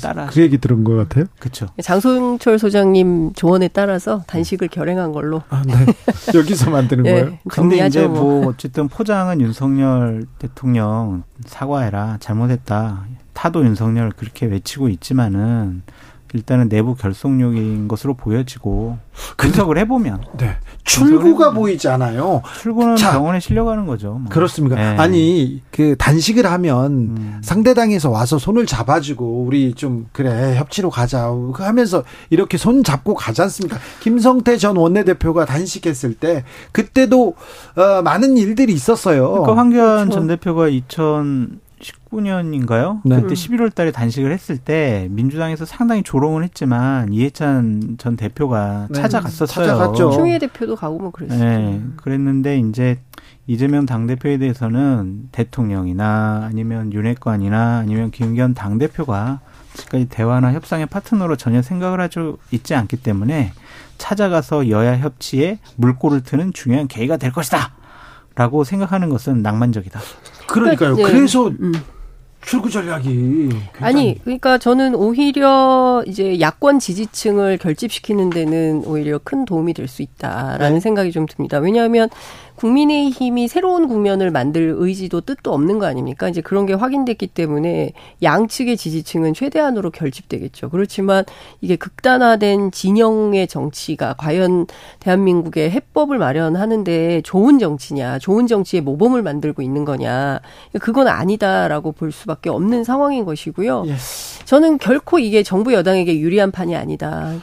따라 그 얘기 들은 것 같아요. 그렇죠. 장송철 소장님 조언에 따라서 단식을 결행한 걸로. 아, 네. 여기서 만드는 네, 거예요. 근데 이제 뭐. 뭐 어쨌든 포장은 윤석열 대통령 사과해라 잘못했다. 타도 윤석열 그렇게 외치고 있지만은 일단은 내부 결속력인 것으로 보여지고 분석을 해보면 네. 출구가 보이지 않아요. 출구는 자, 병원에 실려가는 거죠. 뭐. 그렇습니까? 네. 아니 그 단식을 하면 음. 상대당에서 와서 손을 잡아주고 우리 좀 그래 협치로 가자 하면서 이렇게 손 잡고 가지 않습니까? 김성태 전 원내대표가 단식했을 때 그때도 어, 많은 일들이 있었어요. 그러니까 황교안 그렇죠. 전 대표가 2000 2019년인가요? 네. 그때 11월 달에 단식을 했을 때 민주당에서 상당히 조롱을 했지만 이해찬 전 대표가 네. 찾아갔었어요. 찾아갔죠. 추미애 대표도 가고 뭐 그랬어요. 네. 그랬는데 이제 이재명 당대표에 대해서는 대통령이나 아니면 윤핵관이나 아니면 김기현 당대표가 지금까지 대화나 협상의 파트너로 전혀 생각을 하지 있지 않기 때문에 찾아가서 여야 협치에 물꼬를 트는 중요한 계기가 될 것이다. 라고 생각하는 것은 낭만적이다. 그러니까요. 그러니까, 그래서 음. 출구 전략이 굉장히... 아니 그러니까 저는 오히려 이제 야권 지지층을 결집시키는 데는 오히려 큰 도움이 될 수 있다라는 네. 생각이 좀 듭니다. 왜냐하면 국민의힘이 새로운 국면을 만들 의지도 뜻도 없는 거 아닙니까? 이제 그런 게 확인됐기 때문에 양측의 지지층은 최대한으로 결집되겠죠. 그렇지만 이게 극단화된 진영의 정치가 과연 대한민국의 해법을 마련하는데 좋은 정치냐, 좋은 정치의 모범을 만들고 있는 거냐, 그건 아니다라고 볼 수밖에 없는 상황인 것이고요. 예. 저는 결코 이게 정부 여당에게 유리한 판이 아니다.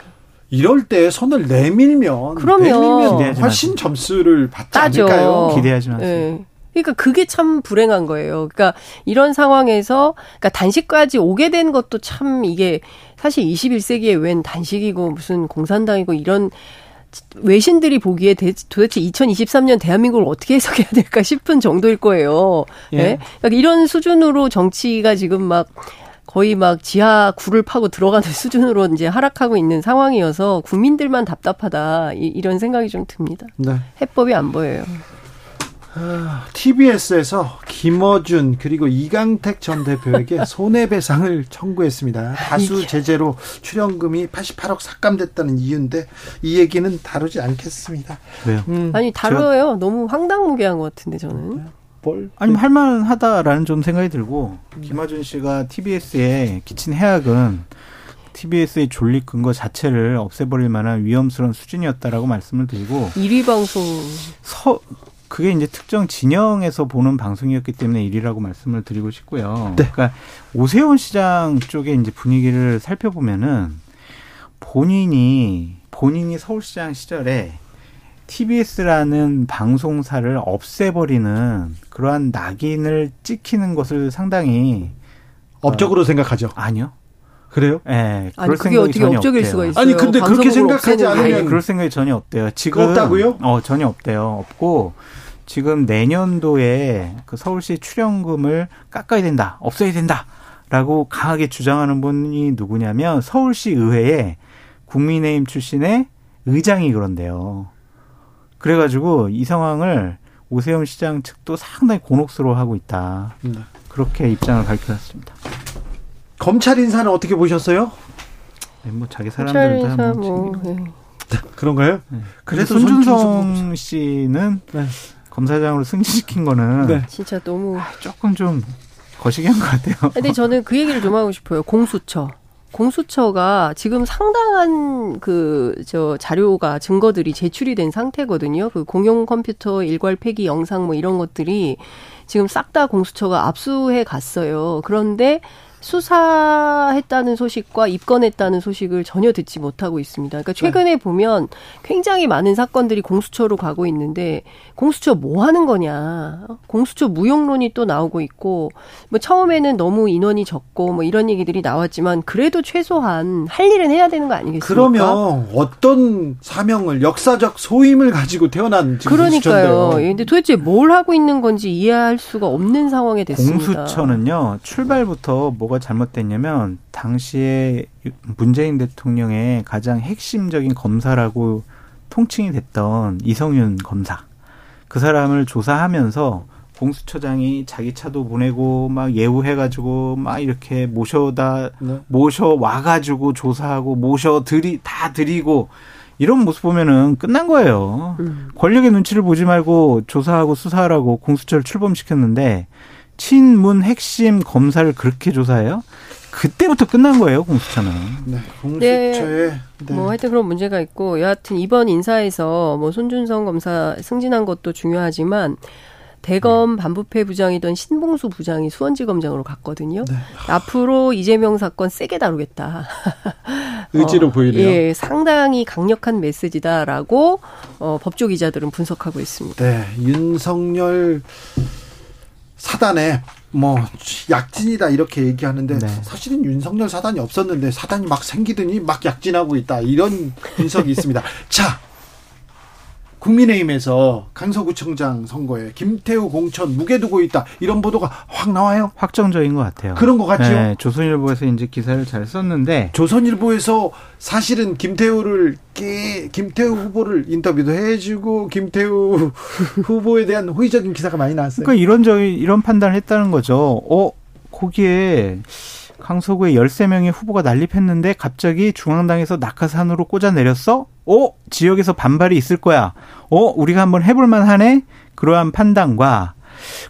이럴 때 손을 내밀면 그럼요. 내밀면 훨씬 점수를 받지 따죠. 않을까요? 기대하지 마세요. 네. 그러니까 그게 참 불행한 거예요. 그러니까 이런 상황에서 그러니까 단식까지 오게 된 것도 참 이게 사실 21세기에 웬 단식이고 무슨 공산당이고 이런 외신들이 보기에 도대체 2023년 대한민국을 어떻게 해석해야 될까 싶은 정도일 거예요. 예. 네? 그러니까 이런 수준으로 정치가 지금 막 거의 막 지하 굴을 파고 들어가는 수준으로 이제 하락하고 있는 상황이어서 국민들만 답답하다 이, 런 생각이 좀 듭니다. 네. 해법이 안 보여요. TBS에서 김어준 그리고 이강택 전 대표에게 손해배상을 청구했습니다. 다수 제재로 출연금이 88억 삭감됐다는 이유인데 이 얘기는 다루지 않겠습니다. 왜요? 음, 아니 다뤄요. 너무 황당무계한 것 같은데 저는. 네. 뭘? 아니 할만하다라는 좀 생각이 들고 음. 김하준 씨가 TBS에 끼친 해악은 TBS의 존립 근거 자체를 없애버릴 만한 위험스러운 수준이었다라고 말씀을 드리고 1위 방송 서 그게 이제 특정 진영에서 보는 방송이었기 때문에 1위라고 말씀을 드리고 싶고요. 네. 그러니까 오세훈 시장 쪽의 이제 분위기를 살펴보면은 본인이 본인이 서울시장 시절에 TBS라는 방송사를 없애버리는 그러한 낙인을 찍히는 것을 상당히 업적으로 어, 생각하죠. 아니요. 그래요? 예. 네, 아니 그게 어떻게 업적일 수가 있어요? 아니 근데 그렇게 생각하지 않으면 아니, 그럴 생각이 전혀 없대요. 지금 없다고요? 어 전혀 없대요. 없고 지금 내년도에 그 서울시 출연금을 깎아야 된다, 없애야 된다라고 강하게 주장하는 분이 누구냐면 서울시 의회에 국민의힘 출신의 의장이 그런데요. 그래가지고 이 상황을 오세훈 시장 측도 상당히 곤혹스러워하고 있다. 네. 그렇게 입장을 밝혔습니다. 검찰 인사는 어떻게 보셨어요? 네, 뭐 자기 사람들도 뭐, 뭐 네. 그런가요? 네. 그래서 손준성 씨는 네. 검사장으로 승진시킨 거는 네. 진짜 너무 조금 좀 거시기한 것 같아요. 근데 저는 그 얘기를 좀 하고 싶어요. 공수처. 공수처가 지금 상당한 그 저 자료가 증거들이 제출이 된 상태거든요. 그 공용 컴퓨터 일괄 폐기 영상 뭐 이런 것들이 지금 싹 다 공수처가 압수해 갔어요. 그런데 수사했다는 소식과 입건했다는 소식을 전혀 듣지 못하고 있습니다. 그러니까 최근에 네. 보면 굉장히 많은 사건들이 공수처로 가고 있는데 공수처 뭐 하는 거냐? 공수처 무용론이 또 나오고 있고 뭐 처음에는 너무 인원이 적고 뭐 이런 얘기들이 나왔지만 그래도 최소한 할 일은 해야 되는 거 아니겠습니까? 그러면 어떤 사명을 역사적 소임을 가지고 태어난 그러니까요. 근데 도대체 뭘 하고 있는 건지 이해할 수가 없는 상황에 됐습니다. 공수처는요 출발부터 뭐 뭐가 잘못됐냐면 당시에 문재인 대통령의 가장 핵심적인 검사라고 통칭이 됐던 이성윤 검사 그 사람을 조사하면서 공수처장이 자기 차도 보내고 막 예우해가지고 막 이렇게 모셔다 네. 모셔 와가지고 조사하고 모셔 드리 다 드리고 이런 모습 보면은 끝난 거예요. 음. 권력의 눈치를 보지 말고 조사하고 수사하라고 공수처를 출범시켰는데 친문 핵심 검사를 그렇게 조사해요? 그때부터 끝난 거예요, 공수처는. 네, 공수처에. 네, 네. 뭐 하여튼 그런 문제가 있고 여하튼 이번 인사에서 뭐 손준성 검사 승진한 것도 중요하지만 대검 반부패 부장이던 신봉수 부장이 수원지검장으로 갔거든요. 네. 앞으로 이재명 사건 세게 다루겠다. 의지로 어, 보이네요. 예, 상당히 강력한 메시지다라고 어, 법조 기자들은 분석하고 있습니다. 네, 윤석열 사단에 뭐 약진이다 이렇게 얘기하는데 네. 사실은 윤석열 사단이 없었는데 사단이 막 생기더니 막 약진하고 있다 이런 분석이 있습니다. 자 국민의힘에서 강서구청장 선거에 김태우 공천 무게 두고 있다 이런 보도가 확 나와요. 확정적인 것 같아요. 그런 것 같죠. 네, 조선일보에서 이제 기사를 잘 썼는데 조선일보에서 사실은 김태우를 김태우 후보를 인터뷰도 해주고 김태우 후보에 대한 호의적인 기사가 많이 나왔어요. 그러니까 이런 저 이런 판단을 했다는 거죠. 어 거기에 강서구에 13명의 후보가 난립했는데 갑자기 중앙당에서 낙하산으로 꽂아 내렸어? 어? 지역에서 반발이 있을 거야. 어? 우리가 한번 해볼 만 하네? 그러한 판단과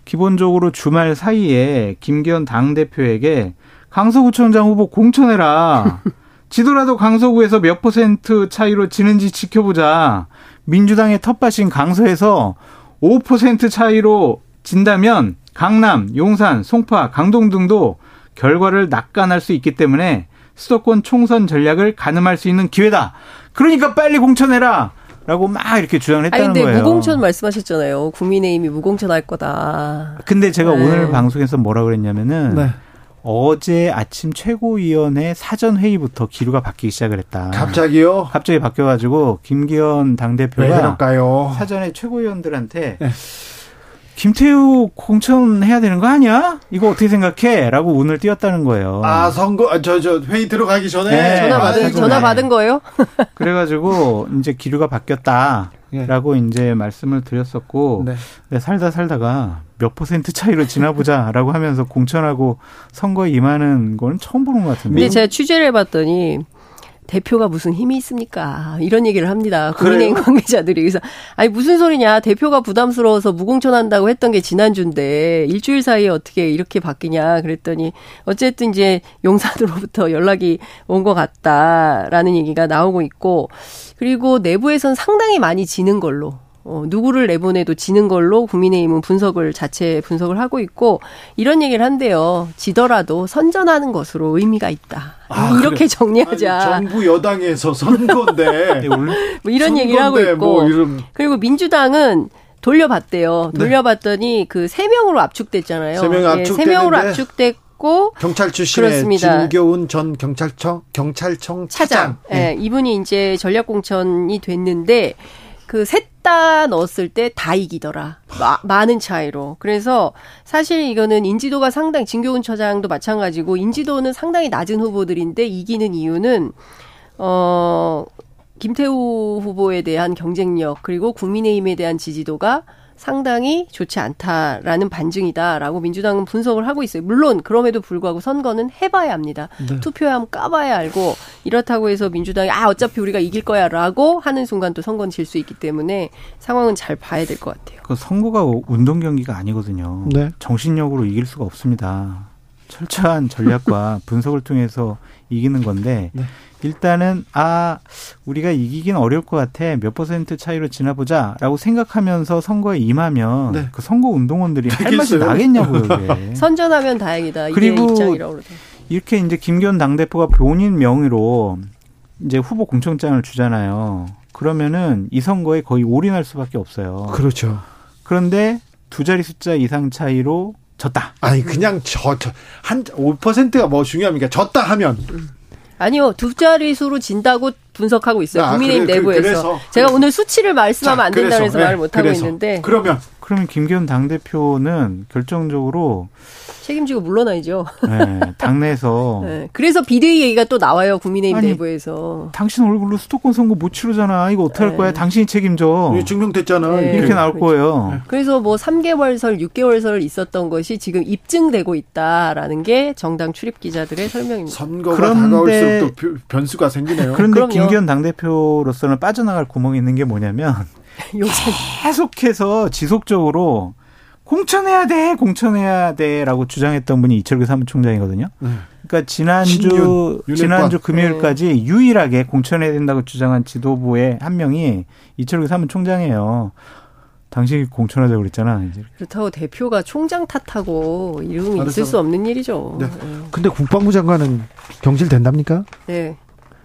기본적으로 주말 사이에 김기현 당대표에게 강서구청장 후보 공천해라. 지더라도 강서구에서 몇 퍼센트 차이로 지는지 지켜보자. 민주당의 텃밭인 강서에서 5% 차이로 진다면 강남, 용산, 송파, 강동 등도 결과를 낙관할 수 있기 때문에 수도권 총선 전략을 가늠할 수 있는 기회다. 그러니까 빨리 공천해라. 라고 막 이렇게 주장을 했다는 아니, 근데 거예요. 무공천 말씀하셨잖아요. 국민의힘이 무공천 할 거다. 근데 제가 네. 오늘 방송에서 뭐라 그랬냐면은 네. 어제 아침 최고위원회 사전 회의부터 기류가 바뀌기 시작을 했다. 갑자기요? 갑자기 바뀌어가지고 김기현 당 대표가 사전에 최고위원들한테 네. 김태우 공천해야 되는 거 아니야? 이거 어떻게 생각해? 라고 운을 띄웠다는 거예요. 아, 선거, 저, 저, 회의 들어가기 전에? 네, 전화 받은, 아, 전화 받은 거예요? 그래가지고, 이제 기류가 바뀌었다. 라고 네. 이제 말씀을 드렸었고, 네. 네, 살다 살다가 몇 퍼센트 차이로 지나보자 라고 하면서 공천하고 선거에 임하는 건 처음 보는 것 같은데. 근데 제가 취재를 해봤더니, 대표가 무슨 힘이 있습니까? 이런 얘기를 합니다. 국민의힘 관계자들이. 그래서, 아니, 무슨 소리냐. 대표가 부담스러워서 무공천한다고 했던 게 지난주인데, 일주일 사이에 어떻게 이렇게 바뀌냐. 그랬더니, 어쨌든 이제 용산으로부터 연락이 온 것 같다라는 얘기가 나오고 있고, 그리고 내부에선 상당히 많이 지는 걸로 어, 누구를 내보내도 지는 걸로 국민의힘은 분석을 자체 분석을 하고 있고 이런 얘기를 한대요. 지더라도 선전하는 것으로 의미가 있다. 아, 이렇게 그래. 정리하자. 아니, 정부 여당에서 선거인데 뭐 이런 얘기를 하고 있고 뭐 이런. 그리고 민주당은 돌려봤대요. 네. 돌려봤더니 그 세 명으로 압축됐잖아요. 세 명이 압축 세 명으로 압축됐고 경찰 출신의 그렇습니다. 진교훈 전 경찰청 경찰청 차장. 예, 네. 네. 이분이 이제 전략 공천이 됐는데 그셋 다 넣었을 때 다 이기더라. 마, 많은 차이로. 그래서 사실 이거는 인지도가 상당히 진교훈 처장도 마찬가지고 인지도는 상당히 낮은 후보들인데 이기는 이유는 어 김태우 후보에 대한 경쟁력 그리고 국민의힘에 대한 지지도가 상당히 좋지 않다라는 반증이다라고 민주당은 분석을 하고 있어요. 물론 그럼에도 불구하고 선거는 해봐야 합니다. 네. 투표함 까봐야 알고 이렇다고 해서 민주당이 아 어차피 우리가 이길 거야라고 하는 순간 또 선거는 질 수 있기 때문에 상황은 잘 봐야 될 것 같아요. 그 선거가 운동 경기가 아니거든요. 네. 정신력으로 이길 수가 없습니다. 철저한 전략과 분석을 통해서 이기는 건데 네. 일단은 아 우리가 이기긴 어려울 것 같아 몇 퍼센트 차이로 지나보자라고 생각하면서 선거에 임하면 네. 그 선거 운동원들이 할 맛이 나겠냐고요. 이게. 선전하면 다행이다. 그리고 이렇게 이제 김기현 당대표가 본인 명의로 이제 후보 공천장을 주잖아요. 그러면은 이 선거에 거의 올인할 수밖에 없어요. 그렇죠. 그런데 두 자리 숫자 이상 차이로 졌다. 아니 그냥 저한 5%가 뭐 중요합니까? 졌다 하면 아니요, 두 자릿수로 진다고 분석하고 있어요. 아, 국민의힘 그래, 내부에서. 그래서, 제가 그래서. 오늘 수치를 말씀하면 자, 안 된다고 해서 네, 말을 못 하고 있는데. 그러면 그러면 김기현 당대표는 결정적으로 책임지고 물러나야죠. 네, 당내에서. 네, 그래서 비대위 얘기가 또 나와요 국민의힘 아니, 내부에서. 당신 얼굴로 수도권 선거 못 치르잖아. 이거 어떻게 할 네. 거야? 당신이 책임져. 증명됐잖아. 네. 이렇게 나올 그렇죠. 거예요. 네. 그래서 뭐 3개월설, 6개월설 있었던 것이 지금 입증되고 있다라는 게 정당 출입 기자들의 설명입니다. 선거가 그런데, 다가올수록 또 변수가 생기네요. 그런데 그럼요. 김기현 당대표로서는 빠져나갈 구멍이 있는 게 뭐냐면 계속해서 지속적으로 공천해야 돼, 공천해야 돼라고 주장했던 분이 이철규 사무총장이거든요. 네. 그러니까 지난주 신윤, 지난주 금요일까지 네. 유일하게 공천해야 된다고 주장한 지도부의 한 명이 이철규 사무총장이에요. 당신이 공천하자고 그랬잖아. 이제. 그렇다고 대표가 총장 탓하고 이름이 있을 수 없는 일이죠. 네. 네. 근데 국방부 장관은 경질된답니까? 네.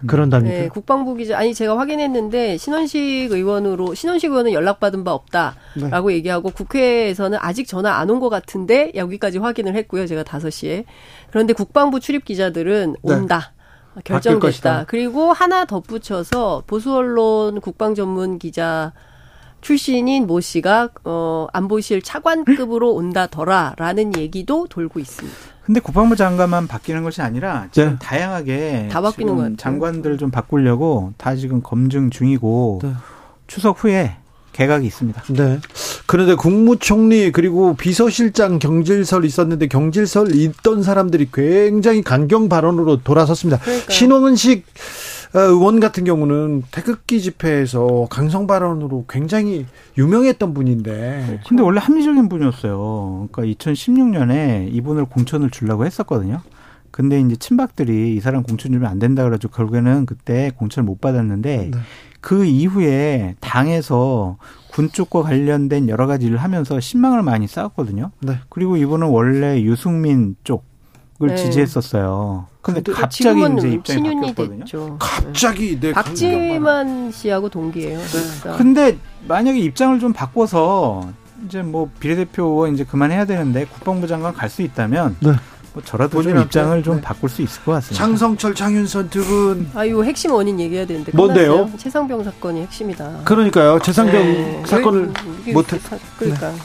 그런답니까? 네, 국방부 기자 아니 제가 확인했는데 신원식 의원으로 신원식 의원은 연락받은 바 없다라고 네. 얘기하고 국회에서는 아직 전화 안 온 것 같은데 여기까지 확인을 했고요. 제가 5시에. 그런데 국방부 출입 기자들은 네. 온다. 네. 결정됐다. 그리고 하나 덧붙여서 보수 언론 국방 전문 기자 출신인 모 씨가 어 안보실 차관급으로 온다더라라는 얘기도 돌고 있습니다. 근데 국방부 장관만 바뀌는 것이 아니라 지금 네. 다양하게 다 바뀌는 것 같아요. 장관들 좀 바꾸려고 다 지금 검증 중이고 네. 추석 후에 개각이 있습니다. 네. 그런데 국무총리 그리고 비서실장 경질설 있었는데 경질설 있던 사람들이 굉장히 강경 발언으로 돌아섰습니다. 그러니까요. 신홍은식 어, 의원 같은 경우는 태극기 집회에서 강성 발언으로 굉장히 유명했던 분인데. 근데 원래 합리적인 분이었어요. 그러니까 2016년에 이분을 공천을 주려고 했었거든요. 근데 이제 친박들이 이 사람 공천 주면 안 된다 그래가지고 결국에는 그때 공천을 못 받았는데 네. 그 이후에 당에서 군 쪽과 관련된 여러 가지 일을 하면서 신망을 많이 쌓았거든요. 네. 그리고 이분은 원래 유승민 쪽 네. 지지했었어요. 근데 갑자기 이제 입장이 바뀌었거든요. 됐죠. 갑자기 네. 박지만 씨하고 동기예요. 네. 근데 만약에 입장을 좀 바꿔서 이제 뭐 비례대표 이제 그만해야 되는데 국방부 장관 갈 수 있다면 네. 뭐 저라도 좀 입장을 좀 네. 바꿀 수 있을 것 같습니다. 장성철, 장윤선 두 분. 아, 이 핵심 원인 얘기해야 되는데. 뭔데요? 최상병 사건이 핵심이다. 그러니까요. 최상병 네. 사건을 못해. 그러니까. 네.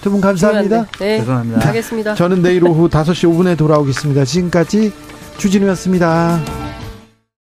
두분 감사합니다. 네. 죄송합니다. 하겠습니다. 저는 내일 오후 5시 5분에 돌아오겠습니다. 지금까지 주진우였습니다.